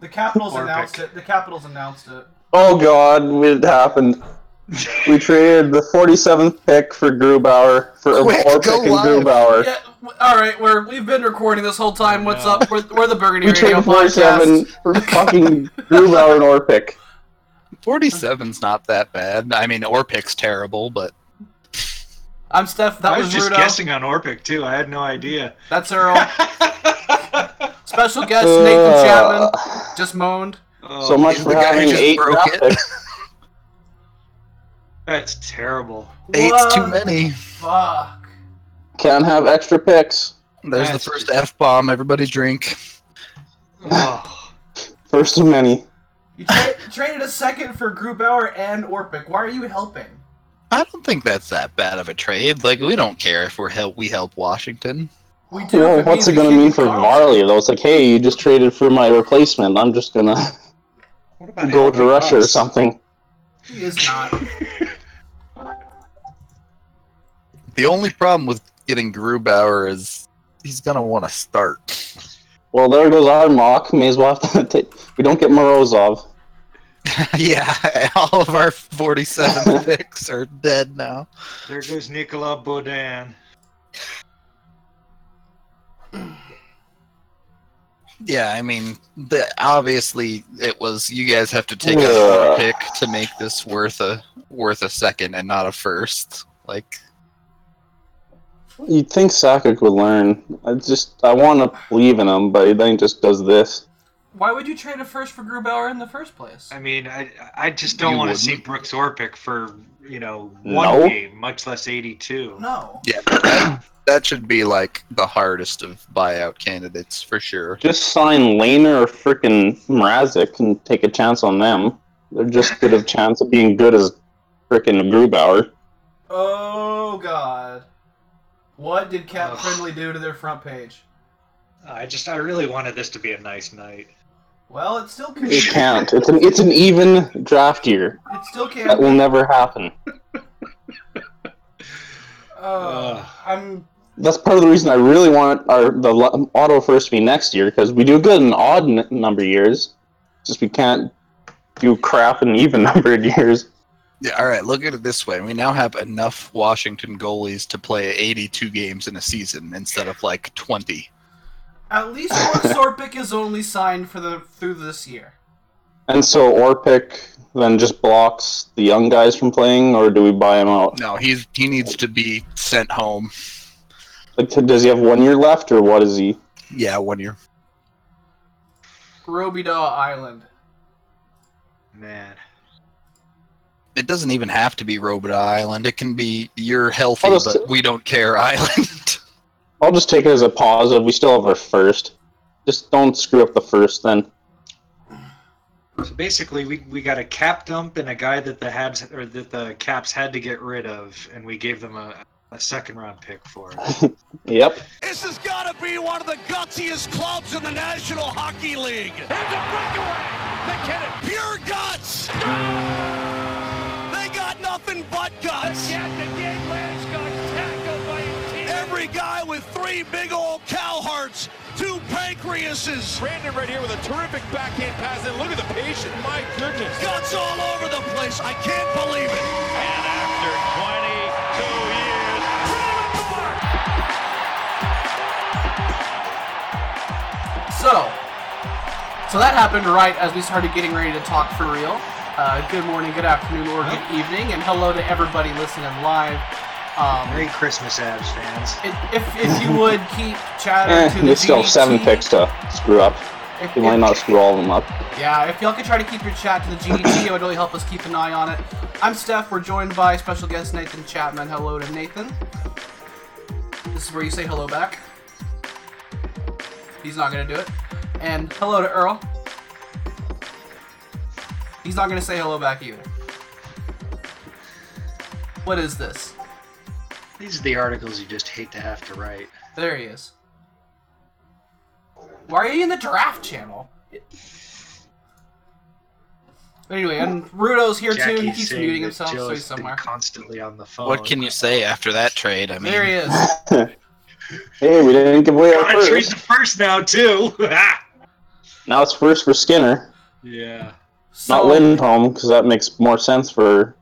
The Capitals Or announced pick. it. The Capitals announced it. Oh God, it happened. We traded the 47th pick for Grubauer for Quick, or go pick and live. Grubauer. Yeah. All right. We're we've been recording this whole time. What's no. up? We're, we're the Burgundy We Radio 47 podcast. for fucking Grubauer and Orpik. 47's not that bad. I mean, Orpik's terrible, but I'm Steph. That I was, was just Rudo. guessing on Orpik too. I had no idea. That's Earl. Special guest Nathan Uh, Chapman just moaned. Oh, So much he's for the guy who having just eight broke it. That's terrible. eight's too many. Fuck. Can't have extra picks. There's That's the first F bomb. Everybody drink. Oh, First of many. You tra- traded a second for Grubauer and Orpik. Why are you helping? I don't think that's that bad of a trade. Like, we don't care if we're help. We help Washington. We do. Well, if what's it gonna mean for Carlson. Varley though? It's like, hey, you just traded for my replacement. I'm just gonna what about go to helping Russia or something. He is not. The only problem with getting Grubauer is he's gonna want to start. Well, there goes our mock. May as well have to take. We don't get Morozov. yeah, all of our 47 picks are dead now. There goes Nicolas Beaudin. Yeah, I mean, the, obviously it was. You guys have to take a pick to make this worth a worth a second and not a first. Like, You'd think Sakic would learn. I just I want to believe in him, but he then just does this. Why would you trade a first for Grubauer in the first place? I mean, I I just don't You want to see wouldn't. Brooks Orpik for you know one No. game, much less 82. No. yeah, that, that should be like the hardest of buyout candidates for sure. Just sign Lehner or frickin' Mrazek and take a chance on them. They're just good of chance of being good as frickin' Grubauer. Oh God. What did Cap Ugh. Friendly do to their front page? I just I really wanted this to be a nice night. Well, it still can. It can't. It's an it's an even draft year. It still can't. That will never happen. Uh, I'm. That's part of the reason I really want our the auto first to be next year because we do good in odd n- number years. Just we can't do crap in even numbered years. Yeah, all right. Look at it this way: we now have enough Washington goalies to play 82 games in a season instead of like 20. At least Orpik is only signed for the through this year. And so Orpik then just blocks the young guys from playing, or do we buy him out? No, he's he needs to be sent home. Like, does he have one year left, or what is he? Yeah, one year. Robidas Island. Man, It doesn't even have to be Robot Island. It can be you're healthy, I'll just- but we don't care Island. I'll just take it as a positive. We still have our first. Just don't screw up the first then. so basically we, we got a cap dump and a guy that the Habs or that the Caps had to get rid of, and we gave them a, a second round pick for it. Yep. This has got to be one of the gutsiest clubs in the National Hockey League. Here's a breakaway. MacKinnon. Pure guts. They got nothing but guts. Every guy with three big old cow hearts, two pancreases. Brandon right here with a terrific backhand pass. And look at the patient. My goodness. Guts all over the place. I can't believe it. And after 22 years, So, so that happened right as we started getting ready to talk for real. Uh, good morning, good afternoon, or good evening, and hello to everybody listening live. Um, Merry Christmas, Habs fans. if, if you would keep chatting Eh, to the they still have seven picks to screw up. If, You might if- not screw all of them up. Yeah, if y'all could try to keep your chat to the GDT, it would really help us keep an eye on it. I'm Steph. We're joined by special guest Nathan Chapman. Hello to Nathan. This is where you say hello back. He's not gonna do it. And hello to Earl. He's not gonna say hello back either. What is this? These are the articles you just hate to have to write. There he is. Why are you in the draft channel? Anyway, and Rudo's here too, and he keeps muting himself, Joe's so he's somewhere. constantly on the phone. What can you say after that trade? I mean, There he is. Hey, we didn't give away our Gotta trade the first now too. Now it's first for Skinner, Yeah. So, not Lindholm, because that makes more sense for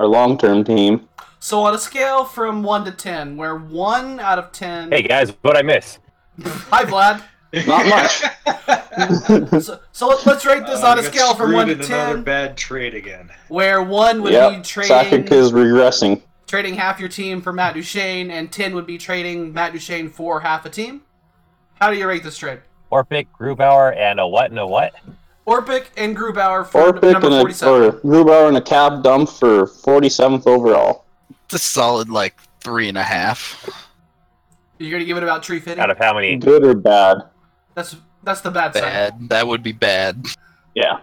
our long-term team. So on a scale from one to ten, where one out of ten. Hey guys, what I miss? Hi, Vlad. Not much. So, so let- let's rate this Uh, on a scale from one to screwed in Another ten, bad trade again. where one would be yep, trading Sakic is regressing. trading half your team for Matt Duchene, and ten would be trading Matt Duchene for half a team. How do you rate this trade? Orpik, Grubauer, and a what and a what? Orpik and Grubauer for Orpik number and a, forty-seven. or Grubauer and a cap dump for 47th overall. It's a solid like three and a half. You're gonna give it about tree fitting. Out of how many? Good or bad? That's that's the bad side. Bad. That would be bad. Yeah.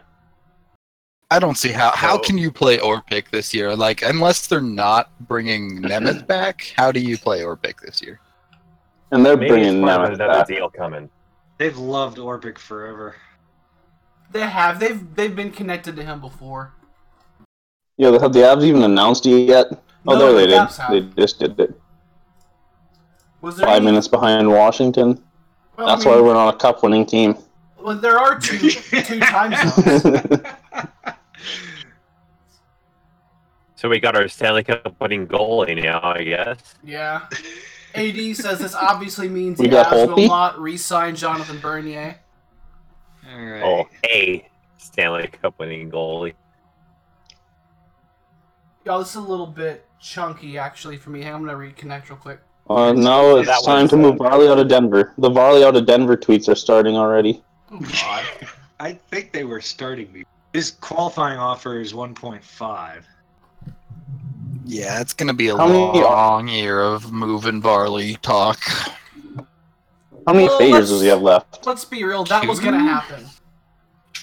I don't see how. How So- can you play Orpik this year? Like, unless they're not bringing Nemeth back, how do you play Orpik this year? And they're Maybe bringing part of Nemeth another back. deal coming. They've loved Orpik forever. They have. They've they've been connected to him before. Yeah, have the Avs even announced it yet? Oh, No, there they did. They just did it. Was there Five any- minutes behind Washington. Well, That's I why we're on a cup-winning team. Well, there are two two time zones. So we got our Stanley Cup winning goalie now, I guess. Yeah. AD says this obviously means We the got Avs will not re-sign Jonathan Bernier. All oh, right. Oh, a Stanley Cup winning goalie. Y'all, this is a little bit chunky actually for me. Hang on, I'm gonna reconnect real quick. uh, now That it's time to move Varley out of Denver. The Varley out of Denver tweets are starting already. Oh God. I think they were starting me. His qualifying offer is 1.5. Yeah, it's gonna be a How many- long year of moving barley talk. How many Well, figures does he have left? Let's be real. That was gonna happen.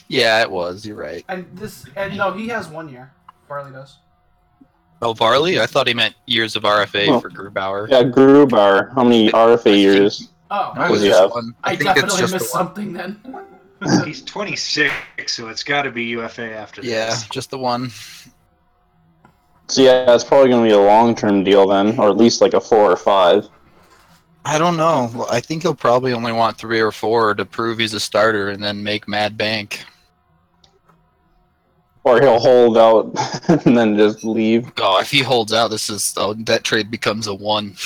Yeah, it was. You're right. And this and no, he has one year. Farley does. Oh, Varley? I thought he meant years of RFA Oh. for Grubauer. Yeah, Grubauer. How many RFA years? Oh, I, was just have? one. I, think it's definitely just missed the one. something then. He's 26, so it's got to be UFA after Yeah, this. just the one. So yeah, it's probably going to be a long-term deal then, or at least like a four or five. I don't know. Well, I think he'll probably only want three or four to prove he's a starter and then make mad bank. Or he'll hold out and then just leave. Oh, if he holds out, this is oh, that trade becomes a one.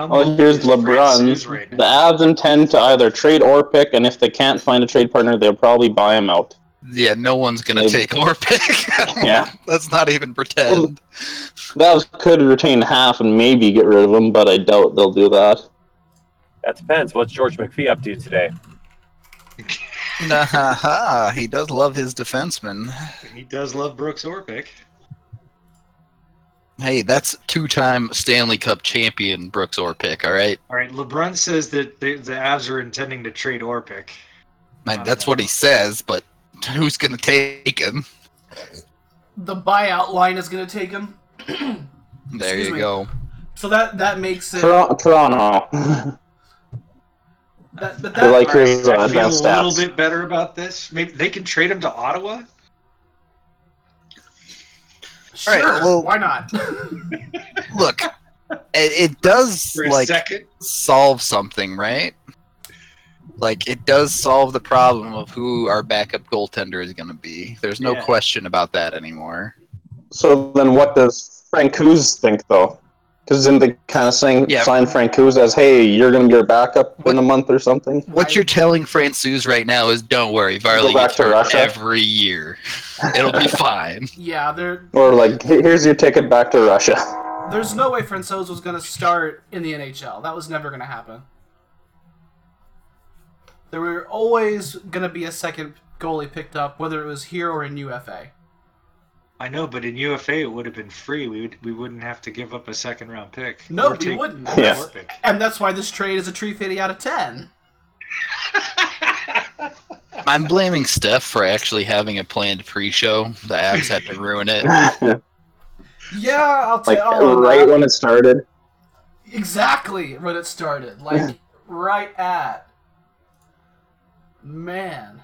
Oh, here's LeBron. right The now? Avs intend to either trade or pick, and if they can't find a trade partner, they'll probably buy him out. Yeah, no one's gonna Maybe. take or pick. Yeah. let's not even pretend. The Avs could retain half and maybe get rid of him, but I doubt they'll do that. That depends. What's George McPhee up to today? Nah, he does love his defenseman. He does love Brooks Orpik. Hey, that's two-time Stanley Cup champion Brooks Orpik. All right, All right, LeBron says that the, the Avs are intending to trade Orpik. Man, that's what he says, but who's gonna take him? The buyout line is gonna take him. There Excuse you me. go. So that that makes it. Toronto. That, but They're that, like, here's I uh, feel a little stats. bit better about this. Maybe they can trade him to Ottawa. sure, Alright, well- why not? Look, it, it does like second. solve something, right? Like it does solve the problem of who our backup goaltender is going to be. There's no Yeah. question about that anymore. So then, what does Francouz think though? Because didn't they kind of saying Yeah. sign Frank as, "Hey, you're going to be your backup in a month or something"? What you're telling Francouz right now is, don't worry, Varley back to Russia? every year. It'll be fine. yeah, there. Or like, here's your ticket back to Russia. There's no way Francouz was gonna start in the NHL. That was never gonna happen. There were always gonna be a second goalie picked up, whether it was here or in UFA. I know, but in UFA it would have been free. We would, we wouldn't have to give up a second round pick. No, Or we take wouldn't. Yeah. And that's why this trade is a tree fitty out of ten. I'm blaming Steph for actually having a planned pre-show. The Avs had to ruin it. Yeah, I'll like tell you. Uh, right when it started. Exactly when it started. Like right at. Man.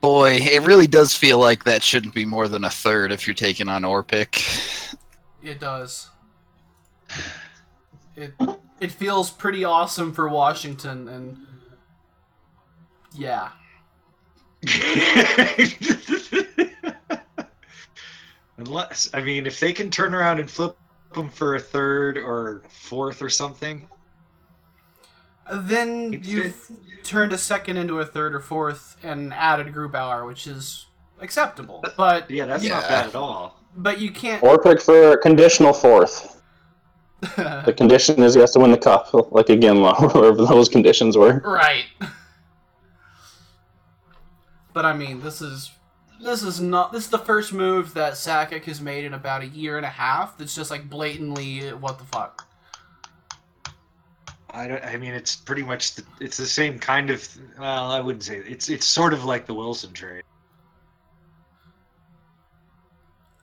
Boy, it really does feel like that shouldn't be more than a third if you're taking on Orpik. It does. It it feels pretty awesome for Washington, and yeah, Unless, I mean, if they can turn around and flip them for a third or fourth or something, then you've turned a second into a third or fourth and added Grubauer, which is acceptable. But yeah, that's Yeah. not bad at all. but you can't. Or pick for conditional fourth. The condition is he has to win the cup, like again, wherever those conditions were. Right. But I mean, this is this is not this is the first move that Sakic has made in about a year and a half. That's just like blatantly what the fuck. I don't. I mean, it's pretty much the, it's the same kind of. Well, I wouldn't say it's it's sort of like the Wilson trade.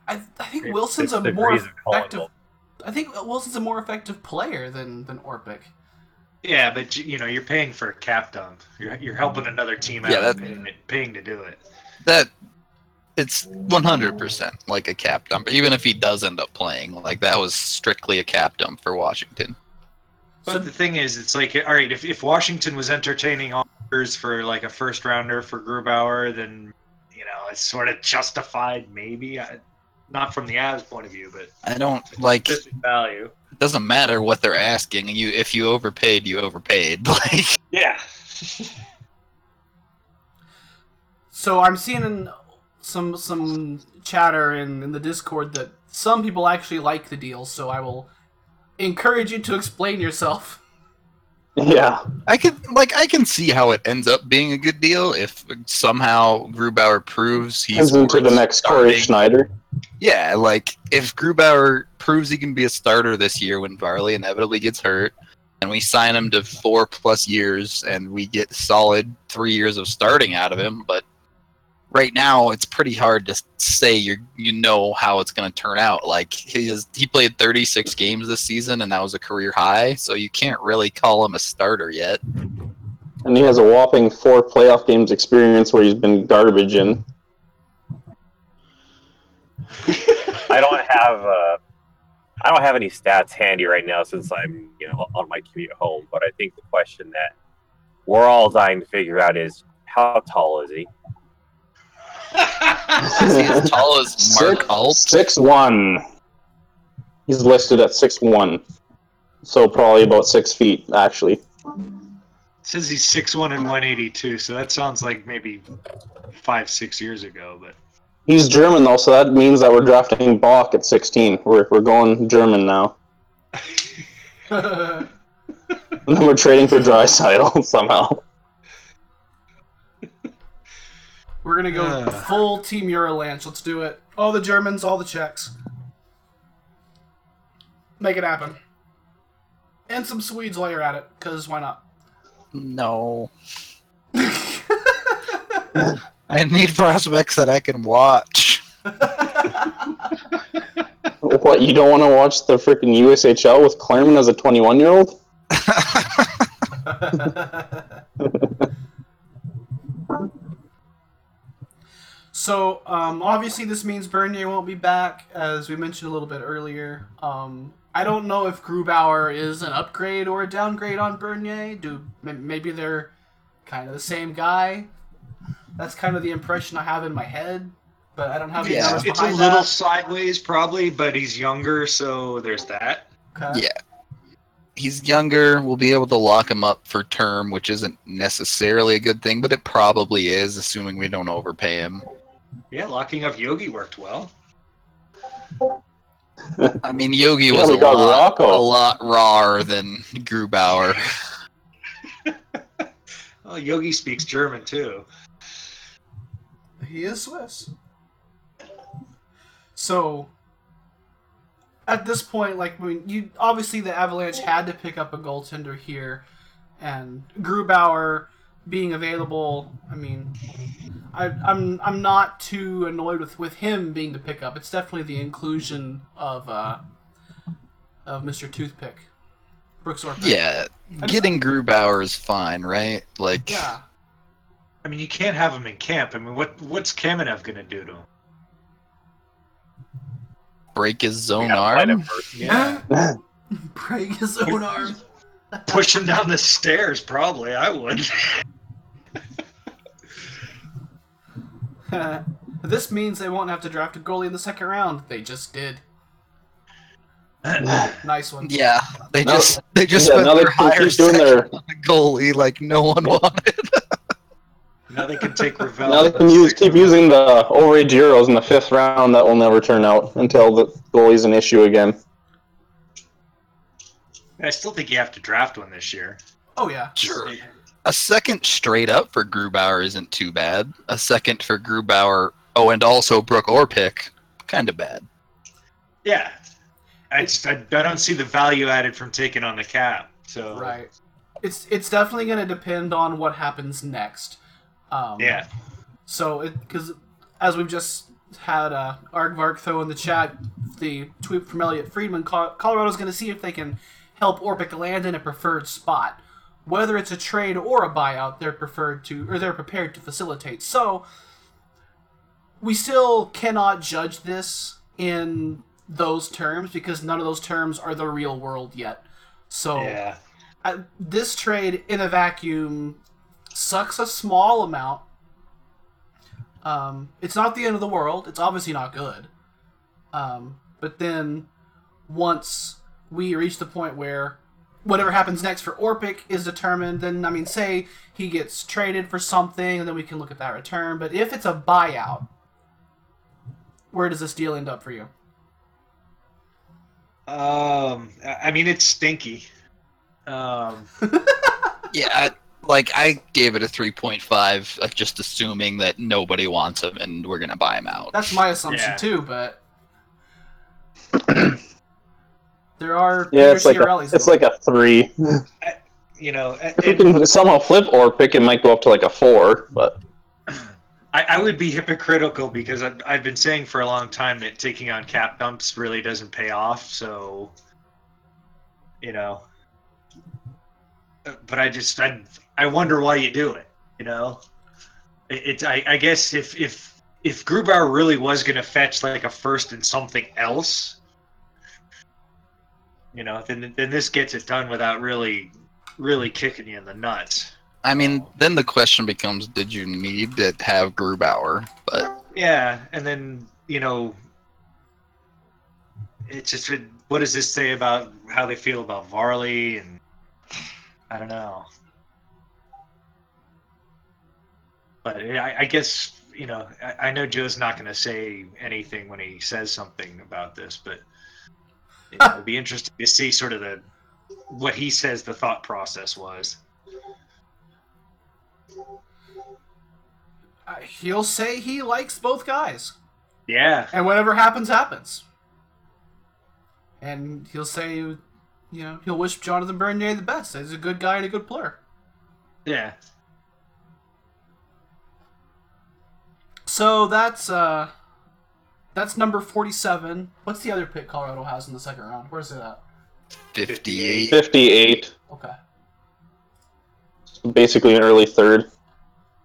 I, I think It's Wilson's six a more degrees of calling effective. I think Wilson's a more effective player than than Orpik. Yeah, but you- you know, you're paying for a cap dump. You're you're helping another team out, Yeah, and that- paying, paying to do it. That it's 100% like a cap dump. Even if he does end up playing, like that was strictly a cap dump for Washington. But So- the thing is, it's like, all right, if, if Washington was entertaining offers for like a first rounder for Grubauer, then you know it's sort of justified, maybe. I, not from the Avs point of view, but I don't like. value. It doesn't matter what they're asking. You if you overpaid, you overpaid. Like Yeah. So I'm seeing some some chatter in, in the Discord that some people actually like the deal. So I will encourage you to explain yourself. Yeah. I can like I can see how it ends up being a good deal if somehow Grubauer proves he's Turns into the worth next Cory. Schneider. Yeah, like if Grubauer proves he can be a starter this year when Varley inevitably gets hurt, and we sign him to four plus years, and we get solid three years of starting out of him, but right now it's pretty hard to say you you know how it's going to turn out. Like he is, he played 36 games this season, and that was a career high, so you can't really call him a starter yet. And he has a whopping four playoff games experience where he's been garbage in. I don't have uh, I don't have any stats handy right now since I'm you know on my commute home. But I think the question that we're all dying to figure out is how tall is he? Is he as tall as Mark Alt? Six one. He's listed at six one. So probably about six feet, actually. says he's six one and 182, so that sounds like maybe five, six years ago, but He's German though, so that means that we're drafting Bokk at sixteen. We're we're going German now. We're And then we're trading for Draisaitl somehow. Gonna go Ugh. full Team Eurolanche. Let's do it. All the Germans, all the Czechs. Make it happen. And some Swedes while you're at it, because why not? No. I need prospects that I can watch. What you don't want to watch the freaking USHL with Claremont as a twenty-one year old? so, um, obviously, this means Bernier won't be back, as we mentioned a little bit earlier. Um, I don't know if Grubauer is an upgrade or a downgrade on Bernier. Do maybe they're kind of the same guy? That's kind of the impression I have in my head, but I don't have Yeah. numbers it's a behind little that. sideways probably, but he's younger, so there's that. Okay. Yeah. He's younger. We'll be able to lock him up for term, which isn't necessarily a good thing, but it probably is, assuming we don't overpay him. Yeah, locking up Yogi worked well. I mean, Yogi was we a lot, Rocco. a lot rawer than Grubauer. Oh, Yogi speaks German too. He is Swiss. So, at this point, like, I mean, you obviously the Avalanche had to pick up a goaltender here, and Grubauer being available. I mean, I, I'm I'm not too annoyed with with him being the pickup. It's definitely the inclusion of uh of Mr. Toothpick, Brooks Orpik. Yeah, getting Grubauer is fine, right? Like, Yeah. I mean, you can't have him in camp. I mean, what what's Kamenev gonna do to him? break his own gotta find him arm. Yeah. Break his own arm. Push him down the stairs, probably. I would. this means they won't have to draft a goalie in the second round. They just did. Nice one. Yeah, they No- just they just yeah, spent now their higher doing second their- on a goalie like no one wanted. now they can take Ravel. Now they can use keep using the overage Euros in the fifth round that will never turn out until the goalie's an issue again. I still think you have to draft one this year. Oh yeah. Sure. A second straight up for Grubauer isn't too bad. A second for Grubauer, oh, and also Brook or pick, kind of bad. Yeah. I just I, I don't see the value added from taking on the cap. So Right. It's it's definitely going to depend on what happens next. Um, yeah. So, it because as we've just had uh, Argvark throw in the chat, the tweet from Elliotte Friedman, Colorado's going to see if they can help Orpik land in a preferred spot. Whether it's a trade or a buyout, they're preferred to, or they're prepared to facilitate. So, we still cannot judge this in those terms because none of those terms are the real world yet. So, Yeah. uh, this trade in a vacuum sucks a small amount. Um, it's not the end of the world. It's obviously not good. Um, but then once we reach the point where whatever happens next for Orpik is determined, then I mean, say he gets traded for something, and then we can look at that return. But if it's a buyout, where does this deal end up for you? Um, I I mean, it's stinky. Um, Yeah, I, like I gave it a 3.5, uh, just assuming that nobody wants him and we're gonna buy him out. That's my assumption Yeah. too, but there are Yeah, it's like a, it's like a three. you know, and- If we can somehow flip or pick, it might go up to like a four. But I, I would be hypocritical because I've, I've been saying for a long time that taking on cap dumps really doesn't pay off. So, you know, but I just I I wonder why you do it. You know, it, it's I, I guess if if if Grubauer really was going to fetch like a first and something else, you know, then then this gets it done without really really kicking you in the nuts. I mean, then the question becomes, did you need to have Grubauer? But Yeah, and then you know, it's just what does this say about how they feel about Varley and I don't know. But I, I guess you know I, I know Joe's not going to say anything when he says something about this, but it'd be interesting to see sort of the what he says the thought process was. Uh, he'll say he likes both guys, Yeah, and whatever happens, happens. And he'll say, you know, he'll wish Jonathan Bernier the best. He's a good guy and a good player. yeah. So that's uh, that's number forty-seven. What's the other pick Colorado has in the second round? Where's it at? 58. fifty-eight, Okay, basically an early third.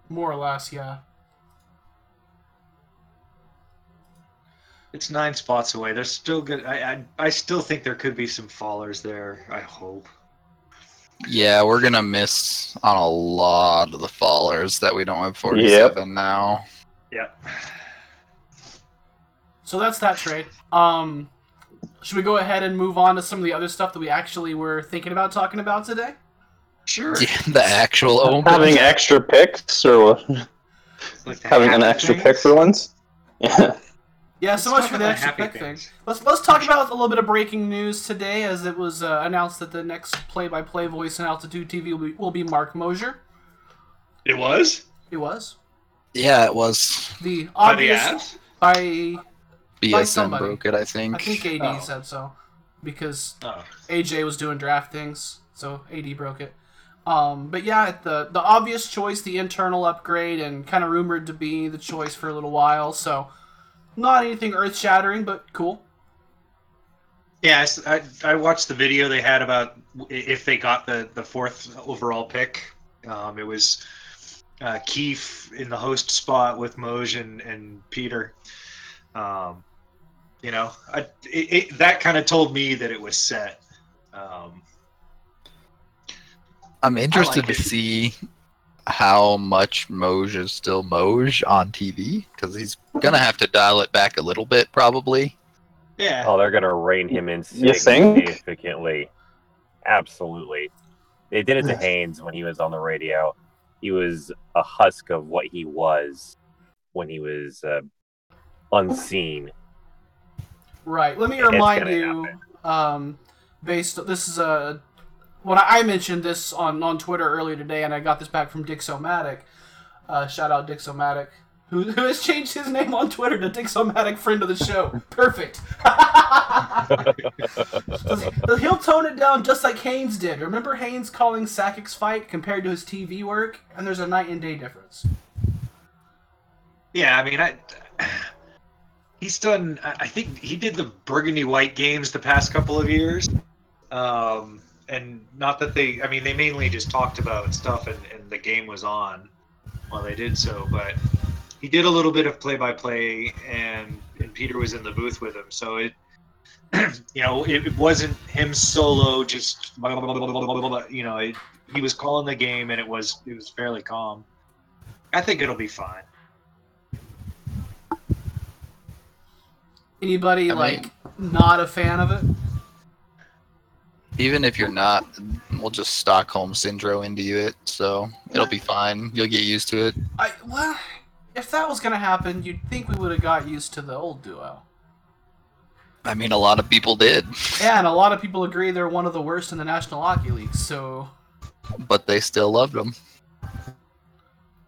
more or less, yeah. It's nine spots away. They're still good. I, I I still think there could be some fallers there. I hope. Yeah, we're gonna miss on a lot of the fallers that we don't have 47 now. Yep. So that's that trade. Um, should we go ahead and move on to some of the other stuff that we actually were thinking about talking about today? Sure. Yeah, the actual open. Having extra picks or Like having an extra things. pick for once. Yeah. Yeah, so Let's much for the extra happy pick thing. Let's let's talk about a little bit of breaking news today, as it was uh, announced that the next play-by-play voice in Altitude TV will be, will be Marc Moser. It was. It was Yeah, it was. the By the obvious by By BSN somebody. broke it, I think. I think AD Oh. said so because Oh. AJ was doing draft things, so AD broke it. Um, but yeah, the the obvious choice, the internal upgrade, and kind of rumored to be the choice for a little while. So not anything earth shattering, but cool. Yeah, I, I, watched the video they had about if they got the, the fourth overall pick. Um, it was uh, Keefe in the host spot with Moj and, and Peter. Um, you know, I, it, it, that kind of told me that it was set. Um, I'm interested like to it. see how much Moj is still Moj on TV because he's gonna have to dial it back a little bit, probably. Yeah. Oh, they're gonna rein him in significantly. Absolutely. They did it to Haynes when he was on the radio. He was a husk of what he was when he was uh, unseen. Right. Let me It's remind gonna you. Um, based. This is a. When I I mentioned this on on Twitter earlier today, and I got this back from Dixomatic. Uh, shout out Dixomatic, who, who has changed his name on Twitter to Dixomatic, friend of the show. Perfect. He'll tone it down just like Haynes did. Remember Haynes calling Sakic's fight compared to his TV work, and there's a night and day difference. Yeah, I mean, I he's done. I think he did the Burgundy White games the past couple of years, um, and not that they. I mean, they mainly just talked about stuff, and, and the game was on while they did so. But he did a little bit of play-by-play, and and Peter was in the booth with him, so it. You know, it, it wasn't him solo. Just blah, blah, blah, you know, it, he was calling the game, and it was it was fairly calm. I think it'll be fine. Anybody I like mean- not a fan of it? Even if you're not, we'll just Stockholm syndrome into you it, so it'll be fine. You'll get used to it. I well, if that was gonna happen, you'd think we would have got used to the old duo. I mean, a lot of people did, Yeah, and a lot of people agree they're one of the worst in the National Hockey League. So but they still loved them.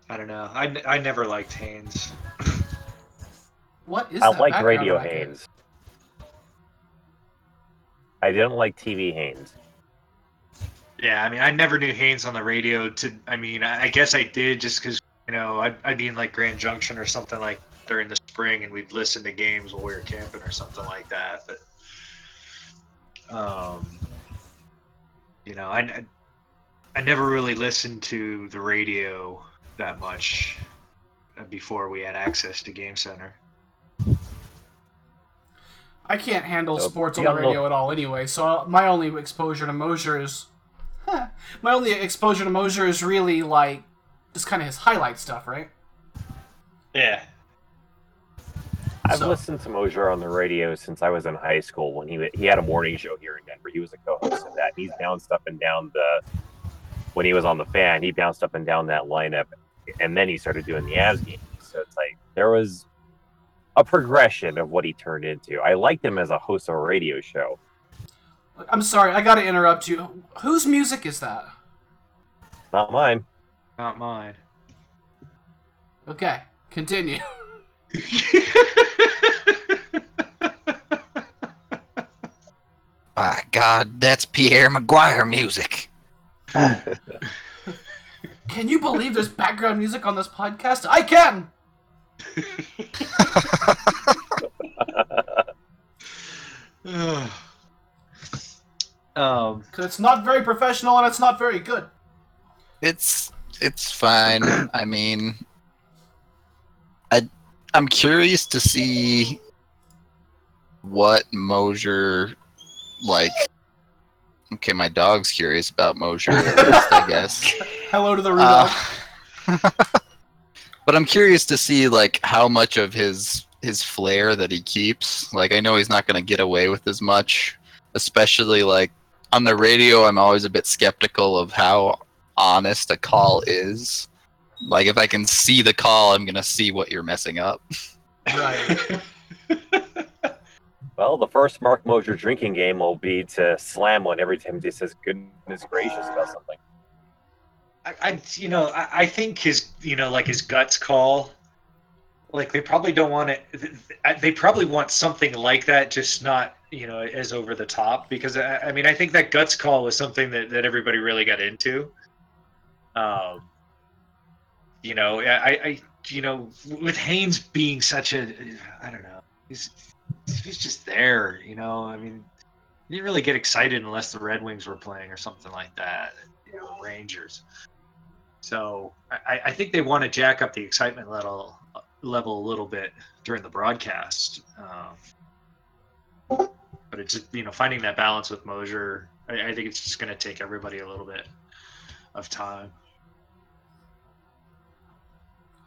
I don't know. I, I never liked Haynes. What is I that like Radio record? Haynes. I didn't like TV Haynes. Yeah, I mean, I never knew Haynes on the radio. To, I mean, I, I guess I did just because you know I'd, I'd be in like Grand Junction or something like during the spring, and we'd listen to games while we were camping or something like that. But, um, you know, I, I, I never really listened to the radio that much uh, before we had access to Game Center. I can't handle So, sports on the look- radio at all anyway. So my only exposure to Moser is my only exposure to Moser is really like just kind of his highlight stuff, right? Yeah. I've So- listened to Moser on the radio since I was in high school when he he had a morning show here in Denver. He was a co-host of that. He's bounced up and down the when he was on the fan. He bounced up and down that lineup, and then he started doing the Avs games. So it's like there was a progression of what he turned into. I liked him as a host of a radio show. I'm sorry, I got to interrupt you. Whose music is that? Not mine. Not mine. Okay, continue. My God, that's Pierre McGuire music. Can you believe there's background music on this podcast? I can. um, Because it's not very professional and it's not very good. It's it's fine. I mean, I I'm curious to see what Moser like. Okay, my dog's curious about Moser, I guess. Hello to the Rudolph. Uh, but I'm curious to see like how much of his his flair that he keeps. Like I know he's not going to get away with as much, especially like on the radio. I'm always a bit skeptical of how honest a call is. Like if I can see the call, I'm going to see what you're messing up. right. Well, the first Marc Moser drinking game will be to slam one every time he says "goodness gracious" about something. I, I you know I, I think his you know like his guts call. Like they probably don't want it they probably want something like that just not you know as over the top because I, I mean I think that guts call was something that, that everybody really got into. Um you know I, I you know with Haynes being such a I don't know he's he's just there you know I mean you didn't really get excited unless the Red Wings were playing or something like that you know Rangers so I, I think they want to jack up the excitement level level a little bit during the broadcast. Um, but it's you know finding that balance with Moser. I, I think it's just going to take everybody a little bit of time.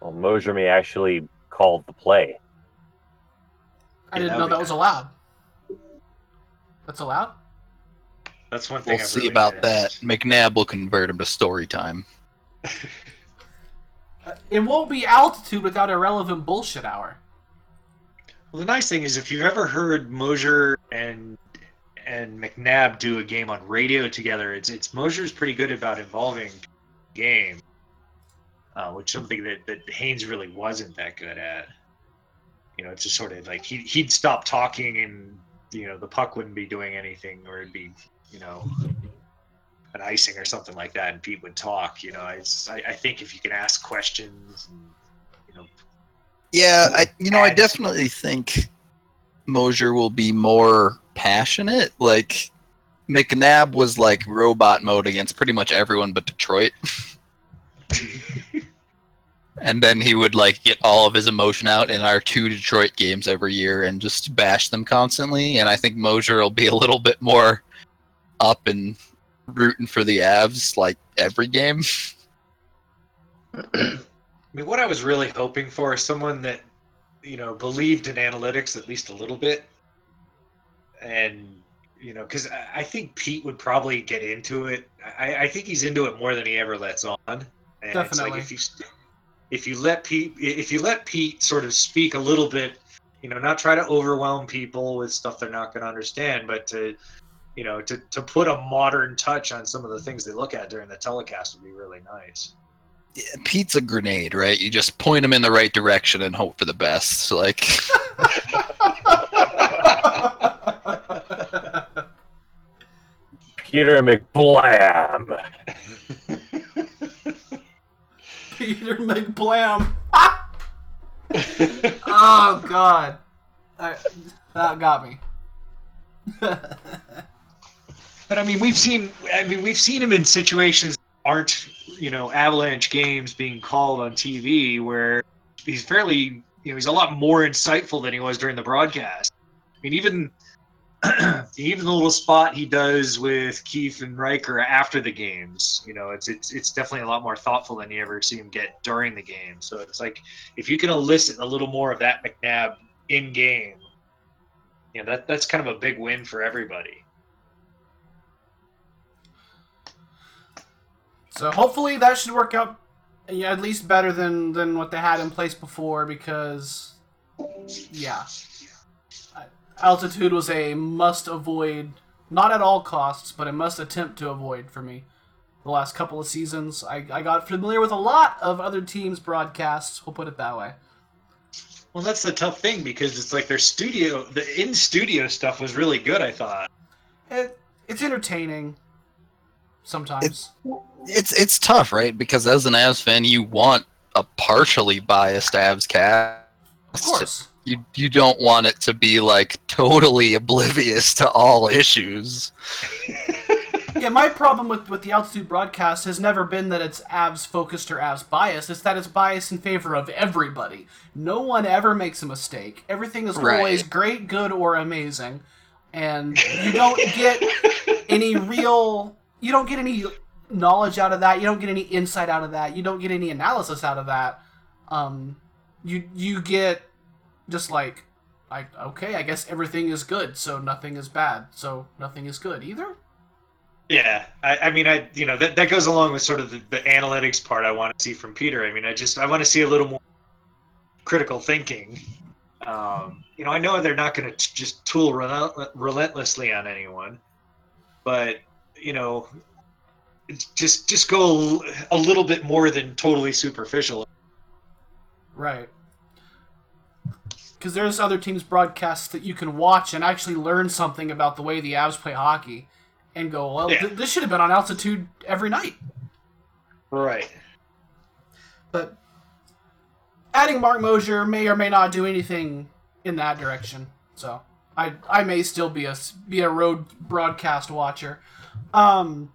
Well, Moser may actually call the play. I didn't that know that was allowed. That's allowed? That's one thing. We'll I've see really about noticed. that. McNab will convert him to story time. It won't be altitude without irrelevant bullshit hour. Well, the nice thing is, if you've ever heard Moser and and McNab do a game on radio together, it's it's Moser's pretty good about involving game, uh, which something that that Haynes really wasn't that good at. You know, it's just sort of like he he'd stop talking and you know the puck wouldn't be doing anything, or it'd be you know an icing or something like that, and Pete would talk. You know, I, I think if you can ask questions and you know Yeah, I you know I definitely think Moser will be more passionate. Like McNab was like robot mode against pretty much everyone but Detroit. and then he would like get all of his emotion out in our two Detroit games every year and just bash them constantly. And I think Moser will be a little bit more up and rooting for the Avs like every game. I mean, what I was really hoping for is someone that, you know, believed in analytics at least a little bit, and you know, because I I think Pete would probably get into it. I, I think he's into it more than he ever lets on. And It's Definitely. like if you if you let Pete if you let Pete sort of speak a little bit, you know, not try to overwhelm people with stuff they're not going to understand, but to you know, to, to put a modern touch on some of the things they look at during the telecast would be really nice. Pete's a grenade, right? You just point them in the right direction and hope for the best. Like Peter McBlam. Peter McBlam. oh god, I, that got me. But I mean, we've seen. I mean, we've seen him in situations aren't you know Avalanche games being called on TV where he's fairly you know he's a lot more insightful than he was during the broadcast. I mean, even even the little spot he does with Keith and Riker after the games, you know, it's it's it's definitely a lot more thoughtful than you ever see him get during the game. So it's like if you can elicit a little more of that McNab in game, you know, that that's kind of a big win for everybody. So hopefully that should work out, yeah, at least better than than what they had in place before. Because, yeah, altitude was a must avoid, not at all costs, but a must attempt to avoid for me. The last couple of seasons, I, I got familiar with a lot of other teams' broadcasts. We'll put it that way. Well, that's the tough thing because it's like their studio, the in studio stuff was really good. I thought. It, it's entertaining. Sometimes. it's it's tough, right? Because as an Avs fan, you want a partially biased Avs cast. of course. You you don't want it to be like totally oblivious to all issues. yeah, my problem with, with the altitude broadcast has never been that it's abs focused or abs biased. It's that it's biased in favor of everybody. No one ever makes a mistake. Everything is Right. always great, good, or amazing, and you don't get any real. You don't get any knowledge out of that. You don't get any insight out of that. You don't get any analysis out of that. Um, you you get just like, like okay, I guess everything is good, so nothing is bad, so nothing is good either. Yeah, I, I mean, I you know that that goes along with sort of the, the analytics part I want to see from Peter. I mean, I just I want to see a little more critical thinking. Um, you know, I know they're not going to just tool relent- relentlessly on anyone, but you know, just just go a little bit more than totally superficial. Right. Because there's other teams' broadcasts that you can watch and actually learn something about the way the Avs play hockey, and go, well, Yeah. th- this should have been on altitude every night. Right. But adding Marc Moser may or may not do anything in that direction. So I I may still be a be a road broadcast watcher. Um,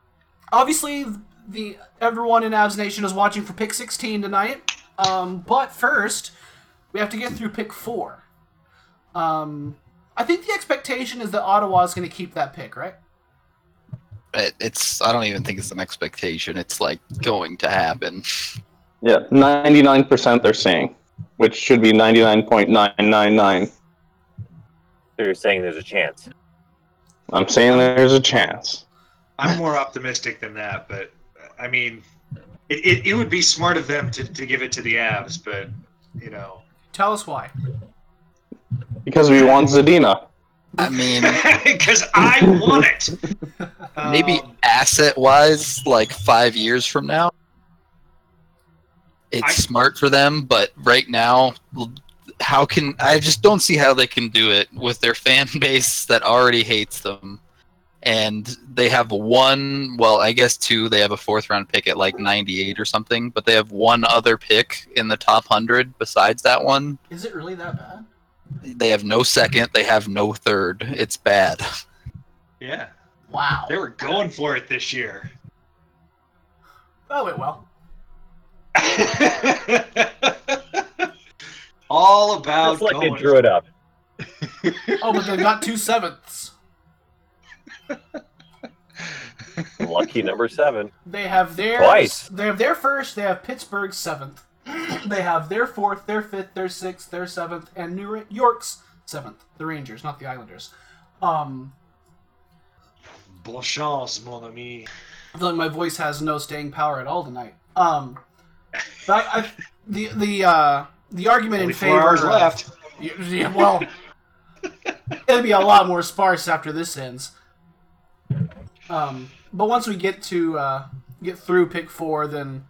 obviously the everyone in Avs Nation is watching for pick 16 tonight. Um, but first we have to get through pick four. Um, I think the expectation is that Ottawa is going to keep that pick, right? It, it's I don't even think it's an expectation. It's like going to happen. Yeah, ninety-nine percent they're saying, which should be ninety-nine point nine nine nine. So you're saying there's a chance. I'm saying there's a chance. I'm more optimistic than that, but I mean, it, it, it would be smart of them to, to give it to the Avs, but you know, Tell us why. Because we want Zadina. I mean, because I want it. maybe Um, asset wise, like five years from now, it's I- smart for them. But right now, how can I just don't see how they can do it with their fan base that already hates them, and they have one. Well, I guess two. They have a fourth round pick at like ninety eight or something, but they have one other pick in the top hundred besides that one. Is it really that bad? They have no second. They have no third. It's bad. yeah, Wow. they were going for it this year. That went well. All about It's like they drew it up. Oh, but they've got two sevenths. Lucky number seven. They have their Twice. They have their first. They have Pittsburgh's seventh. they have their fourth, their fifth, their sixth, their seventh, and New York's seventh. The Rangers, not the Islanders. Um, Bon chance, mon ami. I feel like my voice has no staying power at all tonight. Um, but I, I, the the uh, the argument Only in four favor hours left. Yeah, yeah, well, it'll be a lot more sparse after this ends. Um, but once we get to uh, get through pick four, then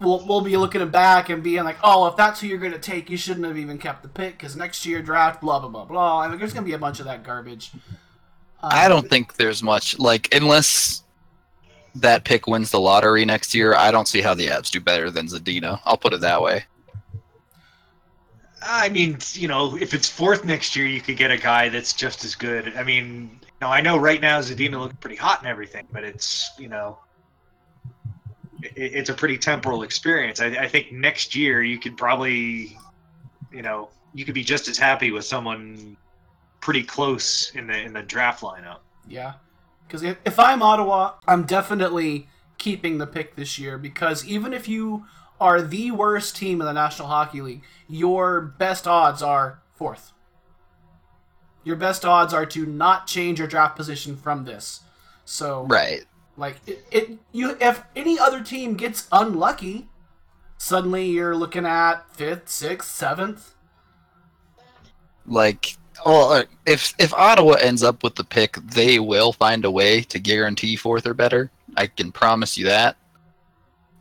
we'll we'll be looking back and being like, oh, if that's who you're gonna take, you shouldn't have even kept the pick because next year draft, blah blah blah blah. I mean, there's gonna be a bunch of that garbage. Um, I don't think there's much like unless that pick wins the lottery next year. I don't see how the Avs do better than Zadina. I'll put it that way. I mean, you know, if it's fourth next year, you could get a guy that's just as good. I mean, know, I know right now Zadina looks pretty hot and everything, but it's you know, it, it's a pretty temporal experience. I, I think next year you could probably, you know, you could be just as happy with someone pretty close in the in the draft lineup. Yeah. Because if, if I'm Ottawa, I'm definitely keeping the pick this year because even if you are the worst team in the National Hockey League, your best odds are fourth. Your best odds are to not change your draft position from this. So, Right. like it, it you if any other team gets unlucky, suddenly you're looking at fifth, sixth, seventh. Like, well, uh, if if Ottawa ends up with the pick, they will find a way to guarantee fourth or better. I can promise you that.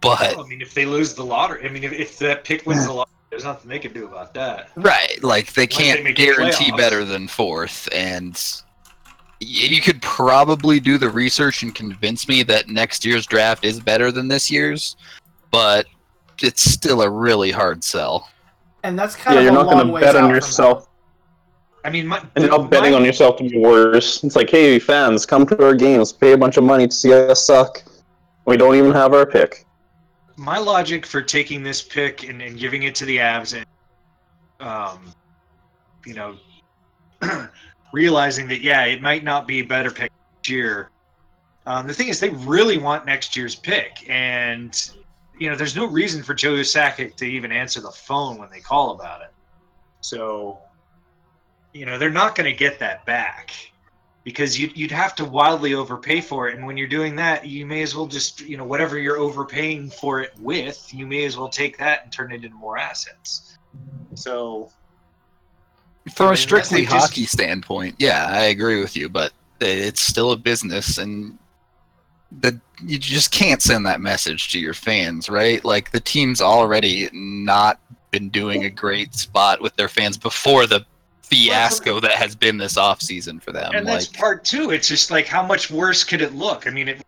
But Well, I mean, if they lose the lottery, I mean, if, if that pick wins the lottery, there's nothing they can do about that. right, like they they can't make the guarantee playoffs. better than fourth, and you could probably do the research and convince me that next year's draft is better than this year's, but it's still a really hard sell. And that's kind Yeah, of you're a not going to bet on yourself. I mean, my, And you're not betting my- on yourself to be worse. It's like, hey, fans, come to our games, pay a bunch of money to see us suck. We don't even have our pick. My logic for taking this pick and, and giving it to the Avs and um, you know realizing that yeah it might not be a better pick next year. Um, the thing is they really want next year's pick. And you know there's no reason for Joe Sakic to even answer the phone when they call about it. So you know they're not going to get that back because you'd, you'd have to wildly overpay for it and when you're doing that you may as well just you know whatever you're overpaying for it with you may as well take that and turn it into more assets so From a strictly they just- hockey standpoint, yeah, I agree with you, but it's still a business, and the you just can't send that message to your fans, right? Like the team's already not been doing a great spot with their fans before the fiasco that has been this off season for them. and that's part two it's just like how much worse could it look i mean it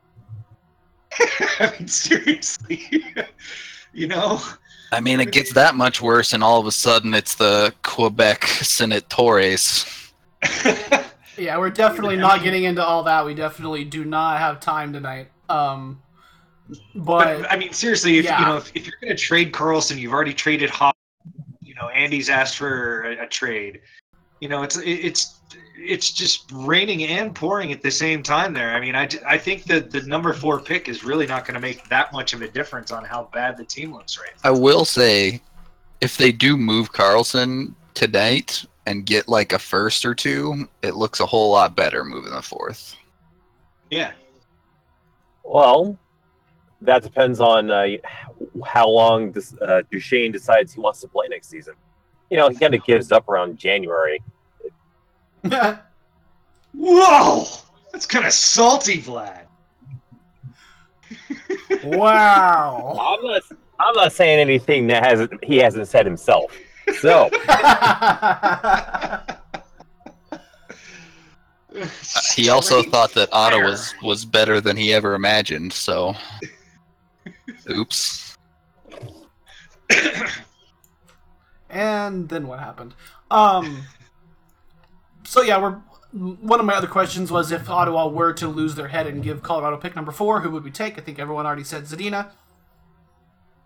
i mean seriously you know I mean, it gets that much worse, and all of a sudden, it's the Quebec Senatores. Yeah, we're definitely not getting into all that. We definitely do not have time tonight. Um, but but i mean seriously if Yeah. you know if, if you're going to trade Karlsson you've already traded Hop, you know andy's asked for a, a trade you know, it's it's it's just raining and pouring at the same time there. I mean, I, I think that the number four pick is really not going to make that much of a difference on how bad the team looks right now. I will say, if they do move Karlsson tonight and get like a first or two, it looks a whole lot better moving the fourth. Yeah. Well, that depends on uh, how long this, uh, Duchene decides he wants to play next season. You know, he kind of gives up around January. Whoa! That's kind of salty, Vlad. wow. I'm not. I'm not saying anything that hasn't he hasn't said himself. So He also thought that Otto was was better than he ever imagined. So, oops. and then what happened? Um. So yeah, we're. One of my other questions was if Ottawa were to lose their head and give Colorado pick number four, who would we take? I think everyone already said Zadina.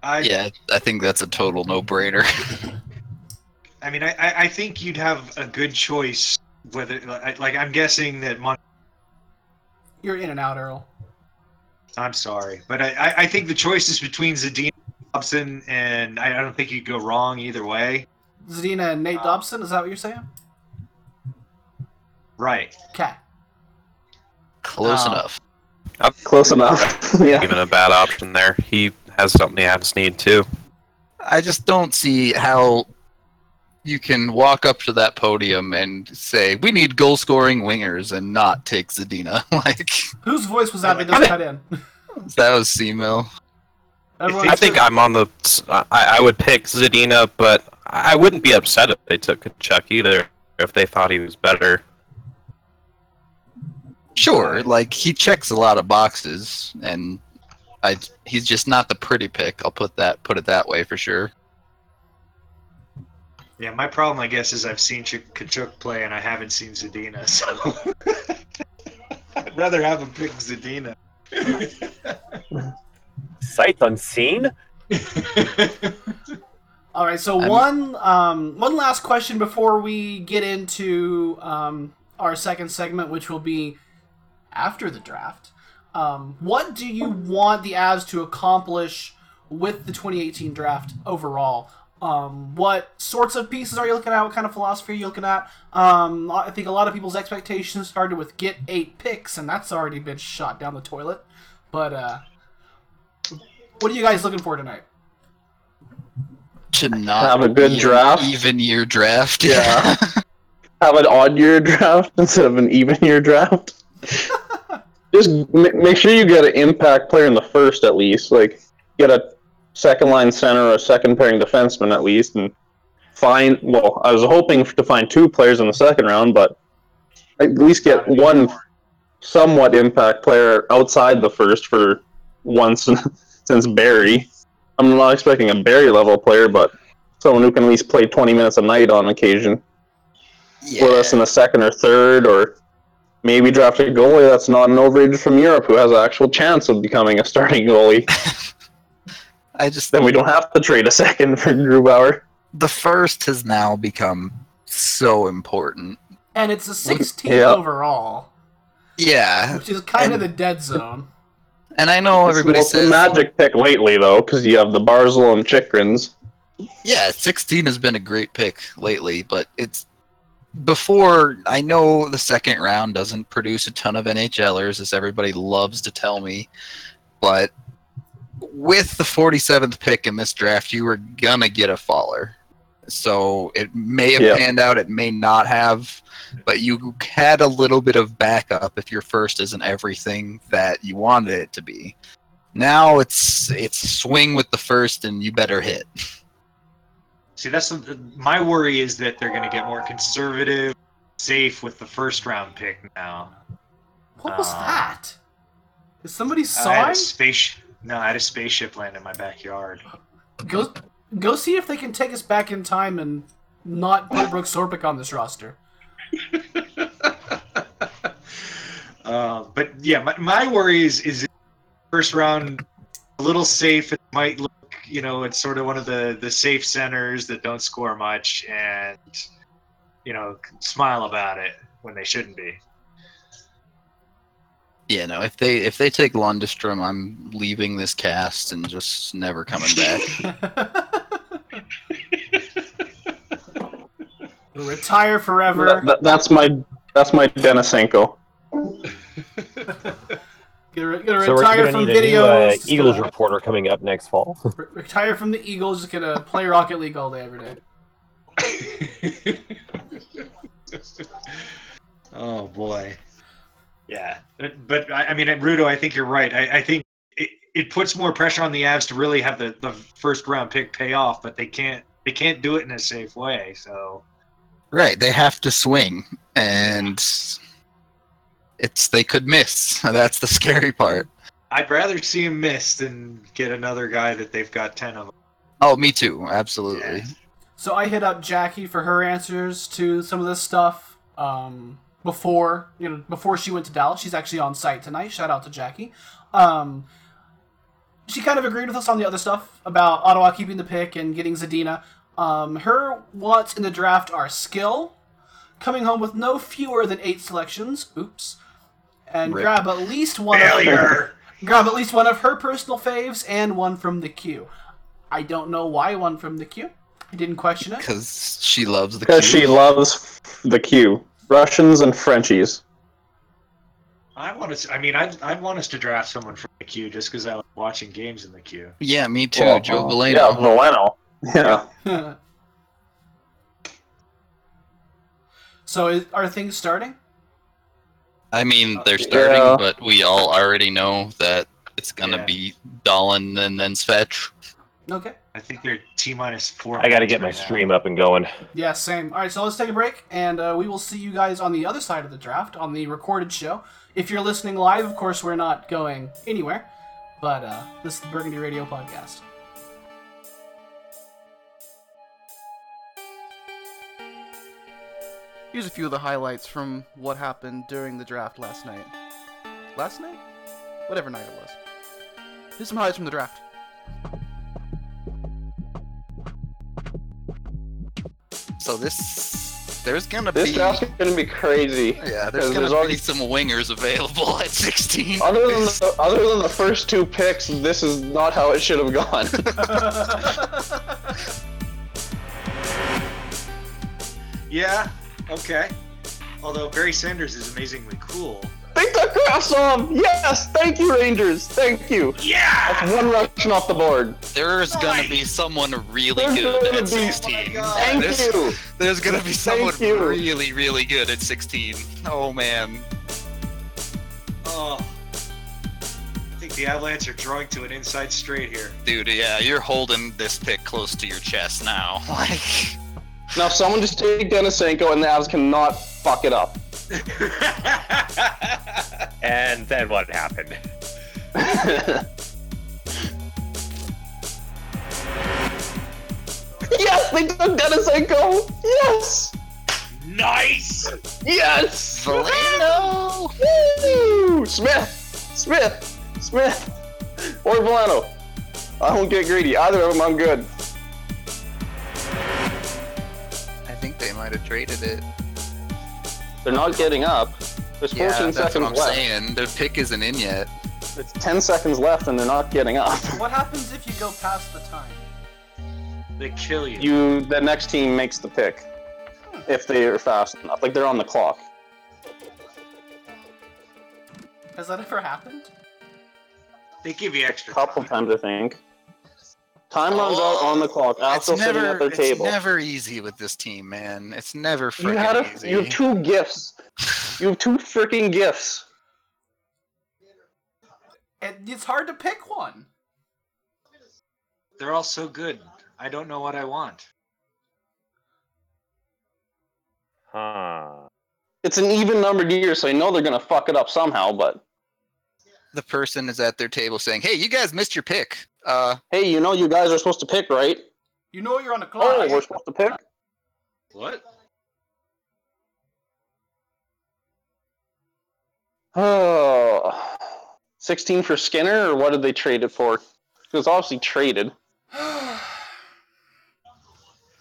I, Yeah, I think that's a total no brainer. I mean, I, I I think you'd have a good choice. Whether like, like I'm guessing that Mon- You're in and out, Earl. I'm sorry, but I, I, I think the choice is between Zadina Dobson, and I, I don't think you'd go wrong either way. Zadina and Nate Uh, Dobson. Is that what you're saying? Right. Okay. Close Oh. enough. Close enough. yeah. Even a bad option there. He has something the Avs need too. I just don't see how you can walk up to that podium and say we need goal scoring wingers and not take Zadina. like Whose voice was that they just cut in? that was Semo. Everyone I think I'm on the. I, I would pick Zadina, but I wouldn't be upset if they took Tkachuk either. If they thought he was better. Sure, like he checks a lot of boxes, and I he's just not the pretty pick. I'll put that put it that way for sure. Yeah, my problem, I guess, is I've seen Ch- Tkachuk play and I haven't seen Zadina, so I'd rather have him pick Zadina. sight unseen. All right, so I'm- one um, one last question before we get into um, our second segment, which will be after the draft. Um, what do you want the Avs to accomplish with the 2018 draft overall? Um, what sorts of pieces are you looking at? What kind of philosophy are you looking at? Um, I think a lot of people's expectations started with get eight picks, and that's already been shot down the toilet. But uh, what are you guys looking for tonight? To not Have a good draft. even year draft. Yeah. Have an odd year draft instead of an even year draft. Just m- make sure you get an impact player in the first at least. Like get a second line center or a second pairing defenseman at least, and find. Well, I was hoping to find two players in the second round, but at least get one somewhat impact player outside the first for once since Barrie. I'm not expecting a Barrie level player, but someone who can at least play 20 minutes a night on occasion yeah. with us in the second or third, or maybe draft a goalie that's not an overage from Europe who has an actual chance of becoming a starting goalie. I just then we don't have to trade a second for Grubauer. the first has now become so important. And it's a 16th Yeah. overall, Yeah, which is kind of the dead zone. And I know everybody it's the says magic pick lately though, because you have the Barzal and Chychruns. Yeah, 16 has been a great pick lately, but it's before I know the second round doesn't produce a ton of NHLers, as everybody loves to tell me, but with the 47th pick in this draft, you were gonna get a faller. So it may have Yeah. panned out, it may not have, but you had a little bit of backup if your first isn't everything that you wanted it to be. Now it's it's swing with the first, and you better hit. See, that's my worry is that they're going to get more conservative, safe with the first round pick now. What was Uh, that? Is somebody I had sawing? a space. No, I had a spaceship land in my backyard. Go, go see if they can take us back in time and not put Brooks Orpik on this roster. Uh, but yeah, my, my worry is is first round a little safe. It might look, you know, it's sort of one of the the safe centers that don't score much, and you know, smile about it when they shouldn't be. Yeah, no. If they if they take Lundstrom, I'm leaving this cast and just never coming back. Retire forever. That- that- that's my that's my Denisenko. Gonna, gonna So we're retire gonna from need a new uh, videos. Eagles uh, reporter coming up next fall. re- retire from the Eagles. Just gonna play Rocket League all day, every day. oh boy. Yeah, but, but I I mean, Rudo, I think you're right. I, I think it, it puts more pressure on the Avs to really have the, the first round pick pay off, but they can't they can't do it in a safe way. So right, they have to swing, and it's they could miss. That's the scary part. I'd rather see him miss than get another guy that they've got ten of. Oh, me too. Absolutely. Yeah. So I hit up Jackie for her answers to some of this stuff um, before you know before she went to Dallas. She's actually on site tonight. Shout out to Jackie. Um, she kind of agreed with us on the other stuff about Ottawa keeping the pick and getting Zadina. Um, her wants in the draft are skill, coming home with no fewer than eight selections. Oops. And Rip. grab at least one of Failure. grab at least one of her personal faves and one from the queue. I don't know why one from the queue. I didn't question it. Because she loves the Because she loves the Q. Russians and Frenchies. I want us. I mean, I I want us to draft someone from the queue just because I like watching games in the queue. Yeah, me too. Well, Joe uh, Veleno. Yeah, Veleno. Yeah. so is, are things starting? I mean, they're starting, Yeah. but we all already know that it's gonna Yeah. be Dahlin and then Svetch. Okay. I think they're T minus four. I got to get my right now. stream up and going. Yeah, same. All right, so let's take a break, and uh, we will see you guys on the other side of the draft on the recorded show. If you're listening live, of course, we're not going anywhere, but uh, this is the Burgundy Radio Podcast. Here's a few of the highlights from what happened during the draft last night. Last night? Whatever night it was. Here's some highlights from the draft. So this, there's gonna be. This be. draft's gonna be crazy. Yeah, there's gonna there's be already- some wingers available at 16. Other than the, other than the first two picks, this is not how it should have gone. Yeah. Okay. Although Barry Sanders is amazingly cool. they took Kravtsov! Yes! Thank you, Rangers! Thank you! Yeah. That's one Russian off the board. There's gonna be someone really There's good gonna at be- 16. God. Thank there's, you! there's gonna be someone Thank you. really, really good at 16. Oh man. Oh. I think the Avalanche are drawing to an inside straight here. Dude, yeah, you're holding this pick close to your chest now. Like, Now someone just take Denisenko and the Avs cannot fuck it up. And then what happened? yes! They took Denisenko! Yes! nice. Yes! Veleno! Woo! Smith! Smith! Smith! Or Veleno. I won't get greedy. Either of them, I'm good. They might have traded it. They're not getting up. There's 14 Yeah, that's seconds what I'm left. saying. Their pick isn't in yet. It's 10 seconds left and they're not getting up. what happens if you go past the time? They kill you. You, the next team makes the pick. Hmm. If they are fast enough. Like they're on the clock. Has that ever happened? They give you extra. A couple time. times, I think. Time runs out on the clock. It's After sitting never, at their table. it's table. never easy with this team, man. It's never you had a, easy. you have two gifts. You have two freaking gifts. It, it's hard to pick one. They're all so good. I don't know what I want. Huh. It's an even numbered year, so I know they're gonna fuck it up somehow. But the person is at their table saying, "Hey, you guys missed your pick. Uh, hey, you know you guys are supposed to pick, right? You know you're on the clock. Oh, we're supposed to pick. What? Oh, 16 for Skinner, or what did they trade it for? It was obviously traded.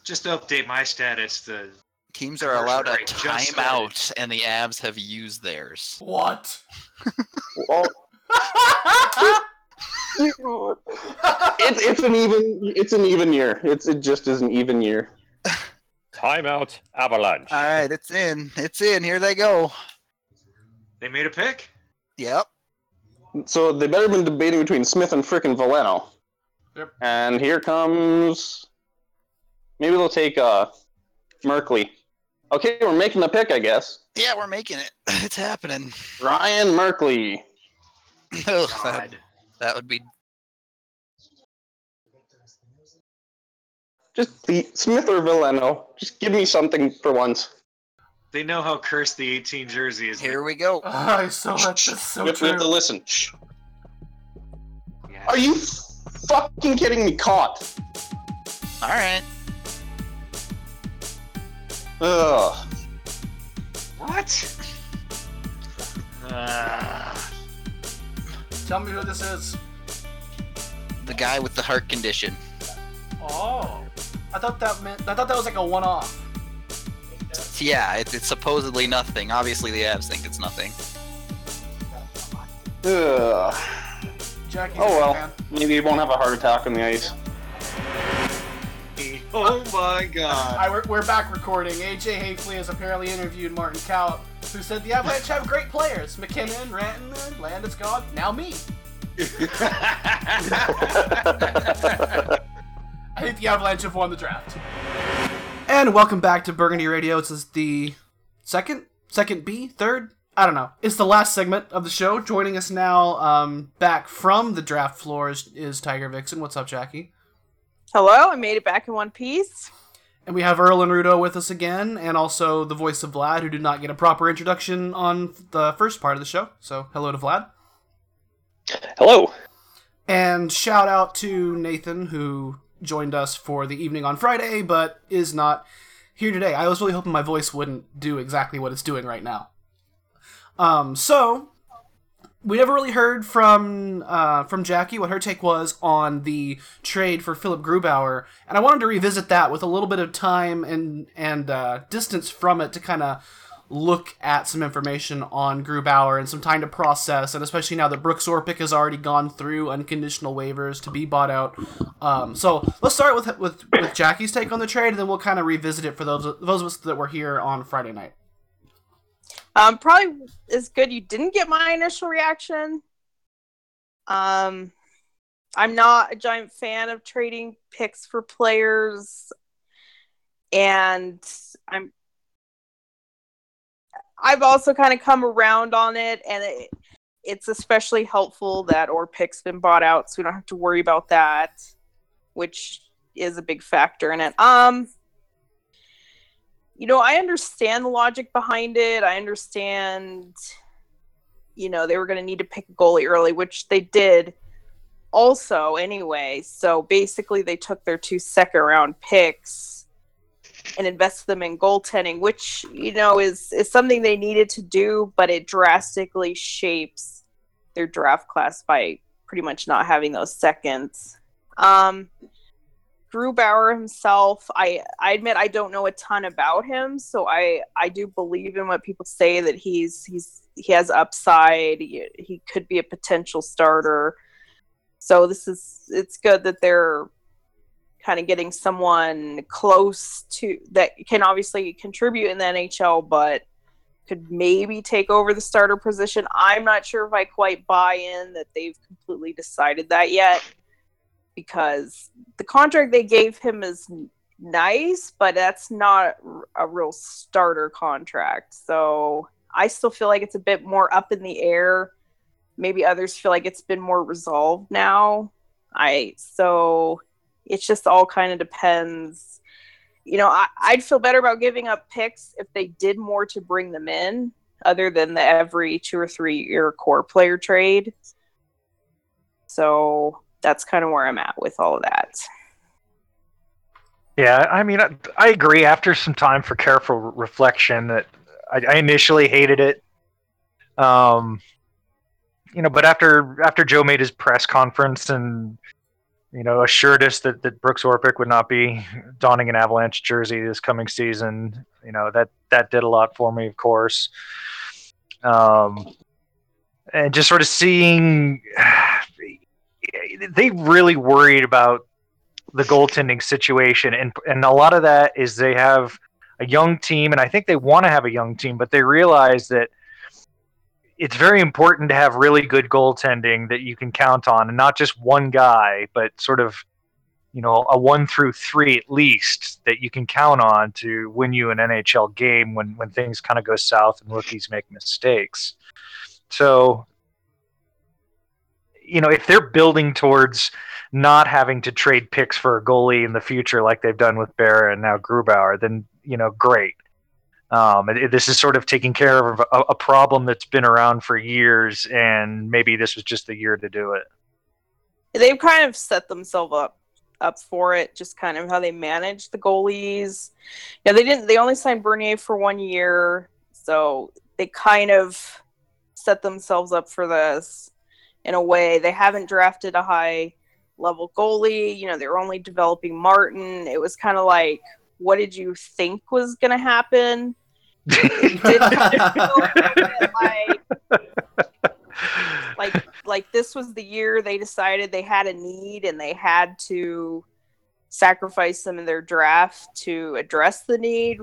Just to update my status, the Teams are allowed a Right, just timeout, and the Avs have used theirs. What? Well, it's it's an even it's an even year. It's it just is an even year. Timeout, Avalanche. All right, it's in. It's in. Here they go. They made a pick. Yep. So they better been debating between Smith and frickin' Veleno. Yep. And here comes. Maybe they'll take uh, Merkley. Okay, we're making the pick, I guess. Yeah, we're making it. It's happening. Ryan Merkley. Ugh, God. That would be. Just the Smith or Veleno. Just give me something for once. They know how cursed the 18 jersey is. Here we go. I so that's that's so we have, we have to listen. Shh. Yeah. Are you fucking kidding me? Kaut. All right. Ugh. What? Uh, Tell me who this is. The guy with the heart condition. Oh, I thought that meant I thought that was like a one-off. Yeah, it, it's supposedly nothing. Obviously, the Avs think it's nothing. Ugh. Jackie's Oh well. fan. Maybe he won't have a heart attack on the ice. oh my god. I, we're, we're back recording. AJ Haefele has apparently interviewed Martin Kaut, who said the Avalanche have great players: MacKinnon, Rantanen, Landeskog, now me. I think the Avalanche have won the draft. And welcome back to Burgundy Radio. This is the second, second B, third. I don't know. It's the last segment of the show. Joining us now, um, back from the draft floor is, is Tiger Vixen. What's up, Jackie? Hello, I made it back in one piece. And we have Earl and Rudo with us again, and also the voice of Vlad, who did not get a proper introduction on the first part of the show. So, hello to Vlad. Hello. And shout out to Nathan, who joined us for the evening on Friday, but is not here today. I was really hoping my voice wouldn't do exactly what it's doing right now. Um, so we never really heard from uh, from Jackie what her take was on the trade for Philip Grubauer, and I wanted to revisit that with a little bit of time and and uh, distance from it to kind of look at some information on Grubauer and some time to process, and especially now that Brooks Orpik has already gone through unconditional waivers to be bought out. Um, so let's start with, with with Jackie's take on the trade, and then we'll kind of revisit it for those those of us that were here on Friday night. Um, probably is good you didn't get my initial reaction. Um, I'm not a giant fan of trading picks for players, and I'm. I've also kind of come around on it, and it, it's especially helpful that Orpik's been bought out, so we don't have to worry about that, which is a big factor in it. Um, you know, I understand the logic behind it. I understand, you know, they were going to need to pick a goalie early, which they did also anyway. So basically, they took their two second round picks and invested them in goaltending, which, you know, is, is something they needed to do, but it drastically shapes their draft class by pretty much not having those seconds. Um, Grubauer himself, I I admit I don't know a ton about him, so I I do believe in what people say that he's he's he has upside. He, he could be a potential starter. So this is it's good that they're kind of getting someone close to that can obviously contribute in the NHL, but could maybe take over the starter position. I'm not sure if I quite buy in that they've completely decided that yet because the contract they gave him is nice, but that's not a real starter contract. So I still feel like it's a bit more up in the air. Maybe others feel like it's been more resolved now. I so it's just all kind of depends. You know, I, I'd feel better about giving up picks if they did more to bring them in, other than the every two or three year core player trade. So that's kind of where I'm at with all of that. Yeah, I mean, I, I agree. After some time for careful reflection, that I, I initially hated it. Um, you know, but after after Joe made his press conference and you know, assured us that, that Brooks Orpik would not be donning an Avalanche jersey this coming season. You know, that, that did a lot for me, of course. Um, and just sort of seeing they really worried about the goaltending situation and and a lot of that is they have a young team and I think they want to have a young team but they realize that it's very important to have really good goaltending that you can count on and not just one guy but sort of you know a 1 through 3 at least that you can count on to win you an NHL game when when things kind of go south and rookies make mistakes. So you know, if they're building towards not having to trade picks for a goalie in the future like they've done with Bear and now Grubauer, then you know, great. Um, it, this is sort of taking care of a, a, problem that's been around for years, and maybe this was just the year to do it. They've kind of set themselves up up for it, just kind of how they manage the goalies. Yeah, they didn't. They only signed Bernier for one year, so they kind of set themselves up for this in a way. They haven't drafted a high level goalie. You know, they were only developing Martin. It was kind of like, what did you think was going to happen? like, like, like this was the year they decided they had a need and they had to sacrifice some of their draft to address the need.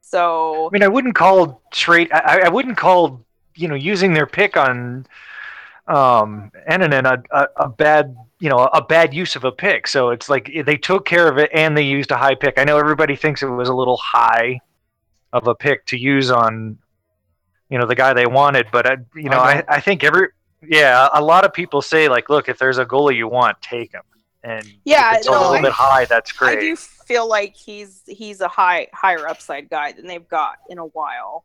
So I mean, I wouldn't call trade. I, I wouldn't call you know using their pick on um Annunen a, a, a bad you know a bad use of a pick. So it's like they took care of it and they used a high pick. I know everybody thinks it was a little high of a pick to use on you know the guy they wanted, but I, you know I, I think every yeah a lot of people say like look if there's a goalie you want take him and yeah it's no, a little I, bit high that's great. I do feel like he's he's a high higher upside guy than they've got in a while.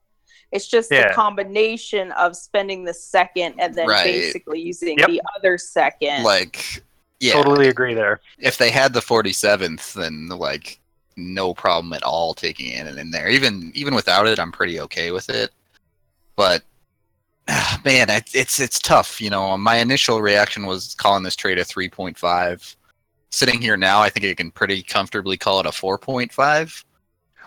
It's just Yeah. the combination of spending the second and then Right. basically using Yep. the other second. Like, yeah, Totally agree there. if they had the 47th, then like no problem at all taking in it in there. Even even without it, I'm pretty okay with it. But man, it, it's it's tough. You know, my initial reaction was calling this trade a 3.5. Sitting here now, I think I can pretty comfortably call it a 4.5.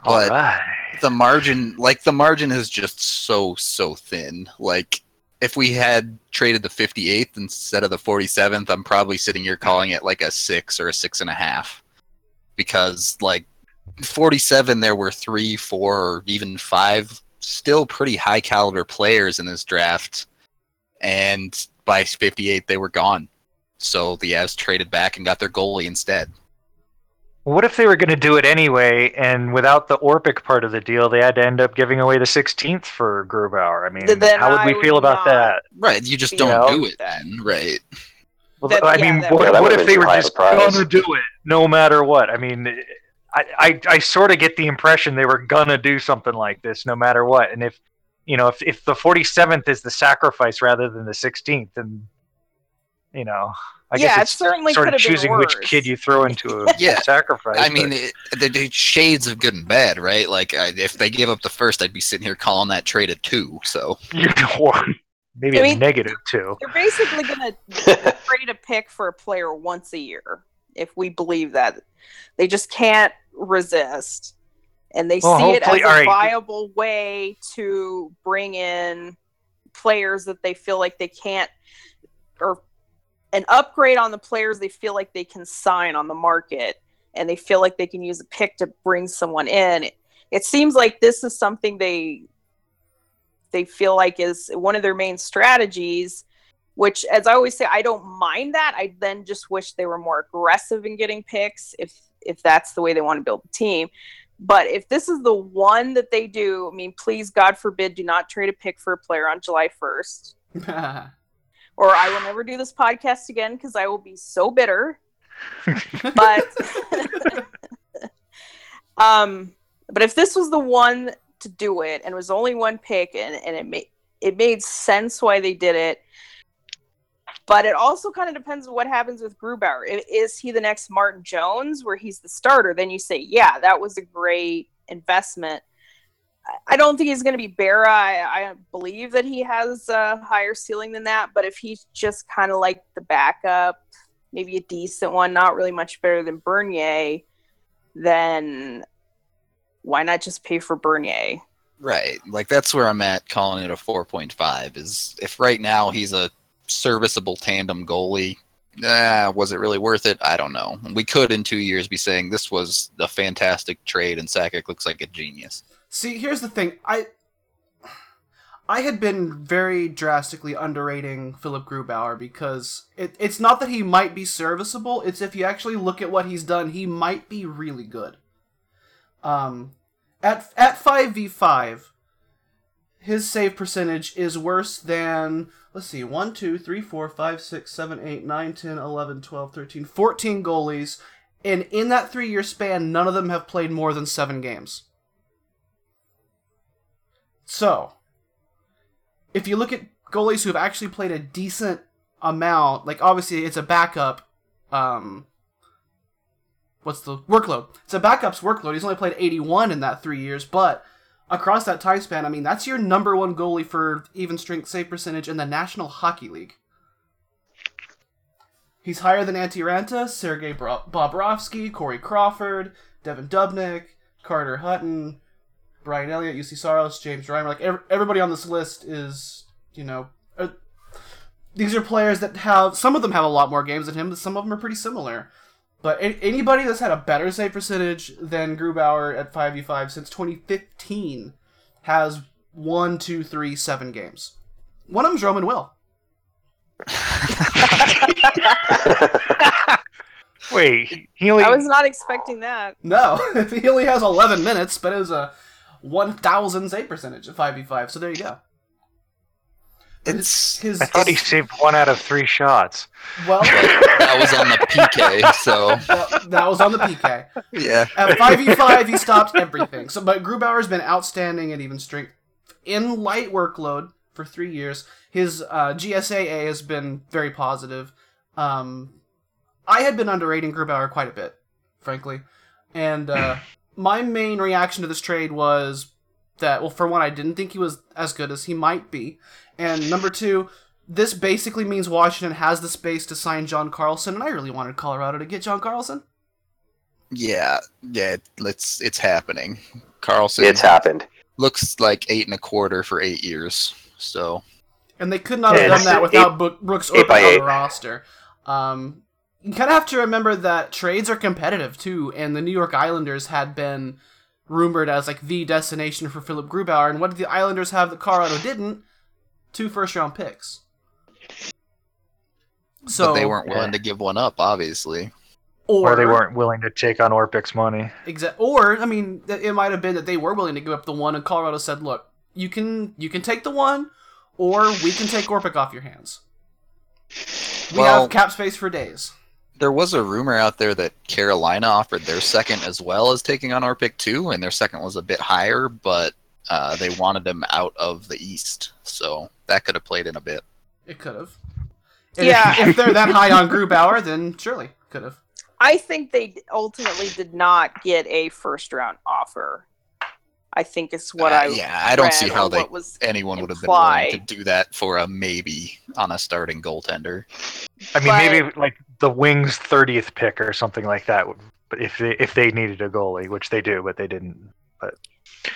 All But right. The margin, like the margin, is just so so thin. Like if we had traded the 58th instead of the 47th, I'm probably sitting here calling it like a six or a six and a half, because like 47, there were three, four, or even five still pretty high caliber players in this draft, and by 58 they were gone. So the Avs traded back and got their goalie instead. What if they were going to do it anyway, and without the Orpik part of the deal, they had to end up giving away the 16th for Grubauer? I mean, Then how would I we would feel about that? Right, you just don't know? do it then, right? Well, That- I yeah, mean, what, Yeah, what if they were just going to do it no matter what? I mean, I, I, I sort of get the impression they were gonna do something like this no matter what. And if you know, if if the 47th is the sacrifice rather than the 16th, then you know, I Yeah, guess it it's certainly sort of could've been choosing which kid you throw into a Yeah. sacrifice. I mean, but- it, the, the shades of good and bad, right? Like, I, if they gave up the first, I'd be sitting here calling that trade a two. So, maybe I a mean- negative too. They're basically going to trade a pick for a player once a year, if we believe that. They just can't resist. And they Well, see it as a all right. viable way to bring in players that they feel like they can't, or an upgrade on the players they feel like they can sign on the market. And they feel like they can use a pick to bring someone in. It, it seems like this is something they they feel like is one of their main strategies which as i always say i don't mind that i then just wish they were more aggressive in getting picks if if that's the way they want to build the team but if this is the one that they do i mean please god forbid do not trade a pick for a player on july 1st or i will never do this podcast again because i will be so bitter but um but if this was the one to do it and it was only one pick and, and it made it made sense why they did it but it also kind of depends on what happens with Grubauer. Is he the next Martin Jones where he's the starter? Then you say, yeah, that was a great investment. I- don't think he's going to be Barra. I, I believe that he has a higher ceiling than that. But if he's just kind of like the backup, maybe a decent one, not really much better than Bernier, then why not just pay for Bernier? Right. Like that's where I'm at calling it a 4.5 is if right now he's a serviceable tandem goalie, uh, was it really worth it? I don't know. We could in two years be saying this was a fantastic trade and Sakic looks like a genius. See, here's the thing. I I had been very drastically underrating Philip Grubauer because it, it's not that he might be serviceable, it's if you actually look at what he's done, he might be really good. Um at at 5v5 his save percentage is worse than let's see 1 2 3 4 5 6 7 8 9 10 11 12 13 14 goalies and in that 3 year span none of them have played more than 7 games so if you look at goalies who have actually played a decent amount like obviously it's a backup um what's the workload it's a backup's workload he's only played 81 in that 3 years but across that time span, I mean, that's your number one goalie for even strength save percentage in the National Hockey League. He's higher than Antti Raanta, Sergei Bro- Bobrovsky, Corey Crawford, Devan Dubnyk, Carter Hutton, Brian Elliott, Juuse Saros, James Reimer. Like ev- everybody on this list is, you know, uh, these are players that have some of them have a lot more games than him, but some of them are pretty similar. But a- anybody that's had a better save percentage than Grubauer at 5v5 since 2015 has one, two, three, seven games. One of them's Roman Will. Wait, he only I was not expecting that. No, he only has 11 minutes, but it was a 1,000 save percentage at 5v5, so there you go. It's his, I thought he saved one out of three shots. Well, that was on the PK, so that, that was on the PK. yeah. At 5v5, he stopped everything. So, but Grubauer's been outstanding at even strength in light workload for three years. His uh, GSAA has been very positive. Um, I had been underrating Grubauer quite a bit, frankly. And uh, my main reaction to this trade was that, well, for one, I didn't think he was as good as he might be. And number two, this basically means Washington has the space to sign John Carlson, and I really wanted Colorado to get John Carlson. Yeah, yeah, it's it's happening. Carlson It's happened. looks like eight and a quarter for eight years. So And they could not have Yeah, done that without Bo- Brooks eight Orpik by on the roster. Um, you kind of have to remember that trades are competitive too, and the New York Islanders had been rumored as like the destination for Philip Grubauer. And what did the Islanders have that Colorado didn't? Two first round picks. So but they weren't willing to give one up, obviously. or, Or they weren't willing to take on Orpik's money. Exa- or I mean, it might have been that they were willing to give up the one, and Colorado said, "Look, you can you can take the one, or we can take Orpik off your hands. We Well- have cap space for days." There was a rumor out there that Carolina offered their second as well as taking on Orpik too, and their second was a bit higher, but uh, they wanted them out of the East, so that could have played in a bit. It could have. Yeah. If, if they're that high on Grubauer, then surely could have. I think they ultimately did not get a first round offer. I think is what Uh, I yeah, I don't see how or they what was anyone would have been willing to do that for a maybe on a starting goaltender. I mean, But- maybe like the Wings' thirtieth pick or something like that. But if they if they needed a goalie, which they do, but they didn't. But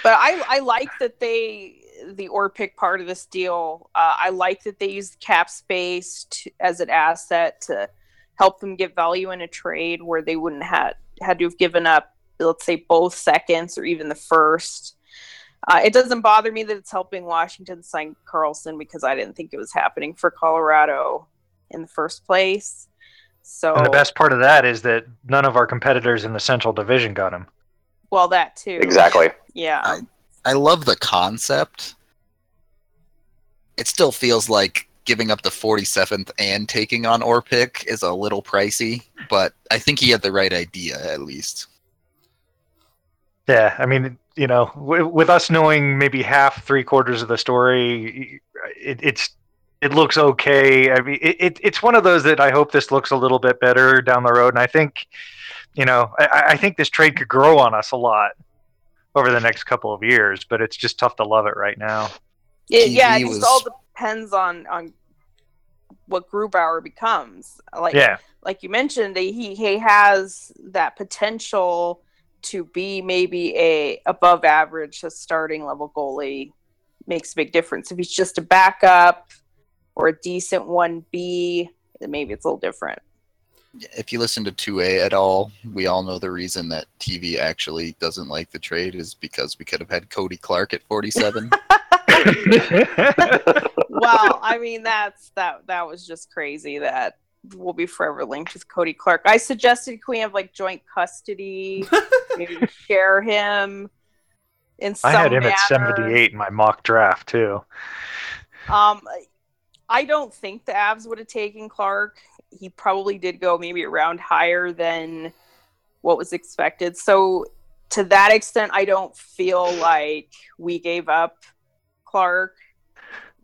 But I I like that they the Orpik part of this deal. Uh, I like that they used cap space to, as an asset to help them get value in a trade where they wouldn't had had to have given up, let's say, both seconds or even the first. Uh, it doesn't bother me that it's helping Washington sign Carlson because I didn't think it was happening for Colorado in the first place. So and the best part of that is that none of our competitors in the Central Division got him. well, that too. Exactly. Yeah. I- I love the concept. It still feels like giving up the 47th and taking on Orpik is a little pricey, but I think he had the right idea at least. Yeah, I mean, you know, w- with us knowing maybe half, three quarters of the story, it, it's it looks okay. I mean, it, it, it's one of those that I hope this looks a little bit better down the road, and I think, you know, I, I think this trade could grow on us a lot over the next couple of years, but it's just tough to love it right now. It, yeah, it TV just was- all depends on on what Grubauer becomes. Like Yeah. like you mentioned, he he has that potential to be maybe a above average, a starting level goalie. Makes a big difference. If he's just a backup or a decent one B, then maybe it's a little different. If you listen to 2A at all, we all know the reason that TV actually doesn't like the trade is because we could have had Kody Clark at 47. well, I mean that's that that was just crazy. That will be forever linked with Kody Clark. I suggested can we have like joint custody, maybe share him in I had him at 78 in my mock draft too. Um, I don't think the Avs would have taken Clark. He probably did go maybe a round higher than what was expected. So to that extent, I don't feel like we gave up Clark.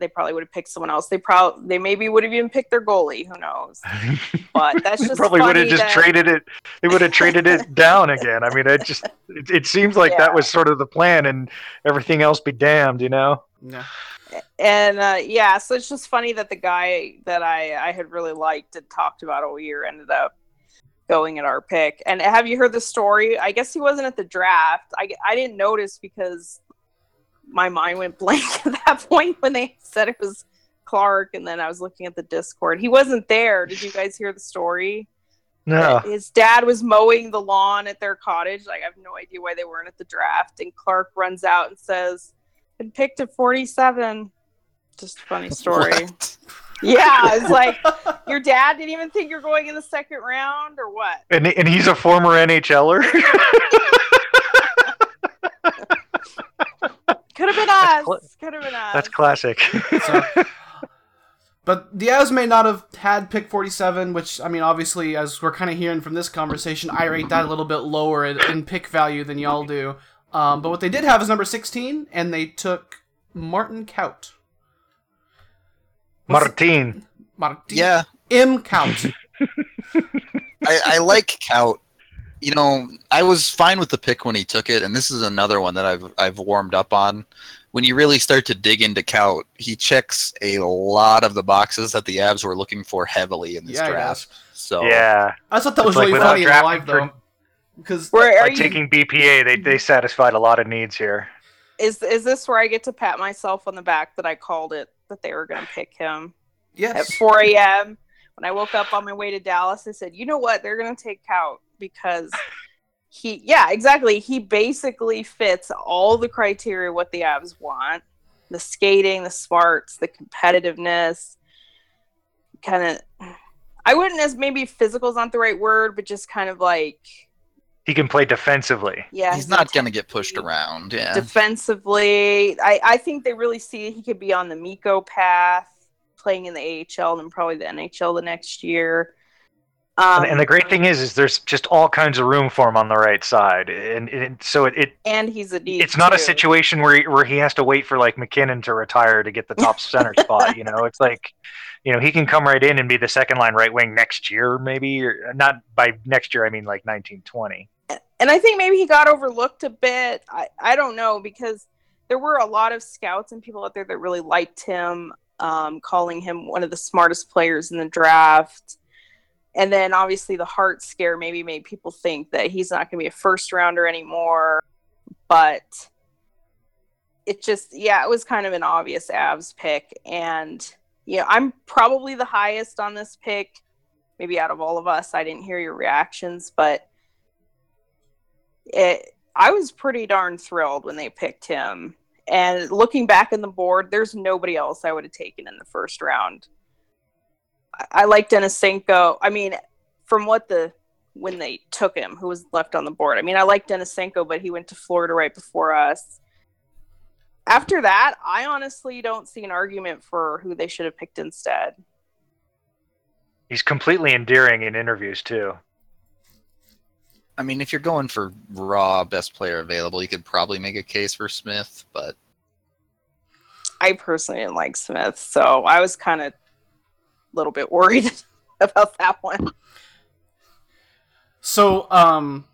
They probably would have picked someone else. They probably they maybe would have even picked their goalie. Who knows? But that's just Probably would have just that- traded it. They would have traded it down again. I mean, it just it, it seems like that was sort of the plan, and everything else be damned, you know. Yeah. and uh, yeah, so it's just funny that the guy that I I had really liked and talked about all year ended up going at our pick. And have you heard the story? I guess he wasn't at the draft. I I didn't notice because my mind went blank at that point when they said it was Clark, and then I was looking at the Discord. He wasn't there. Did you guys hear the story? No. Uh, his dad was mowing the lawn at their cottage. Like I have no idea why they weren't at the draft. And Clark runs out and says, "Been picked at 47." Just a funny story. Yeah, it's like your dad didn't even think you're going in the second round or what? And and he's a former NHLer. Could have been us. Could have been us. That's classic. But the Avs may not have had pick 47, which, I mean, obviously, as we're kind of hearing from this conversation, I rate that a little bit lower in, in pick value than y'all do. Um, but what they did have is number 16, and they took Martin Kaut. Martin. Martin. Yeah. M. Kaut. I, I like Kaut. You know, I was fine with the pick when he took it, and this is another one that I've I've warmed up on. When you really start to dig into Kaut, he checks a lot of the boxes that the Avs were looking for heavily in this Yeah, draft. So Yeah. I thought that was like really funny in drafting live, though. Because By taking BPA, they, they satisfied a lot of needs here. Is is this where I get to pat myself on the back that I called it that they were going to pick him? Yes. At 4 a.m. when I woke up on my way to Dallas, I said, "You know what? They're going to take Kaut because he, yeah, exactly. He basically fits all the criteria what the Avs want: the skating, the smarts, the competitiveness. Kind of, I wouldn't as maybe physical is not the right word, but just kind of like He can play defensively. yeah, he's not going to get pushed around. Yeah. defensively. I, I think they really see he could be on the Mikko path, playing in the AHL and probably the NHL the next year. Um, and, and the great thing is, is there's just all kinds of room for him on the right side, and, and so it, it and he's a need. it's not a situation where he, where he has to wait for like MacKinnon to retire to get the top center spot. You know, it's like, you know, he can come right in and be the second line right wing next year, maybe, or not by next year. I mean, like nineteen twenty. and I think maybe he got overlooked a bit. I, I don't know because there were a lot of scouts and people out there that really liked him, um, calling him one of the smartest players in the draft. And then obviously the heart scare maybe made people think that he's not going to be a first rounder anymore. But it just, yeah, it was kind of an obvious Avs pick. And, you know, I'm probably the highest on this pick, maybe out of all of us. I didn't hear your reactions, but it I was pretty darn thrilled when they picked him. And looking back in the board, there's nobody else I would have taken in the first round. I, I like Denisenko. I mean, from what the when they took him, who was left on the board. I mean, I like Denisenko, but he went to Florida right before us. After that, I honestly don't see an argument for who they should have picked instead. He's completely endearing in interviews too. I mean, if you're going for raw best player available, you could probably make a case for Smith, but I personally didn't like Smith, so I was kind of a little bit worried about that one. So, um,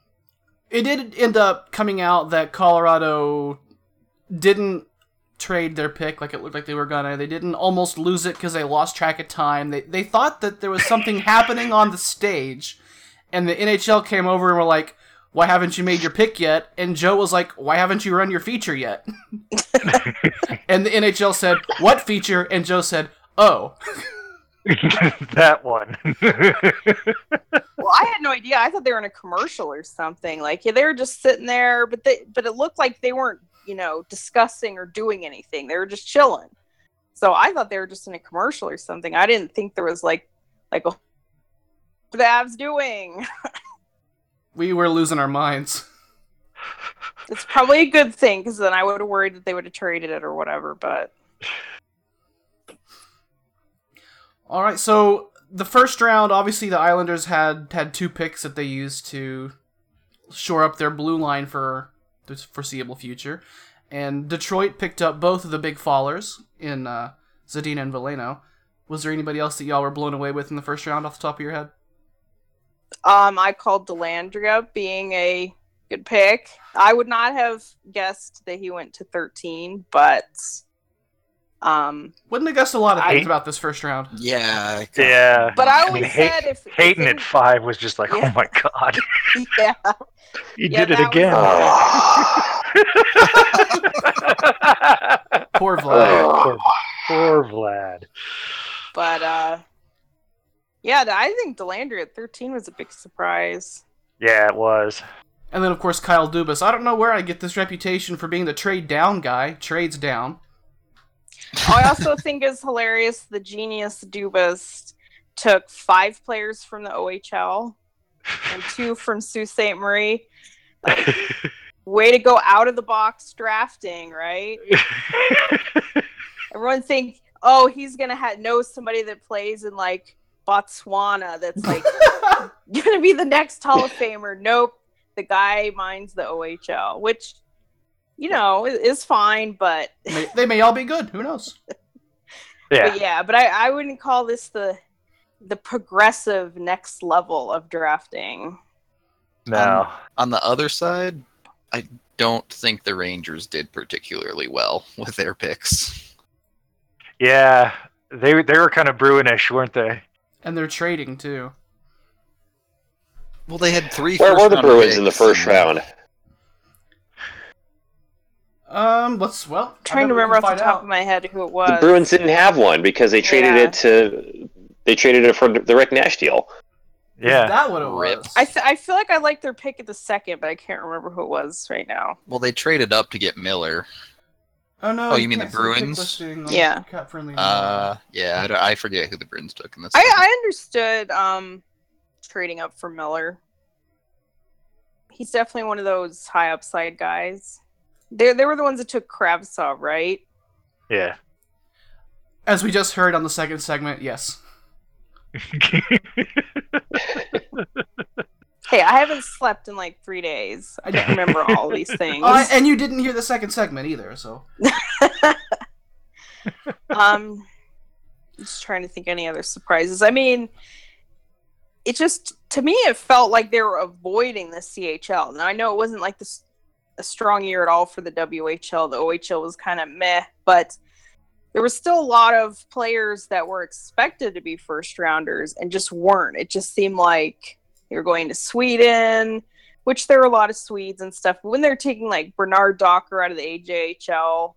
it did end up coming out that Colorado didn't trade their pick like it looked like they were gonna. They didn't almost lose it because they lost track of time. They they thought that there was something happening on the stage, and the NHL came over and were like, "Why haven't you made your pick yet?" And Joe was like, "Why haven't you run your feature yet?" and the NHL said, "What feature?" And Joe said, "Oh." that one. Well, I had no idea. I thought they were in a commercial or something. Like yeah, they were just sitting there, but they but it looked like they weren't, you know, discussing or doing anything. They were just chilling. So I thought they were just in a commercial or something. I didn't think there was like like a what the Avs doing. We were losing our minds. it's probably a good thing because then I would have worried that they would have traded it or whatever. But All right, so the first round, obviously, the Islanders had had two picks that they used to shore up their blue line for the foreseeable future, and Detroit picked up both of the big fallers in uh, Zadina and Veleno. Was there anybody else that y'all were blown away with in the first round off the top of your head? um, I called Dellandrea being a good pick. I would not have guessed that he went to 13, but um, Wouldn't have guessed a lot of I- things about this first round. Yeah. yeah. But I mean, always Hay- said if- if Hayden they- at five was just like, Yeah. oh my god, yeah. he Yeah, did it that was- again. Poor Vlad. poor, poor Vlad. But uh yeah, I think Dellandrea at 13 was a big surprise. Yeah, it was. And then, of course, Kyle Dubas. I don't know where I get this reputation for being the trade down guy. Trades down. I also think it's hilarious the genius Dubas took five players from the OHL and two from Sault Ste. Marie. Way to go out of the box drafting, right? Everyone think, oh, he's gonna ha- know somebody that plays in like Botswana that's like gonna be the next Hall of Famer. Nope, the guy minds the OHL, which you know i- is fine, but May- they may all be good. Who knows? yeah. but yeah, but I, I wouldn't call this the the progressive next level of drafting. No. Um, On the other side, I don't think the Rangers did particularly well with their picks. Yeah. They they were kind of Bruinish, weren't they? And they're trading too. Well, they had three. Where were the first-round Bruins in the first round? Um, let's well. I trying to remember off the top out. of my head who it was. The Bruins didn't have one because they traded Yeah. it to they traded it for the Rick Nash deal. Is Yeah. that what it Rip. was? I, th- I feel like I like their pick at the second, but I can't remember who it was right now. Well, they traded up to get Miller. oh no! Oh, you mean the can't see pick Bruins? listing Yeah. Uh, yeah, I, don't- I forget who the Bruins took in this. I, I understood um, trading up for Miller. He's definitely one of those high upside guys. They they were the ones that took Kravtsov, right? Yeah. As we just heard on the second segment, yes. Hey, I haven't slept in like three days. I don't remember all these things. I- and you didn't hear the second segment either, so um just trying to think any other surprises i mean it just to me it felt like they were avoiding the chl now i know it wasn't like this a strong year at all for the whl the ohl was kind of meh but there was still a lot of players that were expected to be first rounders and just weren't it just seemed like they were going to sweden which there were a lot of swedes and stuff but when they're taking like bernard docker out of the ajhl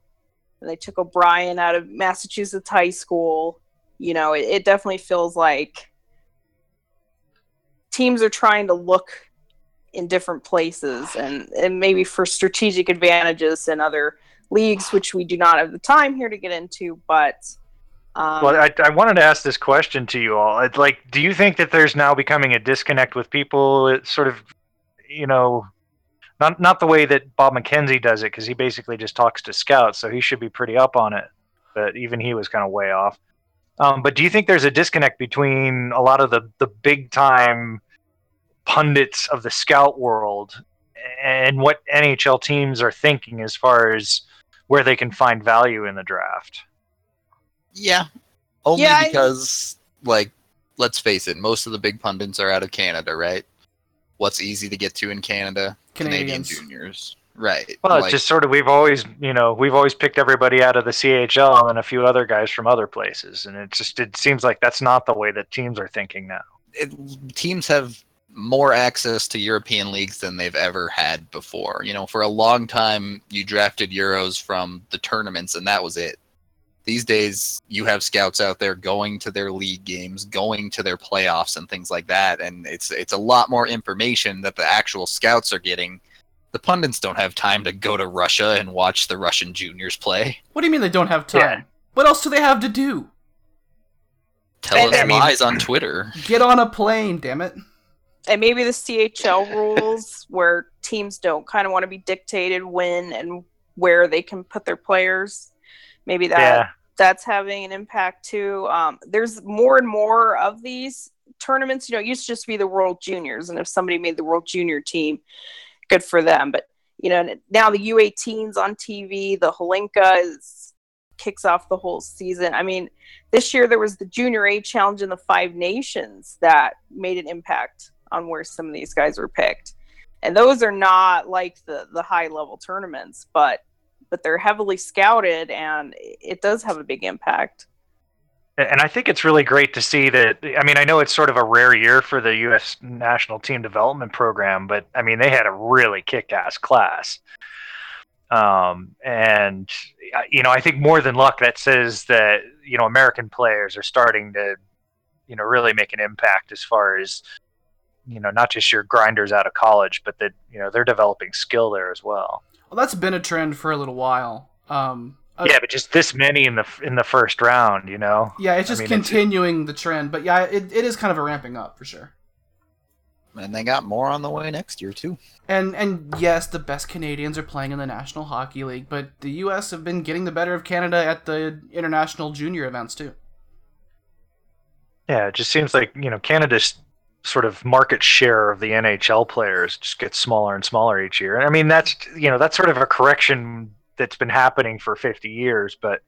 and they took O'Brien out of Massachusetts high school. You know, it, it definitely feels like teams are trying to look in different places and, and maybe for strategic advantages in other leagues, which we do not have the time here to get into. But um, Well, I, I wanted to ask this question to you all. It's like, do you think that there's now becoming a disconnect with people? It's sort of, you know, not not the way that Bob McKenzie does it, because he basically just talks to scouts, so he should be pretty up on it. But even he was kind of way off. Um, but do you think there's a disconnect between a lot of the the big time pundits of the scout world and what NHL teams are thinking as far as where they can find value in the draft? Yeah. Only Yeah, I- because, like, let's face it, most of the big pundits are out of Canada, right? What's easy to get to in Canada? Canadians. Canadian juniors, Right. Well, it's just sort of we've always, you know, we've always picked everybody out of the CHL and a few other guys from other places, and it just it seems like that's not the way that teams are thinking now. it, teams have more access to European leagues than they've ever had before. You know, for a long time, you drafted Euros from the tournaments, and that was it. These days, you have scouts out there going to their league games, going to their playoffs, and things like that. And it's it's a lot more information that the actual scouts are getting. The pundits don't have time to go to Russia and watch the Russian juniors play. What do you mean they don't have time? What else do they have to do? Tell And- us I mean- lies on Twitter. Get on a plane, damn it. And maybe the CHL rules where teams don't kind of want to be dictated when and where they can put their players. Maybe that Yeah. that's having an impact too. Um, there's more and more of these tournaments. You know, it used to just be the World Juniors, and if somebody made the World Junior team, good for them. But you know, now the U18s on TV, the Hlinka is kicks off the whole season. I mean, this year there was the Junior A Challenge in the Five Nations that made an impact on where some of these guys were picked. And those are not like the the high level tournaments, but but they're heavily scouted and it does have a big impact. And I think it's really great to see that. I mean, I know it's sort of a rare year for the U.S. national team development program, but I mean, they had a really kick-ass class. Um, and uh, you know, I think more than luck, that says that you know American players are starting to, you know, really make an impact as far as you know, not just your grinders out of college, but that you know they're developing skill there as well. Well, that's been a trend for a little while. Um, uh, yeah, but just this many in the in the first round, you know. yeah, it's I just mean, it's- continuing the trend. But yeah, it, it is kind of a ramping up for sure. And they got more on the way next year too. And and yes, the best Canadians are playing in the National Hockey League, but the U.S. have been getting the better of Canada at the international junior events too. Yeah, it just seems like you know Canada's sort of market share of the NHL players just gets smaller and smaller each year. And I mean that's you know that's sort of a correction that's been happening for 50 years, but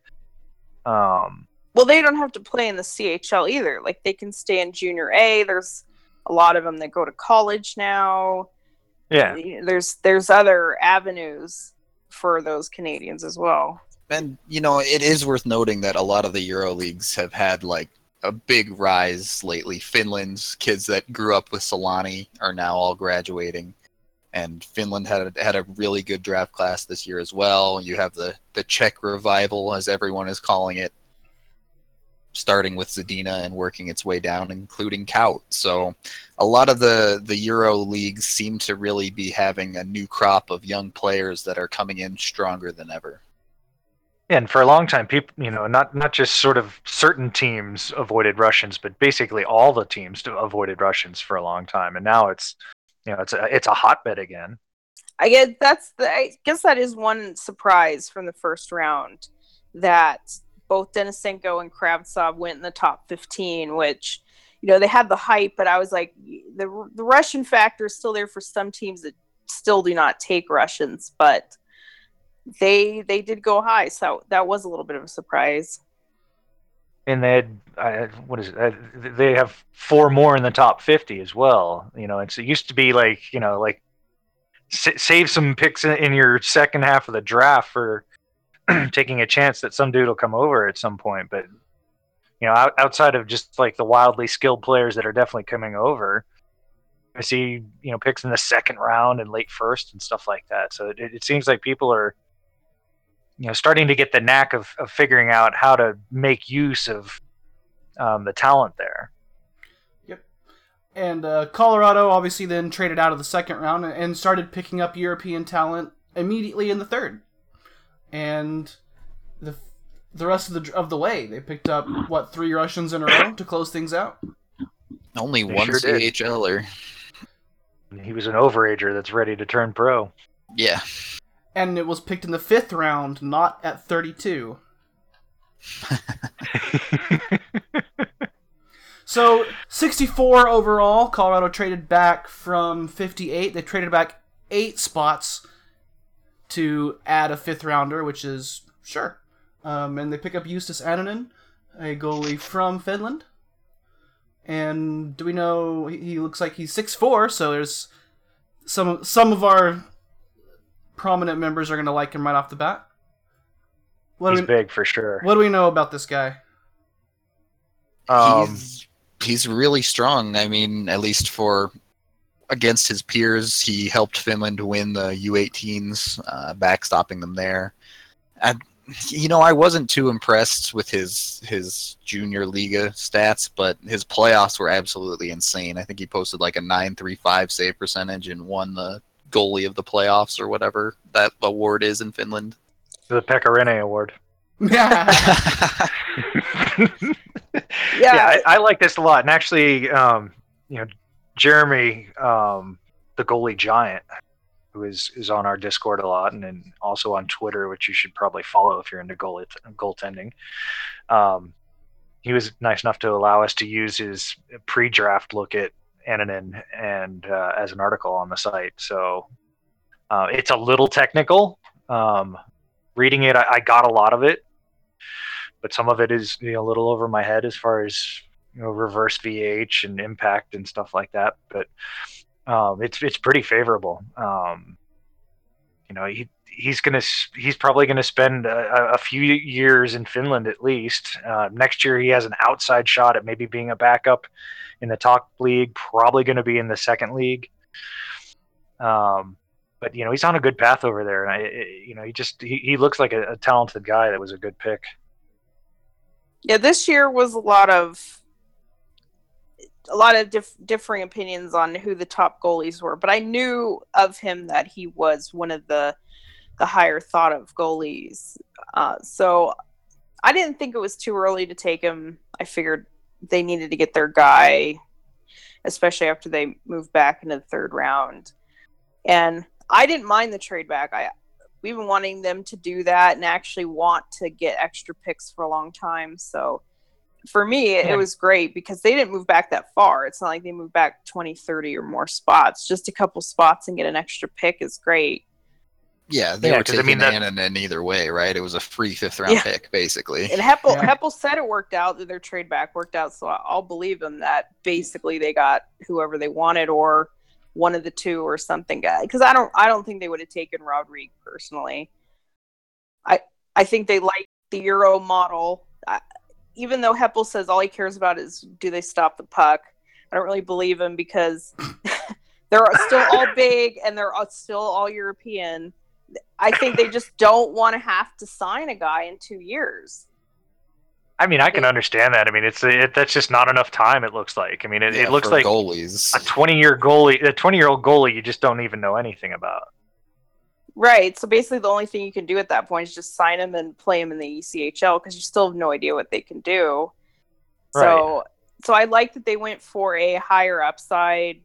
um Well, they don't have to play in the CHL either. Like they can stay in junior A. There's a lot of them that go to college now. yeah, There's there's other avenues for those Canadians as well. And you know, it is worth noting that a lot of the Euro leagues have had like a big rise lately. Finland's kids that grew up with Selanne are now all graduating, and Finland had a, had a really good draft class this year as well. You have the the Czech revival, as everyone is calling it, starting with Zadina and working its way down, including Kaut. So, a lot of the the Euro leagues seem to really be having a new crop of young players that are coming in stronger than ever. And for a long time people you know not not just sort of certain teams avoided Russians, but basically all the teams avoided Russians for a long time, and now it's you know it's a it's a hotbed again. I guess that's the I guess that is one surprise from the first round that both Denisenko and Kravtsov went in the top 15, which you know they had the hype, but I was like the the Russian factor is still there for some teams that still do not take Russians, but they they did go high, so that was a little bit of a surprise. and they had what is it? They have four more in the top fifty as well. You know, it's, it used to be like you know like sa- save some picks in, in your second half of the draft for taking a chance that some dude will come over at some point. But you know, out, outside of just like the wildly skilled players that are definitely coming over, I see you know picks in the second round and late first and stuff like that. So it, it seems like people are you know starting to get the knack of, of figuring out how to make use of um, the talent there. Yep. And uh, Colorado obviously then traded out of the second round and started picking up European talent immediately in the third. And the the rest of the of the way, they picked up what three Russians in a row to close things out. Only They one sure. CHLer. He was an overager that's ready to turn pro. Yeah. And it was picked in the fifth round, not at thirty-two. So 64 overall. Colorado traded back from 58. They traded back eight spots to add a fifth rounder, which is sure. Um, and they pick up Justus Annunen, a goalie from Finland. And do we know he he looks like he's 6'4", so there's some some of our prominent members are going to like him right off the bat. What He's we, big for sure. what do we know about this guy? Um, he's he's really strong. I mean, at least for against his peers, he helped Finland win the U18s, uh, backstopping them there. And you know, I wasn't too impressed with his his junior Liga stats, but his playoffs were absolutely insane. I think he posted like a nine three five save percentage and won the goalie of the playoffs or whatever that award is in Finland. the Pecorine Award. Yeah. yeah, I, I like this a lot. And actually, um, you know, Jeremy, um, the goalie giant, who is is on our Discord a lot, and then also on Twitter, which you should probably follow if you're into goal goaltending. Um, he was nice enough to allow us to use his pre-draft look at Annunen and uh, as an article on the site. So uh, it's a little technical. Um, reading it, I, I got a lot of it, but some of it is you know, a little over my head as far as you know reverse VH and impact and stuff like that. But um, it's it's pretty favorable. Um, you know, he he's gonna he's probably gonna spend a, a few years in Finland at least. Uh, next year, he has an outside shot at maybe being a backup in the top league. Probably going to be in the second league. Um, but you know, he's on a good path over there, and I, I- you know, he just he, he looks like a, a talented guy that was a good pick. Yeah, this year was a lot of a lot of dif- differing opinions on who the top goalies were, but I knew of him that he was one of the the higher thought of goalies. Uh, so I didn't think it was too early to take him. I figured they needed to get their guy, especially after they moved back into the third round. And I didn't mind the trade back. I we've been wanting them to do that and actually want to get extra picks for a long time. So for me, it Yeah. was great because they didn't move back that far. It's not like they moved back 20, 30 or more spots. Just a couple spots and get an extra pick is great. Yeah, they Yeah, were 'cause, I taking mean, that- Annunen either way, right? It was a free fifth round Yeah. pick, basically. And Heppel, Yeah. Heppel said it worked out, that their trade back worked out. So I'll believe them that basically they got whoever they wanted or one of the two or something uh, guy. Because I don't, I don't think they would have taken Rodrigue personally. I, I think they like the Euro model. I, even though Heppel says all he cares about is do they stop the puck, I don't really believe him because they're still all big and they're all- still all European. I think they just don't want to have to sign a guy in two years. I mean, I can understand that. I mean, it's it, that's just not enough time. It looks like. I mean, it, Yeah, it looks like goalies. a twenty-year goalie, a twenty-year-old goalie, you just don't even know anything about. Right. So basically, the only thing you can do at that point is just sign him and play him in the ECHL because you still have no idea what they can do. So, so I like that they went for a higher upside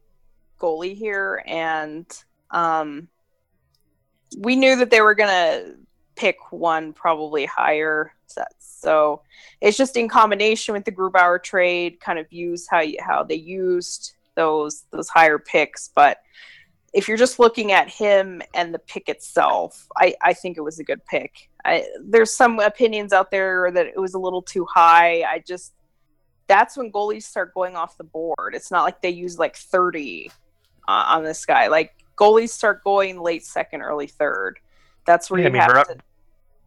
goalie here, and um, we knew that they were gonna pick one probably higher sets. So it's just in combination with the Grubauer trade, kind of use how you, how they used those those higher picks, but if you're just looking at him and the pick itself, I, I think it was a good pick. I, there's some opinions out there that it was a little too high. I just that's when goalies start going off the board. It's not like they use like 30 uh, on this guy. Like goalies start going late second, early third. That's where Yeah, I you mean, have to.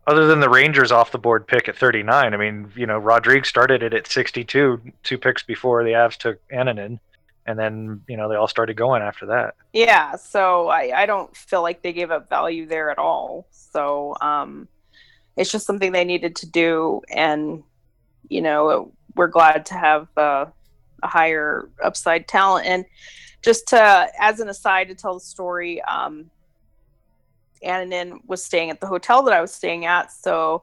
Other than the Rangers off the board pick at thirty-nine, I mean, you know, Rodrigue started it at sixty-two, two picks before the Avs took Annunen, and then you know they all started going after that. Yeah, so I, I don't feel like they gave up value there at all. So um, it's just something they needed to do, and you know we're glad to have uh, a higher upside talent. And just to as an aside to tell the story, um, Annunen was staying at the hotel that I was staying at, so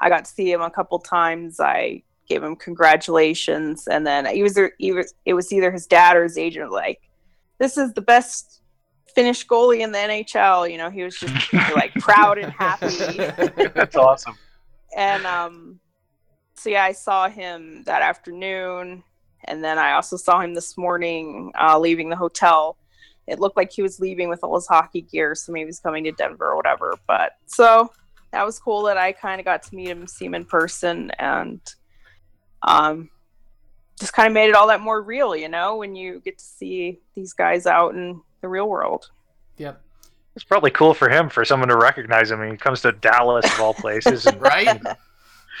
I got to see him a couple times. I gave him congratulations, and then he was either it was either his dad or his agent like this is the best Finnish goalie in the NHL. You know, he was just like proud and happy. That's awesome. And um, so yeah, I saw him that afternoon, and then I also saw him this morning uh, leaving the hotel. It looked like he was leaving with all his hockey gear, so maybe he's coming to Denver or whatever. But so that was cool that I kind of got to meet him, see him in person, and um, just kind of made it all that more real, you know, when you get to see these guys out in the real world. Yep. It's probably cool for him for someone to recognize him. when he comes to Dallas of all places, and Right?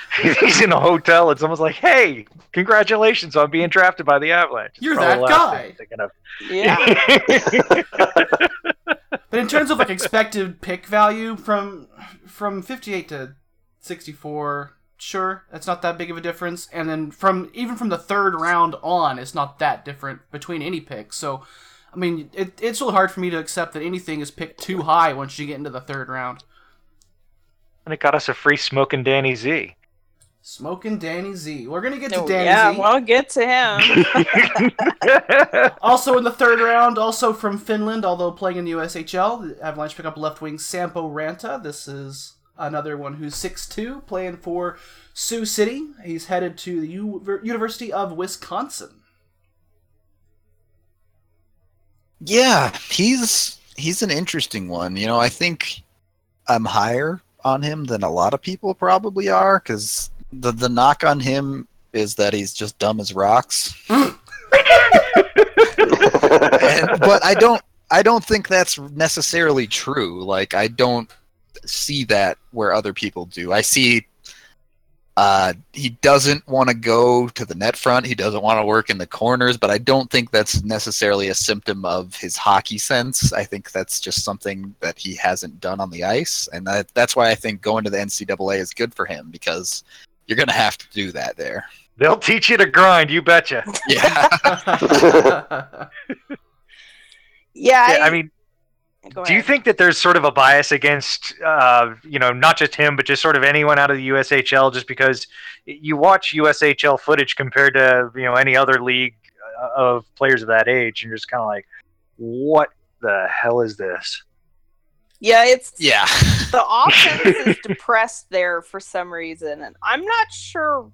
he's in a hotel, and someone's like, "Hey, congratulations on being drafted by the Avalanche." It's You're that the guy. thing I'm thinking of. Yeah. But in terms of like expected pick value from from 58 to 64, sure, that's not that big of a difference. And then from even from the third round on, it's not that different between any pick. So, I mean, it, it's really hard for me to accept that anything is picked too high once you get into the third round. and it got us a free smoking Danny Z. Smoking Danny Z. We're gonna get to Oh, Danny yeah, Z. well, I'll get to him. Also in the third round, also from Finland, although playing in the USHL, the Avalanche pick up left wing Sampo Ranta. This is another one who's six two, playing for Sioux City. He's headed to the U- University of Wisconsin. Yeah, he's he's an interesting one. You know, I think I'm higher on him than a lot of people probably are because the the knock on him is that he's just dumb as rocks. and, but I don't I don't think that's necessarily true. Like I don't see that where other people do. I see uh, he doesn't want to go to the net front. He doesn't want to work in the corners, but I don't think that's necessarily a symptom of his hockey sense. I think that's just something that he hasn't done on the ice, and that, that's why I think going to the NCAA is good for him because you're going to have to do that there. They'll teach you to grind, you betcha. Yeah. Yeah, Yeah, I mean, do you think that there's sort of a bias against, uh, you know, not just him, but just sort of anyone out of the USHL, just because you watch USHL footage compared to you know any other league uh, of players of that age, and you're just kind of like, what the hell is this? Yeah, it's Yeah. the offense is depressed there for some reason, and I'm not sure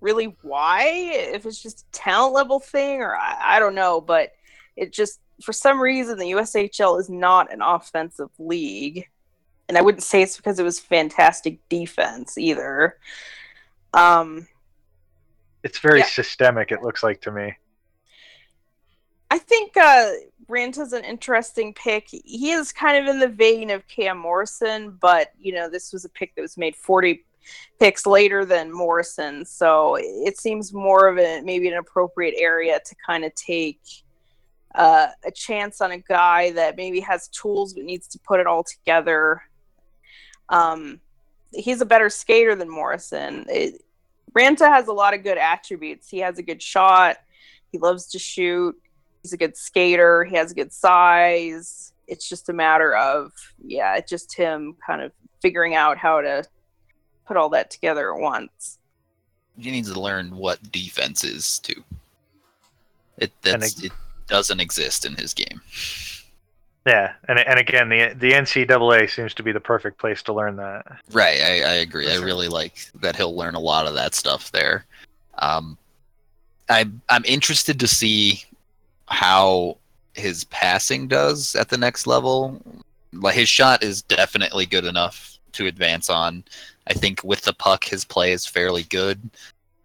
really why. If it's just a talent level thing, or I, I don't know, but it just for some reason the USHL is not an offensive league, and I wouldn't say it's because it was fantastic defense either. Um, It's very Yeah. systemic. It looks like to me. I think uh, Ranta's an interesting pick. He is kind of in the vein of Cam Morrison, but you know this was a pick that was made 40 picks later than Morrison, so it seems more of a maybe an appropriate area to kind of take uh, a chance on a guy that maybe has tools but needs to put it all together. Um, he's a better skater than Morrison. It, Ranta has a lot of good attributes. He has a good shot. He loves to shoot he's a good skater he has a good size it's just a matter of yeah it's just him kind of figuring out how to put all that together at once He needs to learn what defense is too. It that's, it doesn't exist in his game. Yeah, and and again, the the NCAA seems to be the perfect place to learn that. Right, I, I agree. I really like that he'll learn a lot of that stuff there. Um, I'm I'm interested to see how his passing does at the next level. Like his shot is definitely good enough to advance on. I think with the puck, his play is fairly good.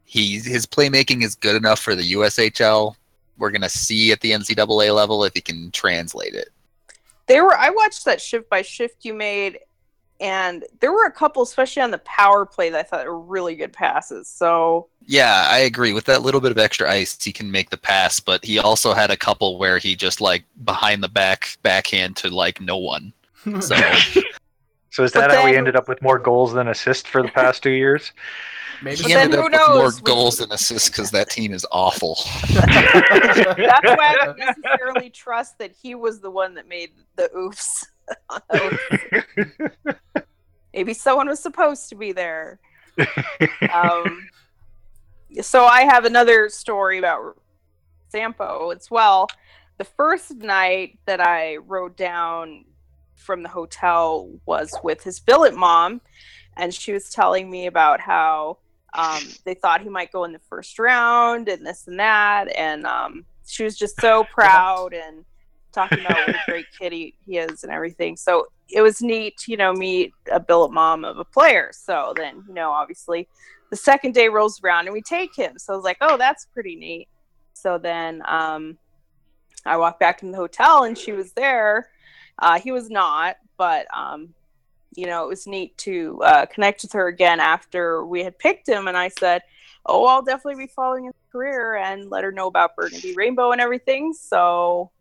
He his playmaking is good enough for the USHL. We're gonna see at the NCAA level if he can translate it. there were i watched that shift by shift you made and there were a couple especially on the power play that i thought were really good passes so Yeah, I agree. With that little bit of extra ice, he can make the pass, but he also had a couple where he just like behind the back backhand to like no one. So So is But that how we ended up with more goals than assists for the past two years? Maybe he But then ended who up with more goals than assists because that team is awful. that's why i don't necessarily trust that he was the one that made the oops maybe someone was supposed to be there um, so I have another story about Sampo as well. The first night that I rode down from the hotel was with his billet mom, and she was telling me about how um, they thought he might go in the first round and this and that, and um, she was just so proud and talking about what a great kid he, he is and everything. So it was neat, you know, meet a billet mom of a player. So then, you know, obviously the second day rolls around and we take him. So I was like, oh, that's pretty neat. So then um, I walked back in the hotel and she was there. Uh, he was not, but um, you know, it was neat to uh, connect with her again after we had picked him, and I said, "Oh, I'll definitely be following his career and let her know about Burgundy Rainbow and everything." So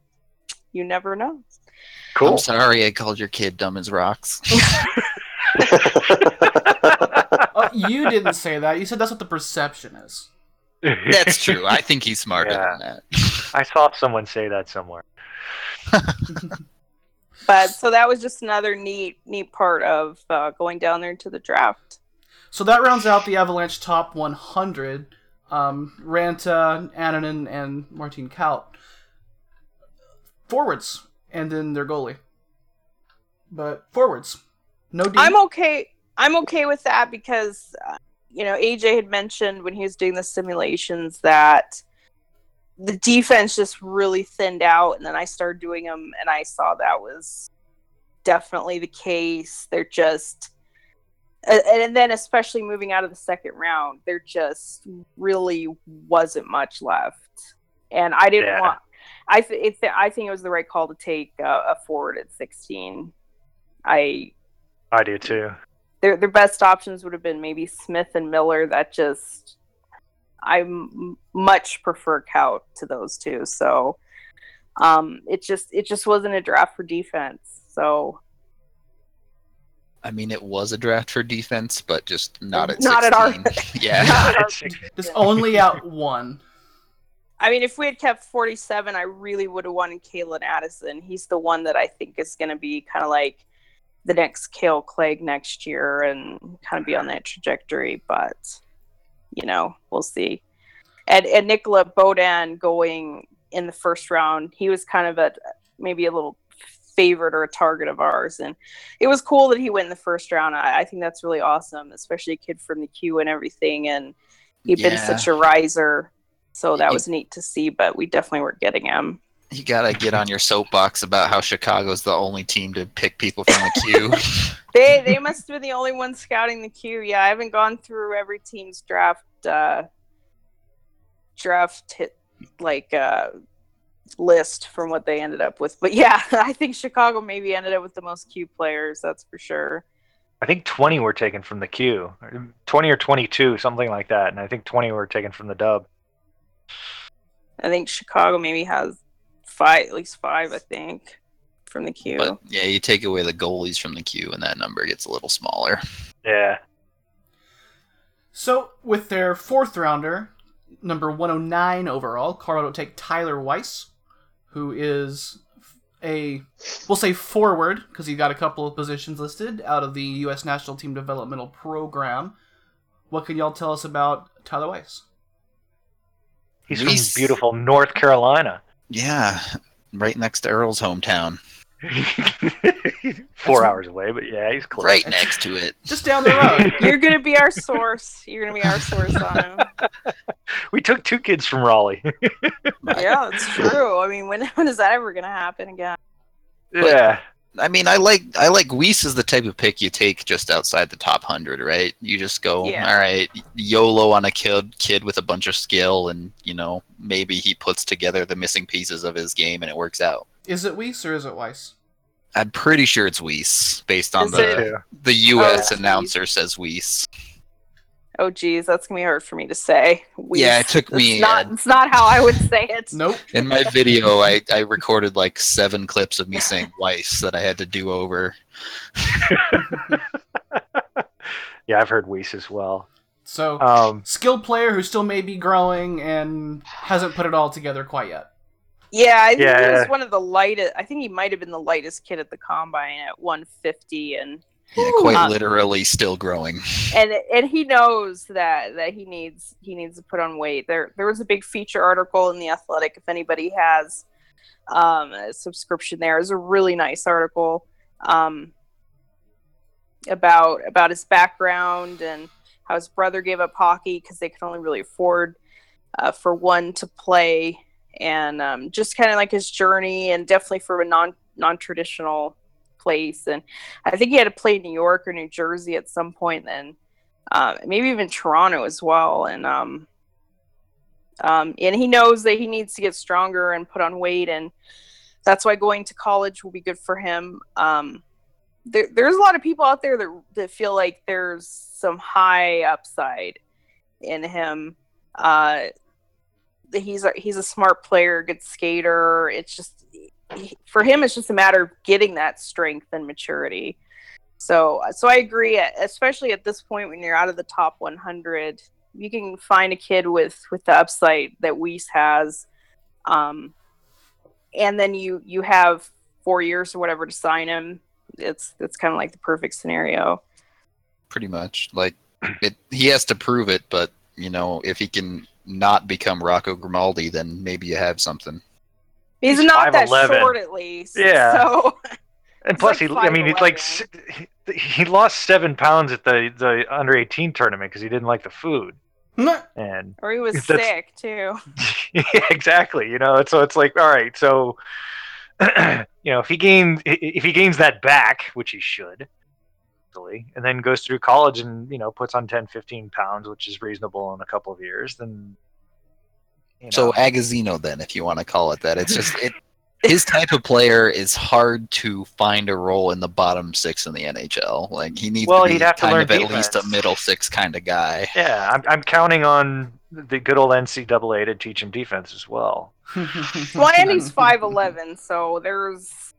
you never know. Cool. I'm sorry I called your kid dumb as rocks. Oh, you didn't say that. You said that's what the perception is. That's true. I think he's smarter Yeah. than that. I saw someone say that somewhere. But so that was just another neat, neat part of uh, going down there to the draft. So that rounds out the Avalanche top 100. Um, Ranta, Annunen, and Martin Kaut. Forwards, and then their goalie. But forwards, no D. I'm okay. I'm okay with that because uh, you know AJ had mentioned when he was doing the simulations that the defense just really thinned out, and then I started doing them, and I saw that was definitely the case. They're just, and, and then especially moving out of the second round, there just really wasn't much left, and I didn't Yeah. want. I th- it th- I think it was the right call to take uh, a forward at 16. I I do too. their their best options would have been maybe Smith and Miller. That just I m- much prefer Kaut to those two. So um, it just it just wasn't a draft for defense. So I mean, it was a draft for defense, but just not at Not at our- yeah. Not at our- Just only out one. I mean, if we had kept 47, I really would have wanted Calen Addison. He's the one that I think is going to be kind of like the next Kale Clague next year and kind of be on that trajectory. But, you know, we'll see. And, and Nicolas Beaudin going in the first round, he was kind of a maybe a little favorite or a target of ours. And it was cool that he went in the first round. I, I think that's really awesome, especially a kid from the Q and everything. And he'd been such a riser. So that You- was neat to see, but we definitely weren't getting him. You gotta get on your soapbox about how Chicago's the only team to pick people from the Q. They they must have been the only ones scouting the Q. Yeah, I haven't gone through every team's draft uh draft hit like uh list from what they ended up with. But yeah, I think Chicago maybe ended up with the most Q players, that's for sure. I think 20 were taken from the Q. 20 or 22, something like that. And I think 20 were taken from the dub. I think Chicago maybe has five at least five, I think, from the Q. but yeah, you take away the goalies from the Q, and that number gets a little smaller. Yeah. So, with their fourth rounder, number 109 overall, Colorado will take Tyler Weiss, who is a, we'll say forward, because he got a couple of positions listed out of the U.S. National Team Developmental Program. What can y'all tell us about Tyler Weiss? He's Reese. from beautiful North Carolina. Yeah, right next to Earl's hometown. Four hours away, but yeah, he's close. Right next to it. Just down the road. You're gonna be our source. You're gonna be our source on him. We took two kids from Raleigh. Yeah, that's true. I mean, when when is that ever gonna happen again? yeah. I mean, I like I like Weiss is the type of pick you take just outside the top hundred, right? You just go, Yeah. all right, YOLO on a kid kid with a bunch of skill, and you know maybe he puts together the missing pieces of his game and it works out. Is it Weiss or is it Weiss? I'm pretty sure it's Weiss based on Is the it- the U.S. Oh, announcer says Weiss. Oh, geez, that's gonna be hard for me to say. We- Yeah, it took it's me, Not, uh, it's not how I would say it. Nope. In my video, I, I recorded like seven clips of me saying Weiss that I had to do over. Yeah, I've heard Weiss as well. So, Um, skilled player who still may be growing and hasn't put it all together quite yet. Yeah, I think he was one of the lightest. I think he might have been the lightest kid at the combine at 150, and Yeah, quite Uh, literally still growing. and and he knows that that he needs he needs to put on weight. There there was a big feature article in the Athletic. If anybody has um, a subscription, there is a really nice article um, about about his background and how his brother gave up hockey because they could only really afford uh, for one to play, and um, just kind of like his journey, and definitely for a non non traditional place. And I think he had to play New York or New Jersey at some point, then uh, maybe even Toronto as well. And um, um, and he knows that he needs to get stronger and put on weight. And that's why going to college will be good for him. Um, there, there's a lot of people out there that that feel like there's some high upside in him. Uh, he's a, he's a smart player, good skater. It's just for him, it's just a matter of getting that strength and maturity. So, so I agree. Especially at this point, when you're out of the top 100, you can find a kid with with the upside that Weiss has, um, and then you you have four years or whatever to sign him. It's it's kind of like the perfect scenario. pretty much. Like it, he has to prove it, but you know, if he can not become Rocco Grimaldi, then maybe you have something. He's, He's not that 5'11". short, at least. Yeah. So And plus, like he, I mean, he's like he, he lost seven pounds at the the under eighteen tournament because he didn't like the food. And or he was sick too. yeah, exactly. You know, so it's like, all right, so you know, if he gains if he gains that back, which he should, easily, and then goes through college and you know puts on 10, 15 pounds, which is reasonable in a couple of years, then So Agazino, then, if you want to call it that, it's just it. His type of player is hard to find a role in the bottom six in the NHL. Like he needs Well, to be he'd have to learn of at least a middle six kind of guy. yeah, I'm I'm counting on the good old NCAA to teach him defense as well. well, and he's five eleven, so there's.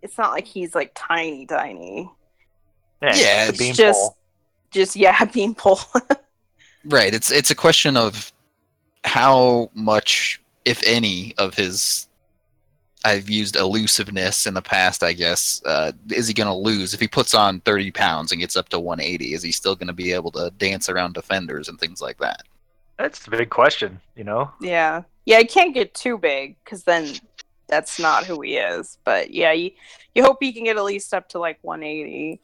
It's not like he's like tiny, tiny. Yeah, Yeah, it's just, pole. just yeah, beanpole. Right. It's it's a question of how much, if any, of his I've used elusiveness in the past. I guess uh, is he going to lose if he puts on thirty pounds and gets up to one eighty? Is he still going to be able to dance around defenders and things like that? That's the big question, you know. yeah, yeah, he can't get too big because then that's not who he is. But yeah, you you hope he can get at least up to like one eighty.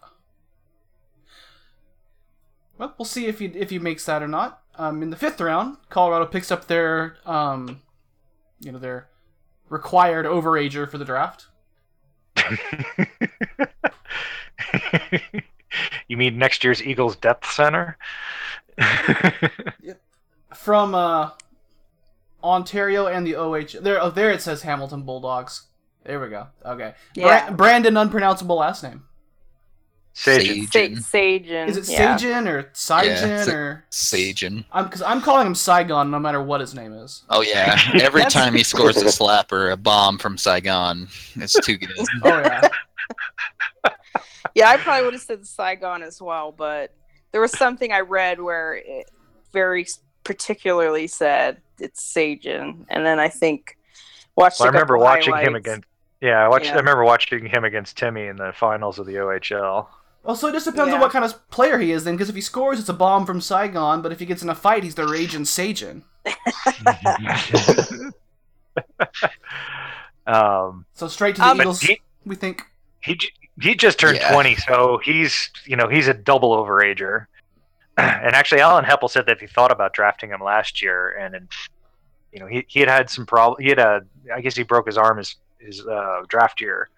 Well, we'll see if he if he makes that or not. Um, in the fifth round, Colorado picks up their um, you know, their required overager for the draft. you mean next year's Eagles depth center? from uh, Ontario and the OH. There, oh, there it says Hamilton Bulldogs. There we go. Okay. Bra- Yeah. Brandon, unpronounceable last name. Saigeon. Sa- Saigeon. Is it yeah. Saigeon or Saigeon Sa- or Saigeon. I'm because I'm calling him Saigon no matter what his name is. Oh yeah. Every time he scores a slap or a bomb from Saigon, it's too good. Oh yeah. Yeah, I probably would have said Saigon as well, but there was something I read where it very particularly said it's Saigeon, and then I think watched. Well, I a remember couple watching him highlights. against. Yeah, I watched. Yeah. I remember watching him against Timmy in the finals of the OHL. Well, so it just depends on what kind of player he is then, because if he scores, it's a bomb from Saigon, but if he gets in a fight, he's the raging Sajin. um, So straight to the Um, Eagles, he, we think. he he just turned Yeah. 20, so he's you know he's a double overager. and actually, Alan Hepple said that he thought about drafting him last year, and, and you know he, he had had some problem. He had a I guess he broke his arm his his uh, draft year,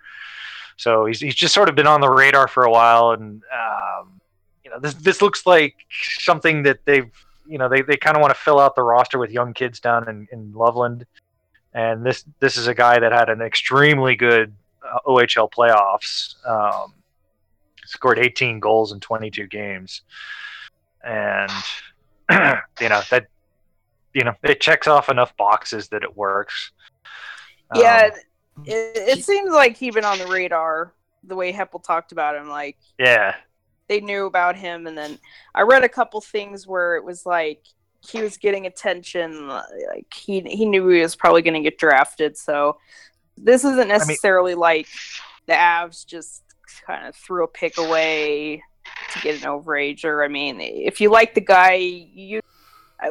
so he's he's just sort of been on the radar for a while, and um, you know this this looks like something that they've you know they, they kind of want to fill out the roster with young kids down in, in Loveland, and this this is a guy that had an extremely good uh, OHL playoffs. Um, scored 18 goals in 22 games, and you know that you know it checks off enough boxes that it works. Yeah, Um, it, it seems like he'd been on the radar the way Hepple talked about him. Like yeah, they knew about him, and then I read a couple things where it was like he was getting attention. Like he he knew he was probably going to get drafted. So this isn't necessarily like the Avs just kind of threw a pick away to get an overager. I mean, if you like the guy, you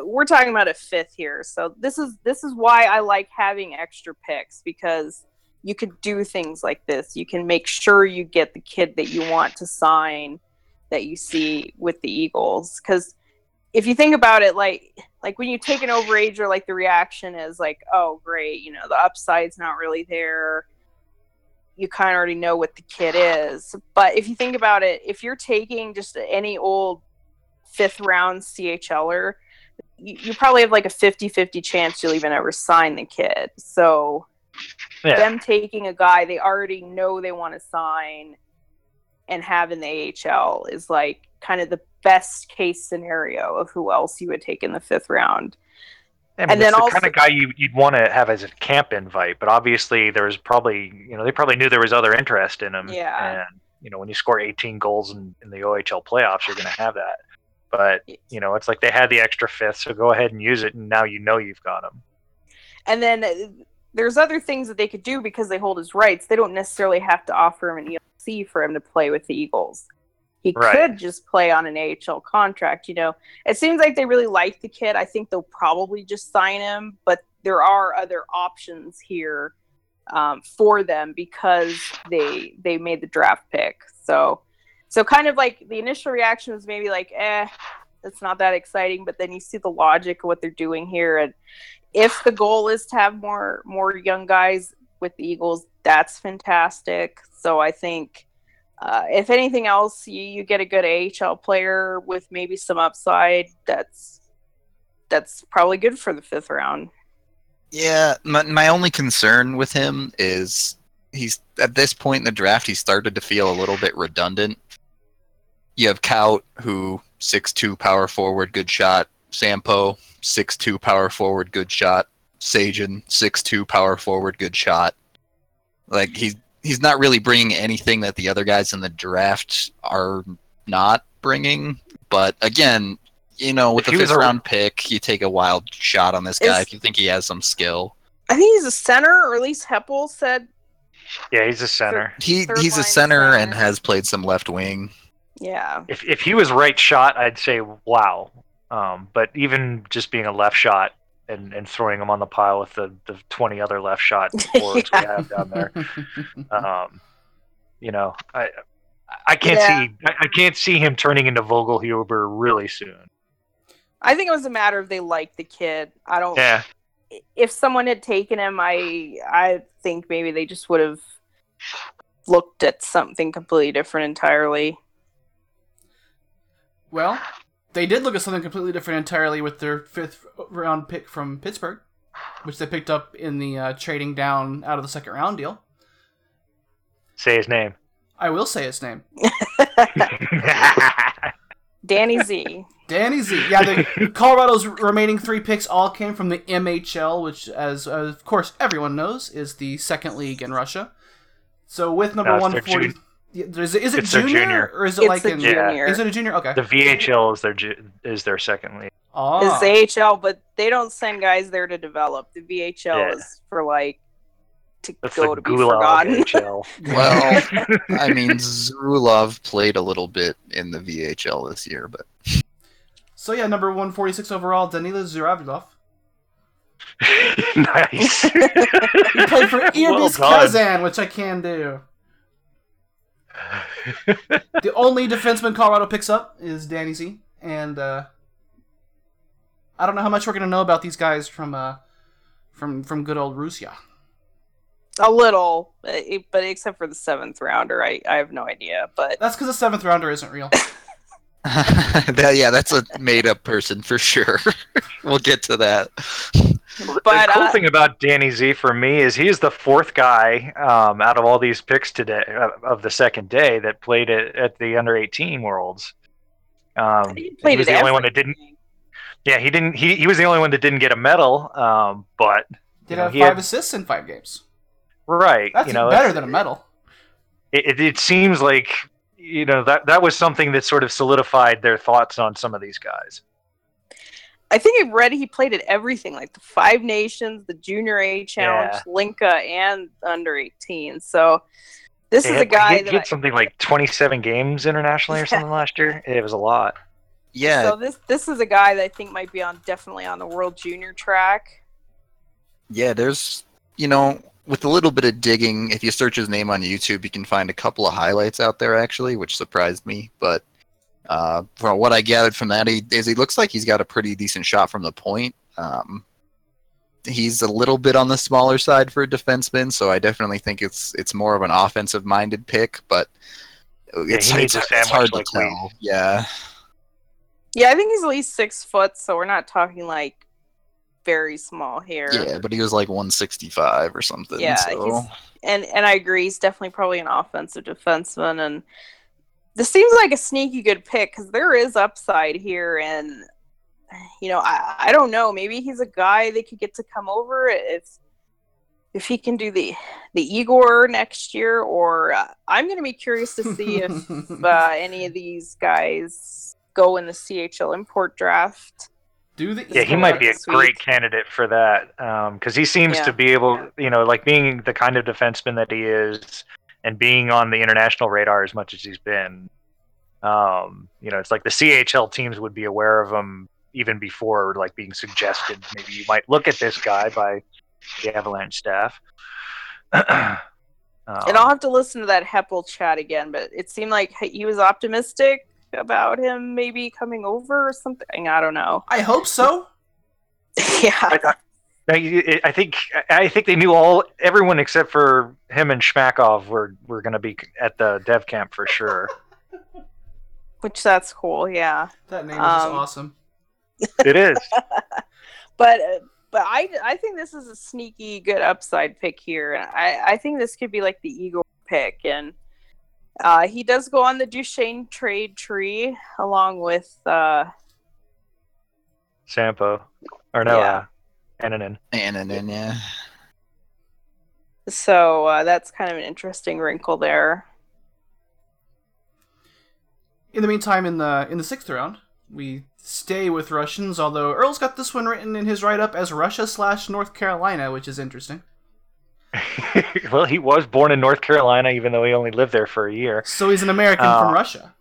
we're talking about a fifth here. So this is this is why I like having extra picks because you could do things like this. You can make sure you get the kid that you want to sign that you see with the Eagles cuz if you think about it like like when you take an overager like the reaction is like oh great, you know, the upside's not really there. You kind of already know what the kid is. But if you think about it, if you're taking just any old fifth round CHLer, you, you probably have like a 50 50 chance you'll even ever sign the kid. So Yeah. them taking a guy they already know they want to sign and have in the AHL is like kind of the best case scenario of who else you would take in the fifth round. I mean, And then the also- kind of guy you, you'd want to have as a camp invite, but obviously there was probably, you know, they probably knew there was other interest in him. Yeah. And, you know, when you score 18 goals in, in the OHL playoffs, you're going to have that. But, you know, it's like they had the extra fifth, so go ahead and use it, and now you know you've got him. And then there's other things that they could do because they hold his rights. They don't necessarily have to offer him an ELC for him to play with the Eagles. He Right. could just play on an AHL contract, you know. It seems like they really like the kid. I think they'll probably just sign him, but there are other options here um, for them because they they made the draft pick. So so kind of like the initial reaction was maybe like, eh, it's not that exciting, but then you see the logic of what they're doing here and if the goal is to have more more young guys with the Eagles, that's fantastic. So I think uh, if anything else, you, you get a good AHL player with maybe some upside. That's that's probably good for the fifth round. Yeah, my, my only concern with him is he's at this point in the draft he started to feel a little bit redundant. You have Kaut, who six two power forward, good shot. Sampo, six two power forward, good shot. Saigeon, six two power forward, good shot. Like he's he's not really bringing anything that the other guys in the draft are not bringing. But again, you know, with If the fifth a- round pick, you take a wild shot on this guy if you think he has some skill. I think he's a center, or at least Hepple said. Yeah, he's a center. He he's a line center and has played some left wing. Yeah, If, if he was right shot, I'd say wow. Um, but even just being a left shot and, and throwing him on the pile with the, the 20 other left shot forwards we have down there, um, you know, I I can't Yeah. see I, I can't see him turning into Vogelhuber really soon. I think it was a matter of they liked the kid. I don't. Yeah, If someone had taken him, I I think maybe they just would have looked at something completely different entirely. Well, they did look at something completely different entirely with their fifth round pick from Pittsburgh, which they picked up in the uh, trading down out of the second round deal. say his name. I will say his name. Danny Z. Danny Z. Yeah, the Colorado's remaining three picks all came from the MHL, which, as, as of course everyone knows, is the second league in Russia. So with number No, it's one their forty, jun- Yeah, is it, is it junior, junior. or is it It's like the in? junior. Is it a junior? Okay. the VHL is their ju- is their second league. Oh. It's AHL, but they don't send guys there to develop. The VHL Yeah. is for like to That's go the to be Gulag forgotten. HL. Well, I mean, Zhuravlyov played a little bit in the VHL this year, but So yeah, number one forty six overall, Danila Zhuravlyov. nice. He played for Irbis done. Kazan, which I can do. The only defenseman Colorado picks up is Danny Z, and uh, I don't know how much we're gonna know about these guys from uh, from from good old Russia. A little, but but except for the seventh rounder, I, I have no idea. But That's because the seventh rounder isn't real. that, yeah, that's a made-up person for sure. we'll get to that. But the cool uh, thing about Danny Z for me is he's the fourth guy um, out of all these picks today uh, of the second day that played at, at the under 18 worlds. Um, he played he was at the only one that didn't. Yeah, he didn't. He, he was the only one that didn't get a medal. Um, but Did you know, have five had- assists in five games. right, That's you know, better than a medal. It, it, it seems like you know that that was something that sort of solidified their thoughts on some of these guys. I think I read he played at everything, like the Five Nations, the Junior A Challenge, Yeah. Hlinka, and under eighteen. So this He is a guy he, that he I, something like 27 games internationally or something last year. It was a lot. Yeah, so this this is a guy that I think might be on definitely on the World Junior track. yeah. There's, you know, with a little bit of digging, if you search his name on YouTube, you can find a couple of highlights out there actually, which surprised me. But uh, from what I gathered from that, he is he looks like he's got a pretty decent shot from the point. Um, he's a little bit on the smaller side for a defenseman, so I definitely think it's it's more of an offensive minded pick, but it's, he it's, it's sandwich hard to like we- tell. Yeah. Yeah, I think he's at least six foot, so we're not talking like very small here. Yeah, but he was like 165 or something. Yeah, so. he's, and and I agree. He's definitely probably an offensive defenseman, and this seems like a sneaky good pick because there is upside here, and you know I I don't know. Maybe he's a guy they could get to come over if if he can do the the Igor next year, or uh, I'm going to be curious to see if uh, any of these guys go in the CHL import draft. Do the Yeah, he might be a Sweet. great candidate for that because he seems Yeah. to be able, you know, like being the kind of defenseman that he is, and being on the international radar as much as he's been. Um, you know, it's like the CHL teams would be aware of him even before like being suggested. Maybe you might look at this guy by the Avalanche staff. Um, and I'll have to listen to that Hepple chat again, but it seemed like he was optimistic about him maybe coming over or something. I don't know. I hope so. yeah. I, I think I think they knew all everyone except for him and Shmakov were were going to be at the dev camp for sure. Which that's cool, yeah. That name is Um, awesome. It is. But uh, but I I think this is a sneaky good upside pick here. And I I think this could be like the Eagle pick and uh, he does go on the Duchene trade tree along with uh, Sampo or no, Yeah. uh, Annunen. Annunen, yeah. so uh, that's kind of an interesting wrinkle there. In the meantime, in the in the sixth round, we stay with Russians. Although Earl's got this one written in his write up as Russia slash North Carolina, which is interesting. well, he was born in North Carolina, even though he only lived there for a year. So he's an American Uh, from Russia.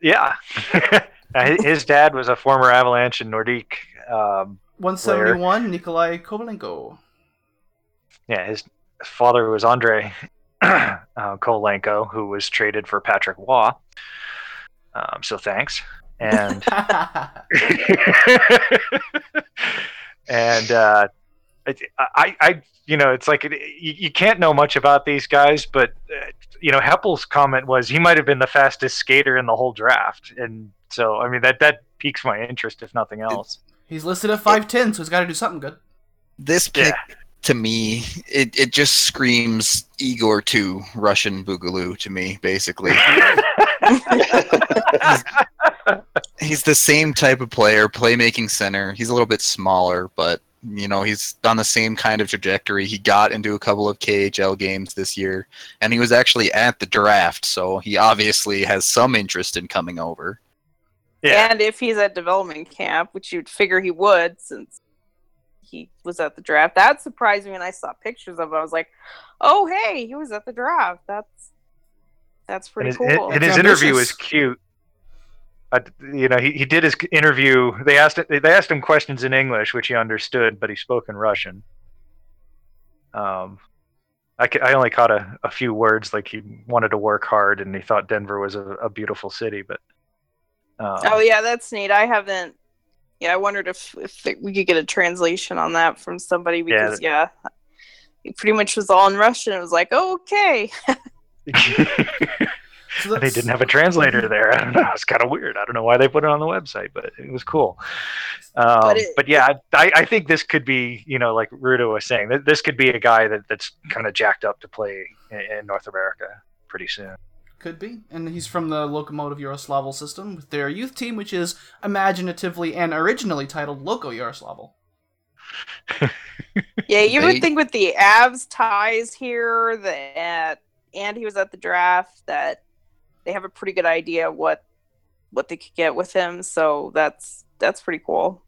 Yeah, Uh, his- his dad was a former Avalanche and Nordique. Um, One seventy one, Nikolai Kovalenko. yeah, his father was Andre uh, Kolenko, who was traded for Patrick Roy. Um, so thanks. And and uh, I, I, I, you know, it's like it, you, you can't know much about these guys, but uh, you know, Hepple's comment was he might have been the fastest skater in the whole draft, and so I mean that that piques my interest if nothing else. He's listed at five ten, so he's got to do something good. This pick to me, it, it just screams Igor 2 Russian Boogaloo to me, basically. he's, he's the same type of player, playmaking center. He's a little bit smaller, but you know he's on the same kind of trajectory. He got into a couple of KHL games this year, and he was actually at the draft, so he obviously has some interest in coming over. And if he's at development camp, which you'd figure he would since he was at the draft, that surprised me when I saw pictures of him. I was like, "Oh, hey, he was at the draft. That's that's And pretty his, cool." and his interview is cute. Uh, you know, he, he did his interview. They asked they asked him questions in English, which he understood, but he spoke in Russian. Um, I, ca- I only caught a, a few words, like he wanted to work hard and he thought Denver was a, a beautiful city. But um, Oh yeah, that's neat. I haven't. Yeah, I wondered if if we could get a translation on that from somebody Yeah. because yeah, it pretty much was all in Russian. It was like, oh, okay. So they didn't have a translator there. I don't know. It's kind of weird. I don't know why they put it on the website, but it was cool. Um, but, it- yeah, I, I think this could be, you know, like Rudo was saying, th- this could be a guy that, that's kind of jacked up to play in, in North America pretty soon. Could be. And he's from the Lokomotiv Yaroslavl system with their youth team, which is imaginatively and originally titled Loko Yaroslavl. Yeah, you would think with the Avs ties here that and he was at the draft that they have a pretty good idea what what they could get with him. So that's that's pretty cool.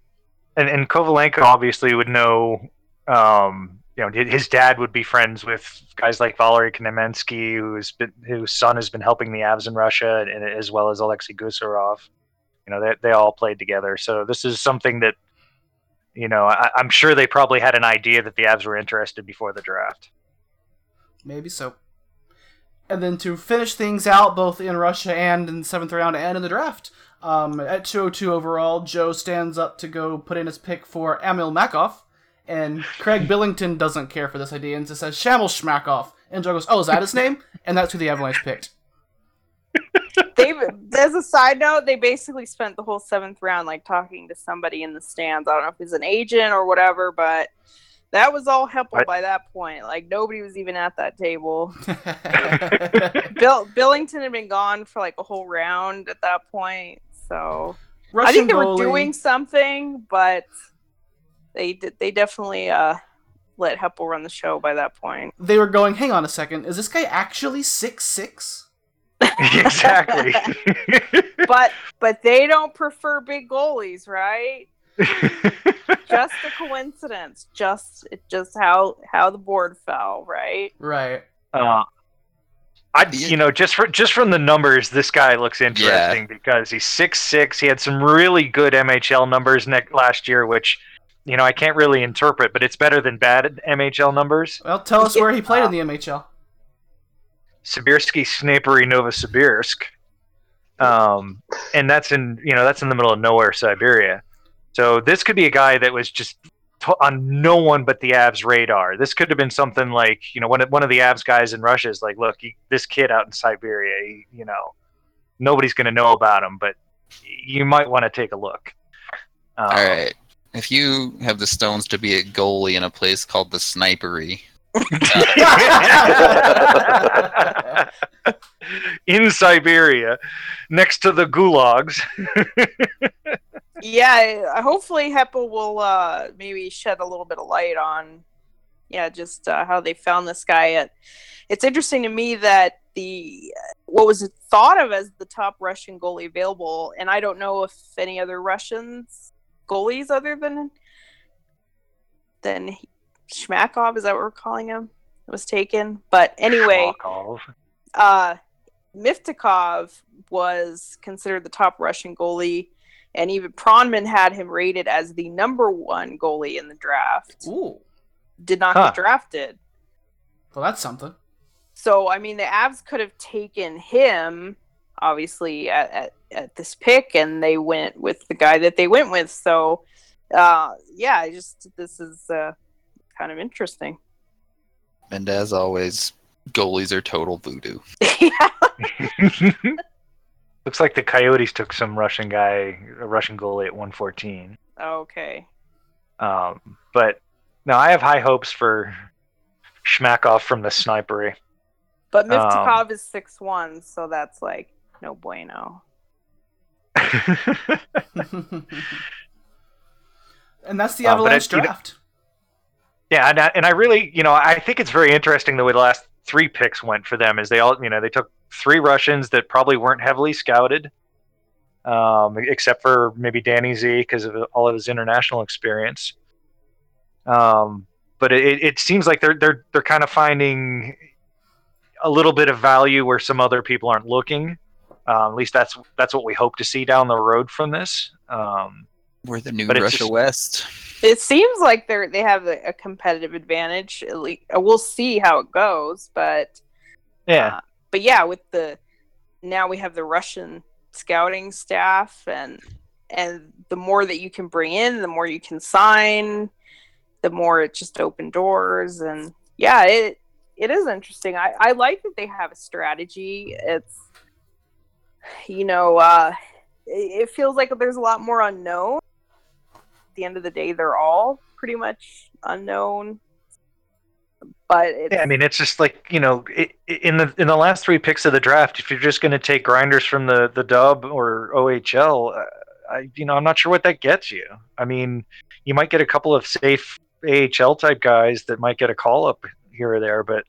And, and Kovalenko obviously would know, um, you know, his dad would be friends with guys like Valery Kamensky, who's been, whose son has been helping the Avs in Russia, and as well as Alexei Gusarov. You know, they, they all played together. So this is something that, you know, I, I'm sure they probably had an idea that the Avs were interested before the draft. Maybe so. And then to finish things out, both in Russia and in the seventh round and in the draft, um, at 202 overall, Joe stands up to go put in his pick for Emil Makov, and Craig Billington doesn't care for this idea and just says Shamil Shmakov. And Joe goes, "Oh, is that his name?" And that's who the Avalanche picked. they as a side note, they basically spent the whole seventh round like talking to somebody in the stands. I don't know if he's an agent or whatever, but that was all Hepple What? by that point. Like nobody was even at that table. Bill Billington had been gone for like a whole round at that point, so I think they were doing something, but they did. They definitely uh, let Hepple run the show by that point. They were going. Hang on a second. Is this guy actually six six? exactly. but but they don't prefer big goalies, right? just a coincidence. Just it just how how the board fell, right? Right. Uh, I you know just for just from the numbers, this guy looks interesting because he's six six. He had some really good MHL numbers ne- last year, which you know I can't really interpret, but it's better than bad MHL numbers. Well, tell us where he played in the MHL. Sibirsky Snaipery Novosibirsk. Um, and that's in you know that's in the middle of nowhere, Siberia. So this could be a guy that was just to- on no one but the Avs radar. This could have been something like you know one of, one of the Avs guys in Russia is like, look, he, this kid out in Siberia, he, you know, nobody's going to know about him, but you might want to take a look. Um, All right. If you have the stones to be a goalie in a place called the Snipery, in Siberia, next to the gulags. Yeah, hopefully Hepple will uh, maybe shed a little bit of light on, yeah, just uh, how they found this guy. At it's interesting to me that the what was thought of as the top Russian goalie available, and I don't know if any other Russians goalies other than than Shmakov is that what we're calling him was taken. But anyway, Schmalkov. uh, Miftakhov was considered the top Russian goalie, and even Pronman had him rated as the number one goalie in the draft. Ooh. Did not Huh. get drafted. Well, that's something. So, I mean, the Avs could have taken him, obviously, at, at, at this pick, and they went with the guy that they went with. So, uh, yeah, I just, this is uh, kind of interesting. and as always, goalies are total voodoo. Looks like the Coyotes took some Russian guy, a Russian goalie at 114. Okay. Um, but now I have high hopes for Shmakov from the Snipery. But Um, is six one, so that's like no bueno. And that's the Uh, but Avalanche it- you know- draft. Yeah, and I, and I really, you know, I think it's very interesting the way the last three picks went for them. Is they all, you know, they took three Russians that probably weren't heavily scouted, um, except for maybe Danny Z because of all of his international experience. Um, but it, it seems like they're they're they're kind of finding a little bit of value where some other people aren't looking. Um, at least that's that's what we hope to see down the road from this. Um, We're the new Russia just- West. It seems like they're they have a, a competitive advantage. At least we'll see how it goes, but yeah. but yeah, with the now we have the Russian scouting staff, and and the more that you can bring in, the more you can sign, the more it just open doors, and yeah, it it is interesting. I I like that they have a strategy. It's you know uh, it, feels like there's a lot more unknown. At the end of the day, they're all pretty much unknown. But Yeah, I mean, it's just like you know, in the in the last three picks of the draft, if you're just going to take grinders from the the Dub or OHL, uh, I you know, I'm not sure what that gets you. I mean, you might get a couple of safe AHL type guys that might get a call up here or there, but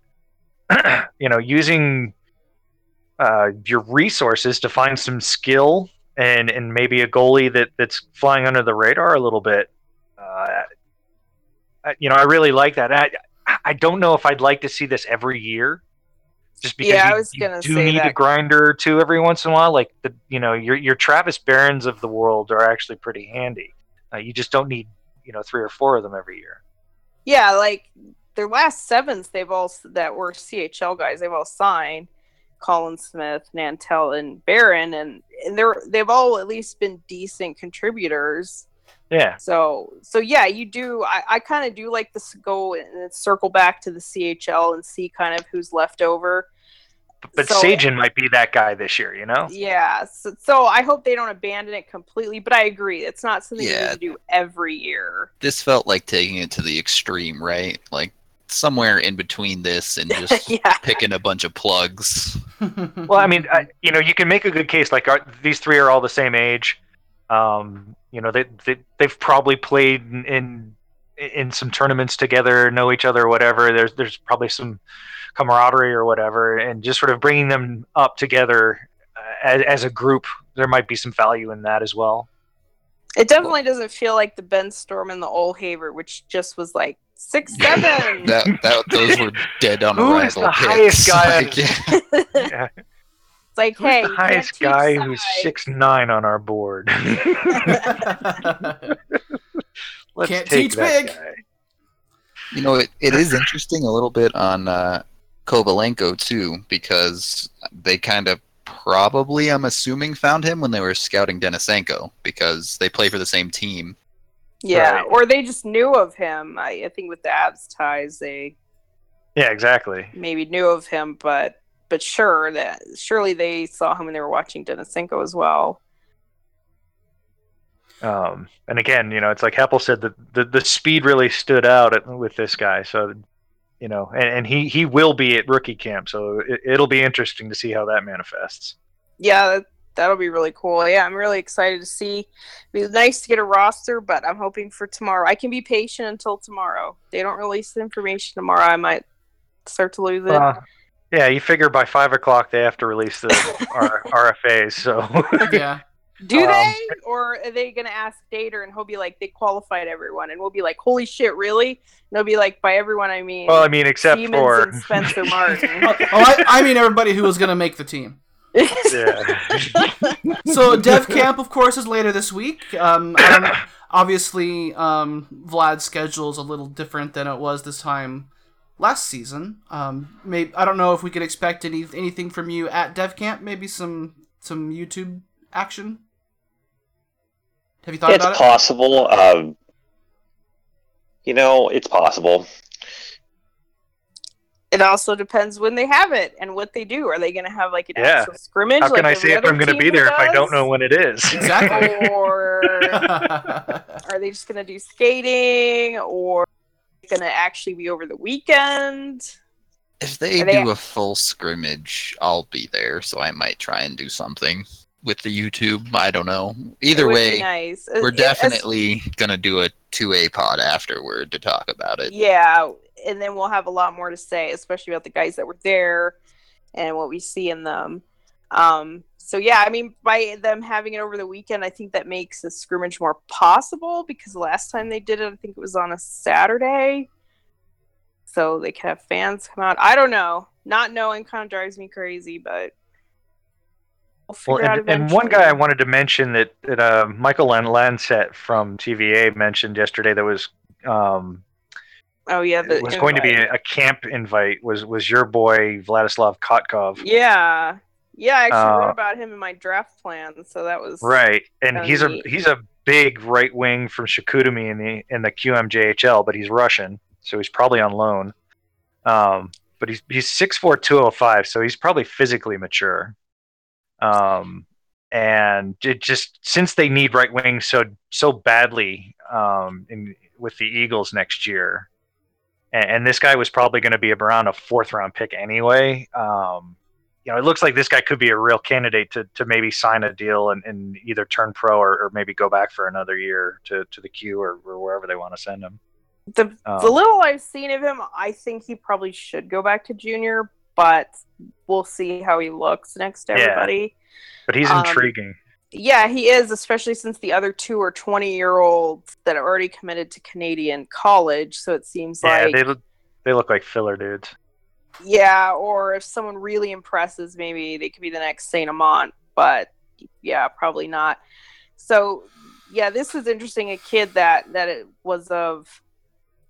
you know, using uh, your resources to find some skill and and maybe a goalie that that's flying under the radar a little bit. Uh, I- you know, I really like that. I I don't know if I'd like to see this every year, just because Yeah, I you, was gonna do need a grinder or two every once in a while. Like the you know your your Travis Barrons of the world are actually pretty handy. Uh, you just don't need you know three or four of them every year. Yeah, like their last sevens, they've all that were CHL guys. They've all signed Colin Smith, Nantel, and Barron, and and they're they've all at least been decent contributors. Yeah. So so yeah, you do. I, I kind of do like this go and circle back to the CHL and see kind of who's left over. but So- Saigeon might be that guy this year. You know. Yeah, so, so I hope they don't abandon it completely, but I agree. It's not something you Yeah. need to do every year. This felt like taking it to the extreme, right? Like somewhere in between this and just Yeah. picking a bunch of plugs. Well, I mean, I, you know, you can make a good case. Like, are, these three are all the same age. Um, you know, they, they they've probably played in, in in some tournaments together, know each other, or whatever. There's there's probably some camaraderie or whatever, and just sort of bringing them up together uh, as, as a group, there might be some value in that as well. It definitely doesn't feel like the Ben Storm and the Olhaver, which just was like six seven. That, that those were dead on Who is arrival the picks. highest guy? Like, yeah. Yeah. It's like, Who's hey, the highest can't guy who's six nine on our board? Let's Can't take teach that big. guy. You know, it, it is interesting a little bit on uh, Kovalenko too, because they kind of probably, I'm assuming, found him when they were scouting Denisenko because they play for the same team. Yeah, Right. or they just knew of him. I, I think with the Avs ties, they Yeah, exactly. maybe knew of him, but but sure that surely they saw him when they were watching Denisenko as well. Um, and again, you know, it's like Hepple said that the, the speed really stood out at, with this guy. So, you know, and, and he, he will be at rookie camp. So it, it'll be interesting to see how that manifests. Yeah, that'll be really cool. Yeah, I'm really excited to see. It'd be nice to get a roster, but I'm hoping for tomorrow. I can be patient until tomorrow. They don't release the information tomorrow. I might start to lose it. Uh, yeah, you figure by five o'clock they have to release the R, RFAs. So yeah. Do um, they, or are they gonna ask Dater and he'll be like, they qualified everyone, and we'll be like, holy shit, really? And they'll be like, by everyone I mean, well, I mean, except Siemens for and Spencer Martin. Oh, I, I mean everybody who was going to make the team. Yeah. So Dev Camp, of course, is later this week. Um, I don't, obviously, um, Vlad's schedule is a little different than it was this time last season. Um, maybe I don't know if we could expect any anything from you at Dev Camp. Maybe some some YouTube action. Have you thought it's about it? It's possible. Um, you know, it's possible. It also depends when they have it and what they do. Are they going to have like an Yeah. actual scrimmage? How can like I every say if I'm going to be there if I don't know when it is? Exactly. Or are they just going to do skating? Or going to actually be over the weekend? If they they- do a full scrimmage, I'll be there, so I might try and do something with the YouTube. I don't know. Either It would be way, nice. we're It- definitely gonna do a two A pod afterward to talk about it. Yeah, and then we'll have a lot more to say, especially about the guys that were there and what we see in them. Um, so yeah, I mean, by them having it over the weekend, I think that makes the scrimmage more possible because last time they did it, I think it was on a Saturday, so they could have fans come out. I don't know. Not knowing kind of drives me crazy, but Well, and, and one guy I wanted to mention that, that uh, Michael Lan- Lansett from TVA mentioned yesterday that was um, Oh yeah, the was going to be a, a camp invite was was your boy Vladislav Kotkov. Yeah, yeah. I actually Uh, wrote about him in my draft plan, so that was Right, and he's a he's a big right wing from Chicoutimi in the in the QMJHL, but he's Russian, so he's probably on loan. Um, but he's he's six four two oh five, so he's probably physically mature. Um, and it just since they need right wing so so badly um, in with the Eagles next year, and, and this guy was probably going to be around a fourth round pick anyway. Um, you know, it looks like this guy could be a real candidate to, to maybe sign a deal and, and either turn pro or, or maybe go back for another year to, to the Q or, or wherever they want to send him. the Um, the little I've seen of him, I think he probably should go back to junior, but we'll see how he looks next to Yeah. everybody. But he's Um, intriguing. Yeah, he is, especially since the other two are 20 year olds that are already committed to Canadian college. So it seems Yeah, like, they look they look like filler dudes. yeah, or if someone really impresses, maybe they could be the next Saint Amant, but yeah, probably not. So yeah, this is interesting. A kid that that it was of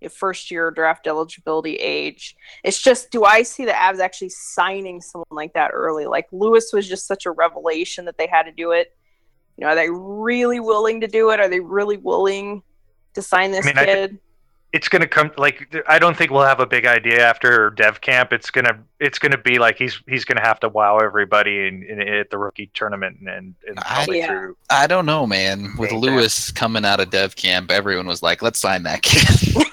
a first year draft eligibility age. It's just, do I see the Avs actually signing someone like that early? Like Lewis was just such a revelation that they had to do it. You know, are they really willing to do it? Are they really willing to sign this I mean, I kid? it's gonna come like I don't think we'll have a big idea after Dev Camp. It's gonna it's gonna be like he's he's gonna have to wow everybody in, in at the rookie tournament and, and probably Yeah. through. I don't know, man. With Ain't Lewis coming out of dev camp, everyone was like, "Let's sign that kid."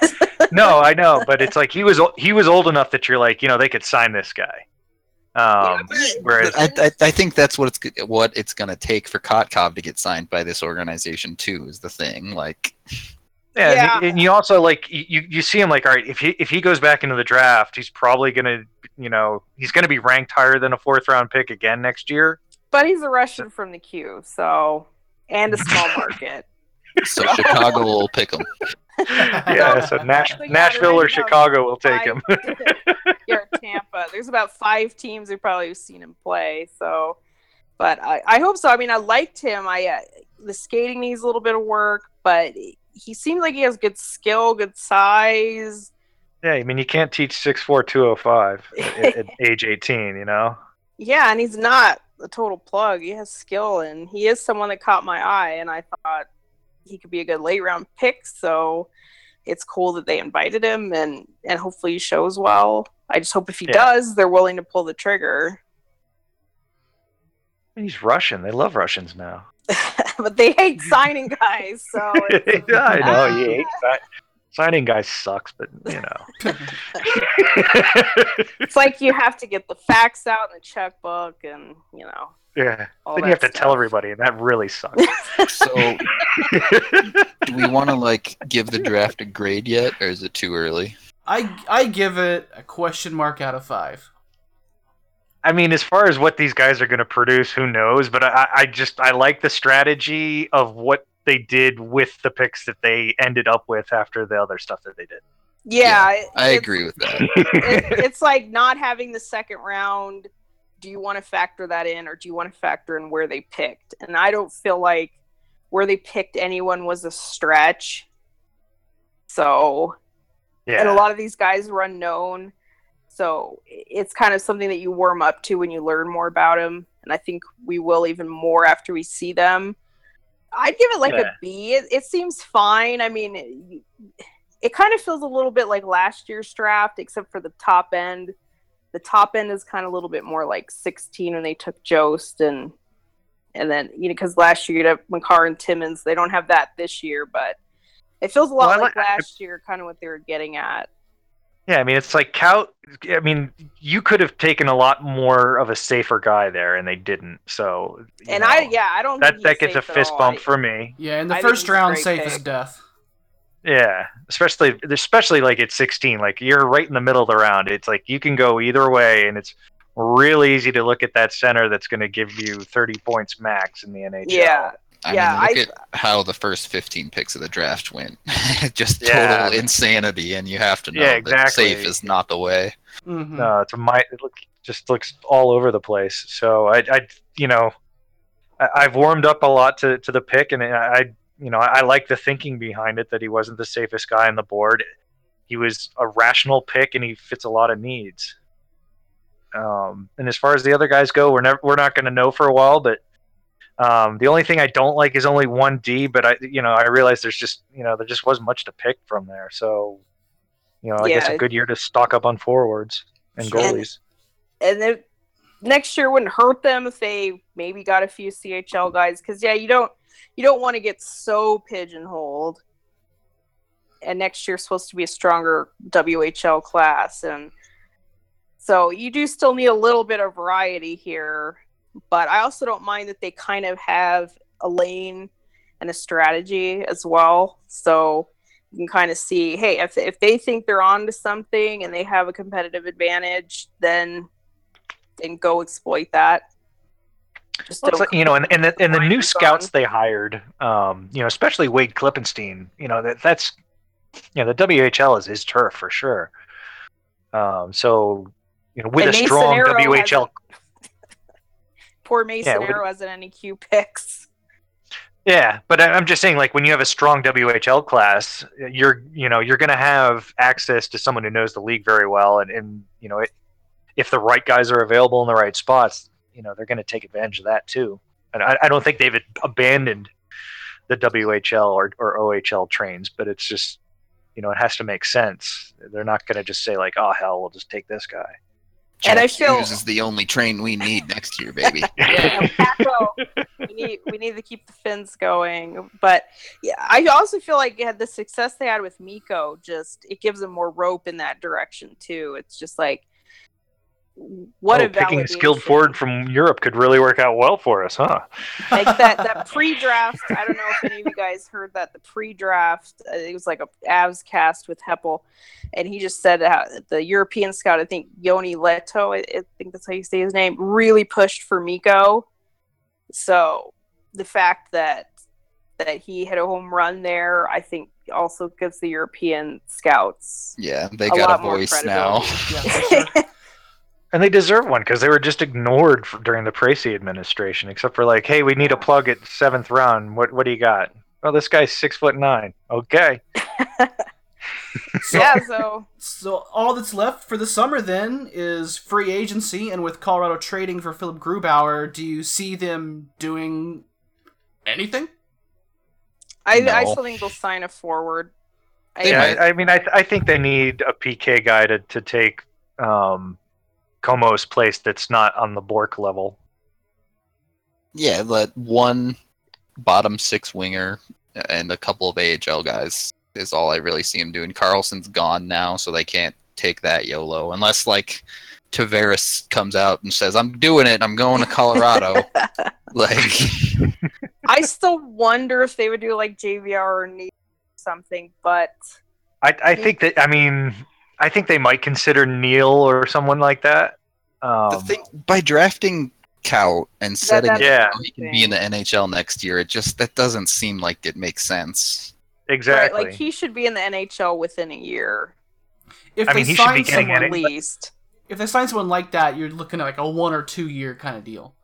No, I know, but it's like he was he was old enough that you're like you know they could sign this guy. Um, whereas I, I, I think that's what it's what it's gonna take for Kotkov to get signed by this organization too. Is the thing like Yeah, and- Yeah. And, you also like you, you see him like all right if he if he goes back into the draft, he's probably gonna you know he's gonna be ranked higher than a fourth round pick again next year. But he's a Russian from the Q, so and a small market. so Chicago will pick him. Yeah, so Nash, Nashville or Chicago will take him. Here Tampa, there's about five teams who probably have seen him play. So, but I, I hope so. I mean, I liked him. I uh, the skating needs a little bit of work, but he seems like he has good skill, good size. yeah, I mean you can't teach six four two oh five at, at age eighteen. You know. Yeah, and he's not a total plug. He has skill, and he is someone that caught my eye, and I thought he could be a good late round pick. So it's cool that they invited him, and and hopefully he shows well. I just hope if he Yeah. does, they're willing to pull the trigger. He's Russian. They love Russians now. but they hate signing guys, so it's- I know. He ah. hates that. Signing guys sucks, but you know. it's like you have to get the facts out in the checkbook, and you know. Yeah. All then you have to that tell everybody, and that really sucks. So, do we want to like give the draft a grade yet, or is it too early? I I give it a question mark out of five. I mean, as far as what these guys are going to produce, who knows? But I, I just I like the strategy of what they did with the picks that they ended up with after the other stuff that they did. Yeah, it- I agree with that. it, it's like not having the second round. Do you want to factor that in, or do you want to factor in where they picked? And I don't feel like where they picked anyone was a stretch. So, yeah. and a lot of these guys were unknown. So it's kind of something that you warm up to when you learn more about them. And I think we will even more after we see them. I'd give it like Yeah. a B. It, it seems fine. I mean, it, it kind of feels a little bit like last year's draft, except for the top end. The top end is kind of a little bit more like 16 when they took Jost and and then you know because last year you had Makar and Timmins. They don't have that this year, but it feels a lot Well, like like- last year, kind of what they were getting at. Yeah, I mean, it's like Cow. I mean, you could have taken a lot more of a safer guy there, and they didn't. So, And know, I yeah, I don't that think that gets a fist bump I- for me. Yeah, in the I first round, great safe pick. as death. Yeah, especially especially like at 16, like you're right in the middle of the round. It's like you can go either way, and it's really easy to look at that center that's going to give you 30 points max in the NHL. Yeah, I Yeah, mean, look I- at how the first 15 picks of the draft went. Just Yeah. total insanity, and you have to know Yeah, that exactly. safe is not the way. Mhm. No, it's a my it look, just looks all over the place. So I, I you know, I, I've warmed up a lot to, to the pick, and I, I you know, I, like the thinking behind it that he wasn't the safest guy on the board. He was a rational pick, and he fits a lot of needs. Um, and as far as the other guys go, we're never we're not going to know for a while. But um, the only thing I don't like is only one D. But I you know I realize there's just you know there just wasn't much to pick from there. So you know I guess a good year to stock up on forwards and goalies. and then next year wouldn't hurt them if they maybe got a few CHL guys because yeah, you don't you don't want to get so pigeonholed. And next year's supposed to be a stronger WHL class, and so you do still need a little bit of variety here. But I also don't mind that they kind of have a lane and a strategy as well. So you can kind of see, hey, if if they think they're on to something and they have a competitive advantage, then then go exploit that. Just Well, like, you know, and, and the and the new scouts they hired, um, you know, especially Wade Klippenstein, you know, that that's, you know, the WHL is his turf for sure. Um, so, you know, with And a Mason strong Arrow WHL, Poor Mason Yeah, with- Arrow hasn't any Q picks. yeah, but I- I'm just saying, like, when you have a strong WHL class, you're, you know, you're going to have access to someone who knows the league very well, and and you know, it, if the right guys are available in the right spots, you know, they're going to take advantage of that too. And I, I don't think they've abandoned the WHL or, or OHL trains, but it's just you know, it has to make sense. They're not going to just say like, "Oh hell, we'll just take this guy." And I feel- Hughes is the only train we need next year, baby. Yeah, we need we need to keep the Finns going. But yeah, I also feel like had the success they had with Mikko, just it gives them more rope in that direction too. It's just like what oh, a picking a skilled forward from Europe could really work out well for us, huh? like that that pre-draft. I don't know if any of you guys heard that the pre-draft. uh, It was like a Avs cast with Hepple, and he just said how the European scout, I think Joni Lehto, I, I think that's how you say his name, really pushed for Mikko. So the fact that that he hit a home run there, I think also gives the European scouts Yeah, they a got lot a more voice now. credibility. And they deserve one because they were just ignored for, during the Pracey administration, except for like, "Hey, we need a plug at seventh round. What what do you got?" Oh, this guy's six foot nine. Okay. So, yeah, so So all that's left for the summer then is free agency, and with Colorado trading for Philipp Grubauer, do you see them doing anything? I, I still think they'll sign a forward. I, yeah, I, I mean, I, I think they need a PK guy to, to take um, Comeau's place that's not on the Bork level. Yeah, let one bottom six winger and a couple of AHL guys is all I really see him doing. Carlson's gone now, so they can't take that YOLO unless like Tavares comes out and says, "I'm doing it. I'm going to Colorado." like, I still wonder if they would do like JVR or something, but I, I think that, I mean, I think they might consider Neal or someone like that. Um, the thing by drafting Kaut and setting that's it Yeah. he can be in the NHL next year, it just that doesn't seem like it makes sense. exactly. right, like he should be in the NHL within a year, If I they mean, he sign someone, at least. if they sign someone like that, you're looking at like a one or two year kind of deal.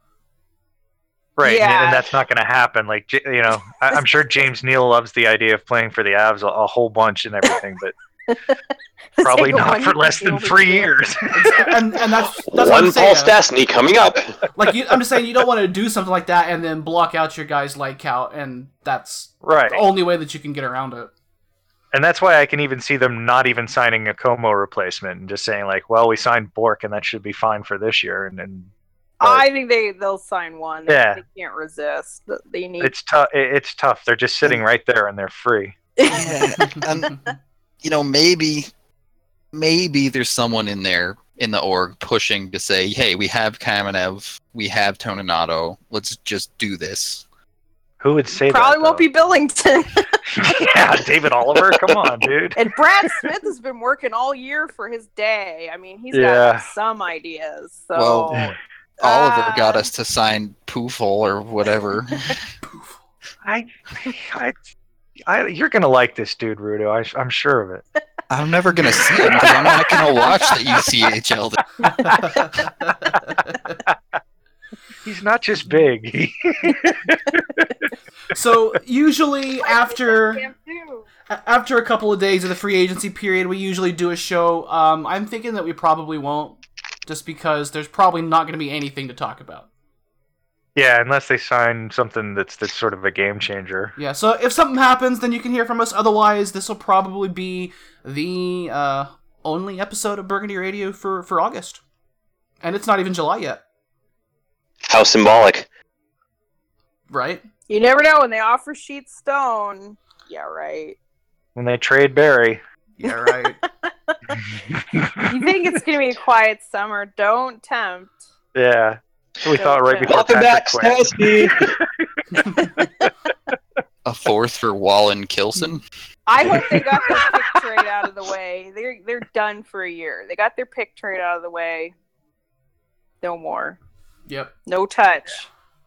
Right, and- Yeah. and that's not going to happen. Like you know, I, I'm sure James Neal loves the idea of playing for the Avs a, a whole bunch and everything, but probably not for less than three do years. and and that's that's what One I'm Paul. Stastny coming up. Like you, I'm just saying, you don't want to do something like that and then block out your guys like out, and that's right, the only way that you can get around it. and that's why I can even see them not even signing a Comeau replacement and just saying like, well, we signed Bork and that should be fine for this year, and, and I think they they'll sign one. They- Yeah. they can't resist. They need. it's tough. It's tough. They're just sitting right there and they're free. Yeah, and you know maybe maybe there's someone in there in the org pushing to say, "Hey, we have Kamenev, we have Toninato. Let's just do this." Who would say Probably that? won't be Billington. yeah, David Oliver. Come on, dude. and Brad Smith has been working all year for his day. I mean, he's Yeah. got some ideas. So Well, Oliver uh, got us to sign Poofle or whatever. I, I, I, you're gonna like this dude, Rudo. I, I'm sure of it. I'm never gonna see him because I'm not gonna watch the ECHL. He's not just big. so usually after Damn too. a- after a couple of days of the free agency period, we usually do a show. Um, I'm thinking that we probably won't, just because there's probably not going to be anything to talk about. Yeah, unless they sign something that's that's sort of a game changer. Yeah, so if something happens, then you can hear from us. Otherwise, this will probably be the uh, only episode of Burgundy Rainbow for, for August. And it's not even July yet, How symbolic. right? You never know when they offer Sheet Stone. Yeah, right. When they trade Barrie, Yeah, right. You think it's gonna be a quiet summer? Don't tempt. yeah. So we thought right before Welcome Patrick back, quit. A fourth for Wallen Kilson. I hope they got their pick trade out of the way. They're they're done for a year. They got their pick trade out of the way. No more. Yep. No touch.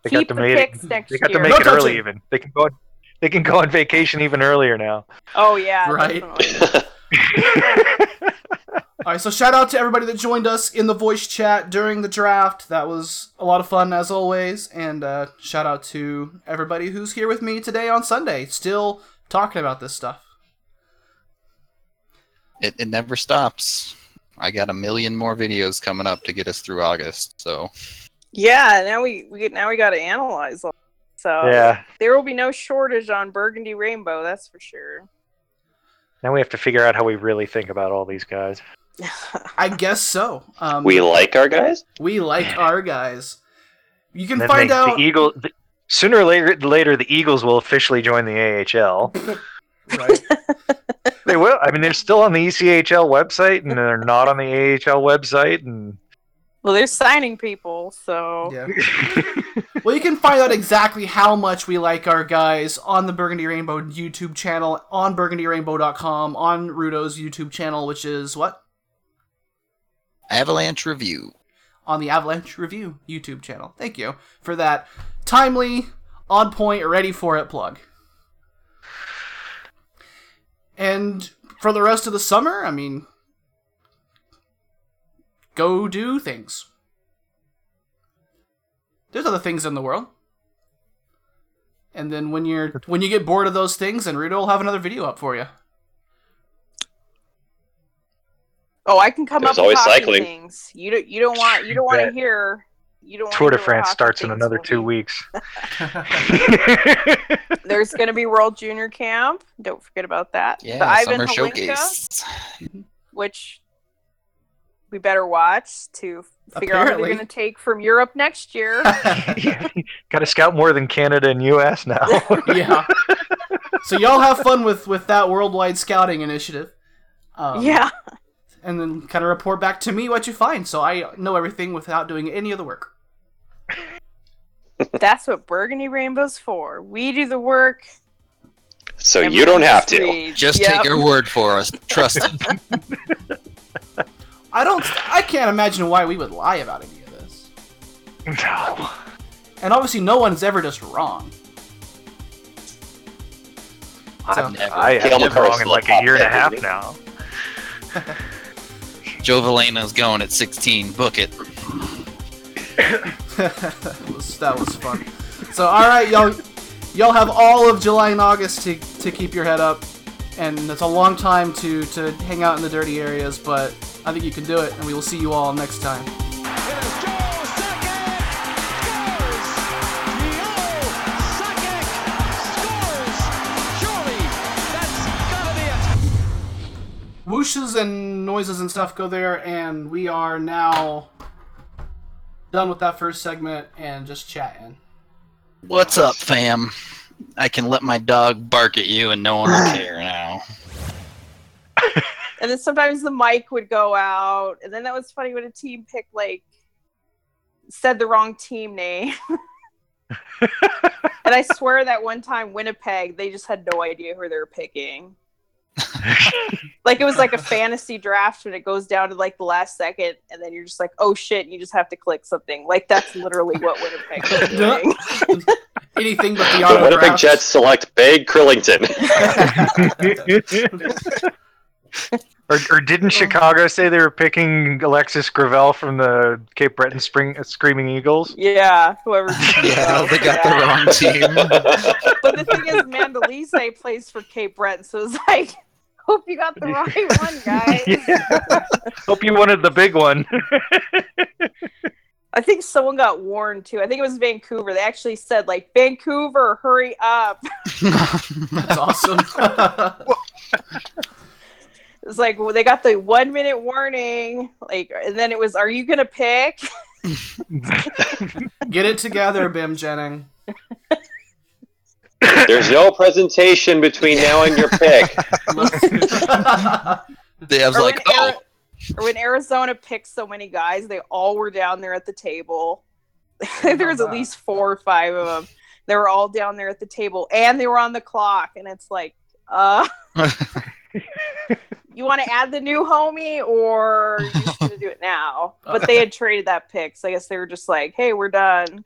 They Keep got the to make picks it. next They got year. to make No it early. Even they can go. They can go on vacation even earlier now. Oh yeah, Right. definitely. All right, so shout out to everybody that joined us in the voice chat during the draft. That was a lot of fun as always, and uh, shout out to everybody who's here with me today on Sunday, still talking about this stuff. It, it never stops. I got a million more videos coming up to get us through August. So Yeah, now we we now we got to analyze. All. So Yeah. there will be no shortage on Burgundy Rainbow. That's for sure. Now we have to figure out how we really think about all these guys. I guess so. Um, We like our guys. we like our guys. You can find out. the Eagle. The, sooner or later, later, the Eagles will officially join the AHL. right. They will. I mean, they're still on the ECHL website, and they're not on the AHL website. And Well, they're signing people, so Yeah. well, you can find out exactly how much we like our guys on the Burgundy Rainbow YouTube channel, on burgundyrainbow.com, on Rudo's YouTube channel, which is what? Avalanche Review. On the Avalanche Review YouTube channel. Thank you for that timely, on point, ready for it plug. And for the rest of the summer, I mean, go do things. There's other things in the world. And then when you're when you get bored of those things, and Rudo will have another video up for you. Oh, I can come There's up with always hockey cycling. things. You don't. You don't want. You don't want to hear. You don't. Tour de France starts in another two be. weeks. There's going to be World Junior Camp. Don't forget about that. Yeah, the Ivan summer Hlinka, showcase. which we better watch to figure out what they're going to take from Europe next year. Got to scout more than Canada and U.S. now. yeah. So y'all have fun with with that worldwide scouting initiative. Um, yeah. And then kind of report back to me what you find, so I know everything without doing any of the work. That's what Burgundy Rainbow's for. We do the work. So you don't have to. read. Just Yep. take our word for us. Trust it. I don't. I can't imagine why we would lie about any of this. No. And obviously, no one's ever just wrong. I've, Never. I, I've Cale been wrong in like a year and a half now. Joe Veleno's going at 16. Book it. that, was, that was fun. So, all right, y'all, y'all have all of July and August to, to keep your head up, and it's a long time to to hang out in the dirty areas, but I think you can do it, and we will see you all next time. Whooshes and noises and stuff go there, and we are now done with that first segment and just chatting. What's up, fam? I can let my dog bark at you and no one will care now. And then sometimes the mic would go out, and then that was funny when a team picked like said the wrong team name. and I swear that one time Winnipeg, they just had no idea who they were picking. like it was like a fantasy draft when it goes down to like the last second, and then you're just like, oh shit, you just have to click something. Like that's literally what Winnipeg was doing. Anything but the The auto Winnipeg Jets select Big Krillington. Or, or didn't Chicago say they were picking Alexis Gravel from the Cape Breton Spring uh, Screaming Eagles? Yeah, whoever. Yeah, they got the wrong team. But the thing is, Mandolese plays for Cape Breton, so it's like, hope you got the right one, guys. Hope you wanted the big one. I think someone got warned too. I think it was Vancouver. They actually said like, Vancouver, hurry up. That's awesome. It's like well, they got the one minute warning, like, and then it was, "Are you gonna pick?" Get it together, Bim Jennings. There's no presentation between now and your pick. They was like, when oh, Ari- or when Arizona picked so many guys, they all were down there at the table. there was at least four or five of them. They were all down there at the table, and they were on the clock. And it's like, uh, you want to add the new homie, or you just gonna do it now? But they had traded that pick, so I guess they were just like, "Hey, we're done."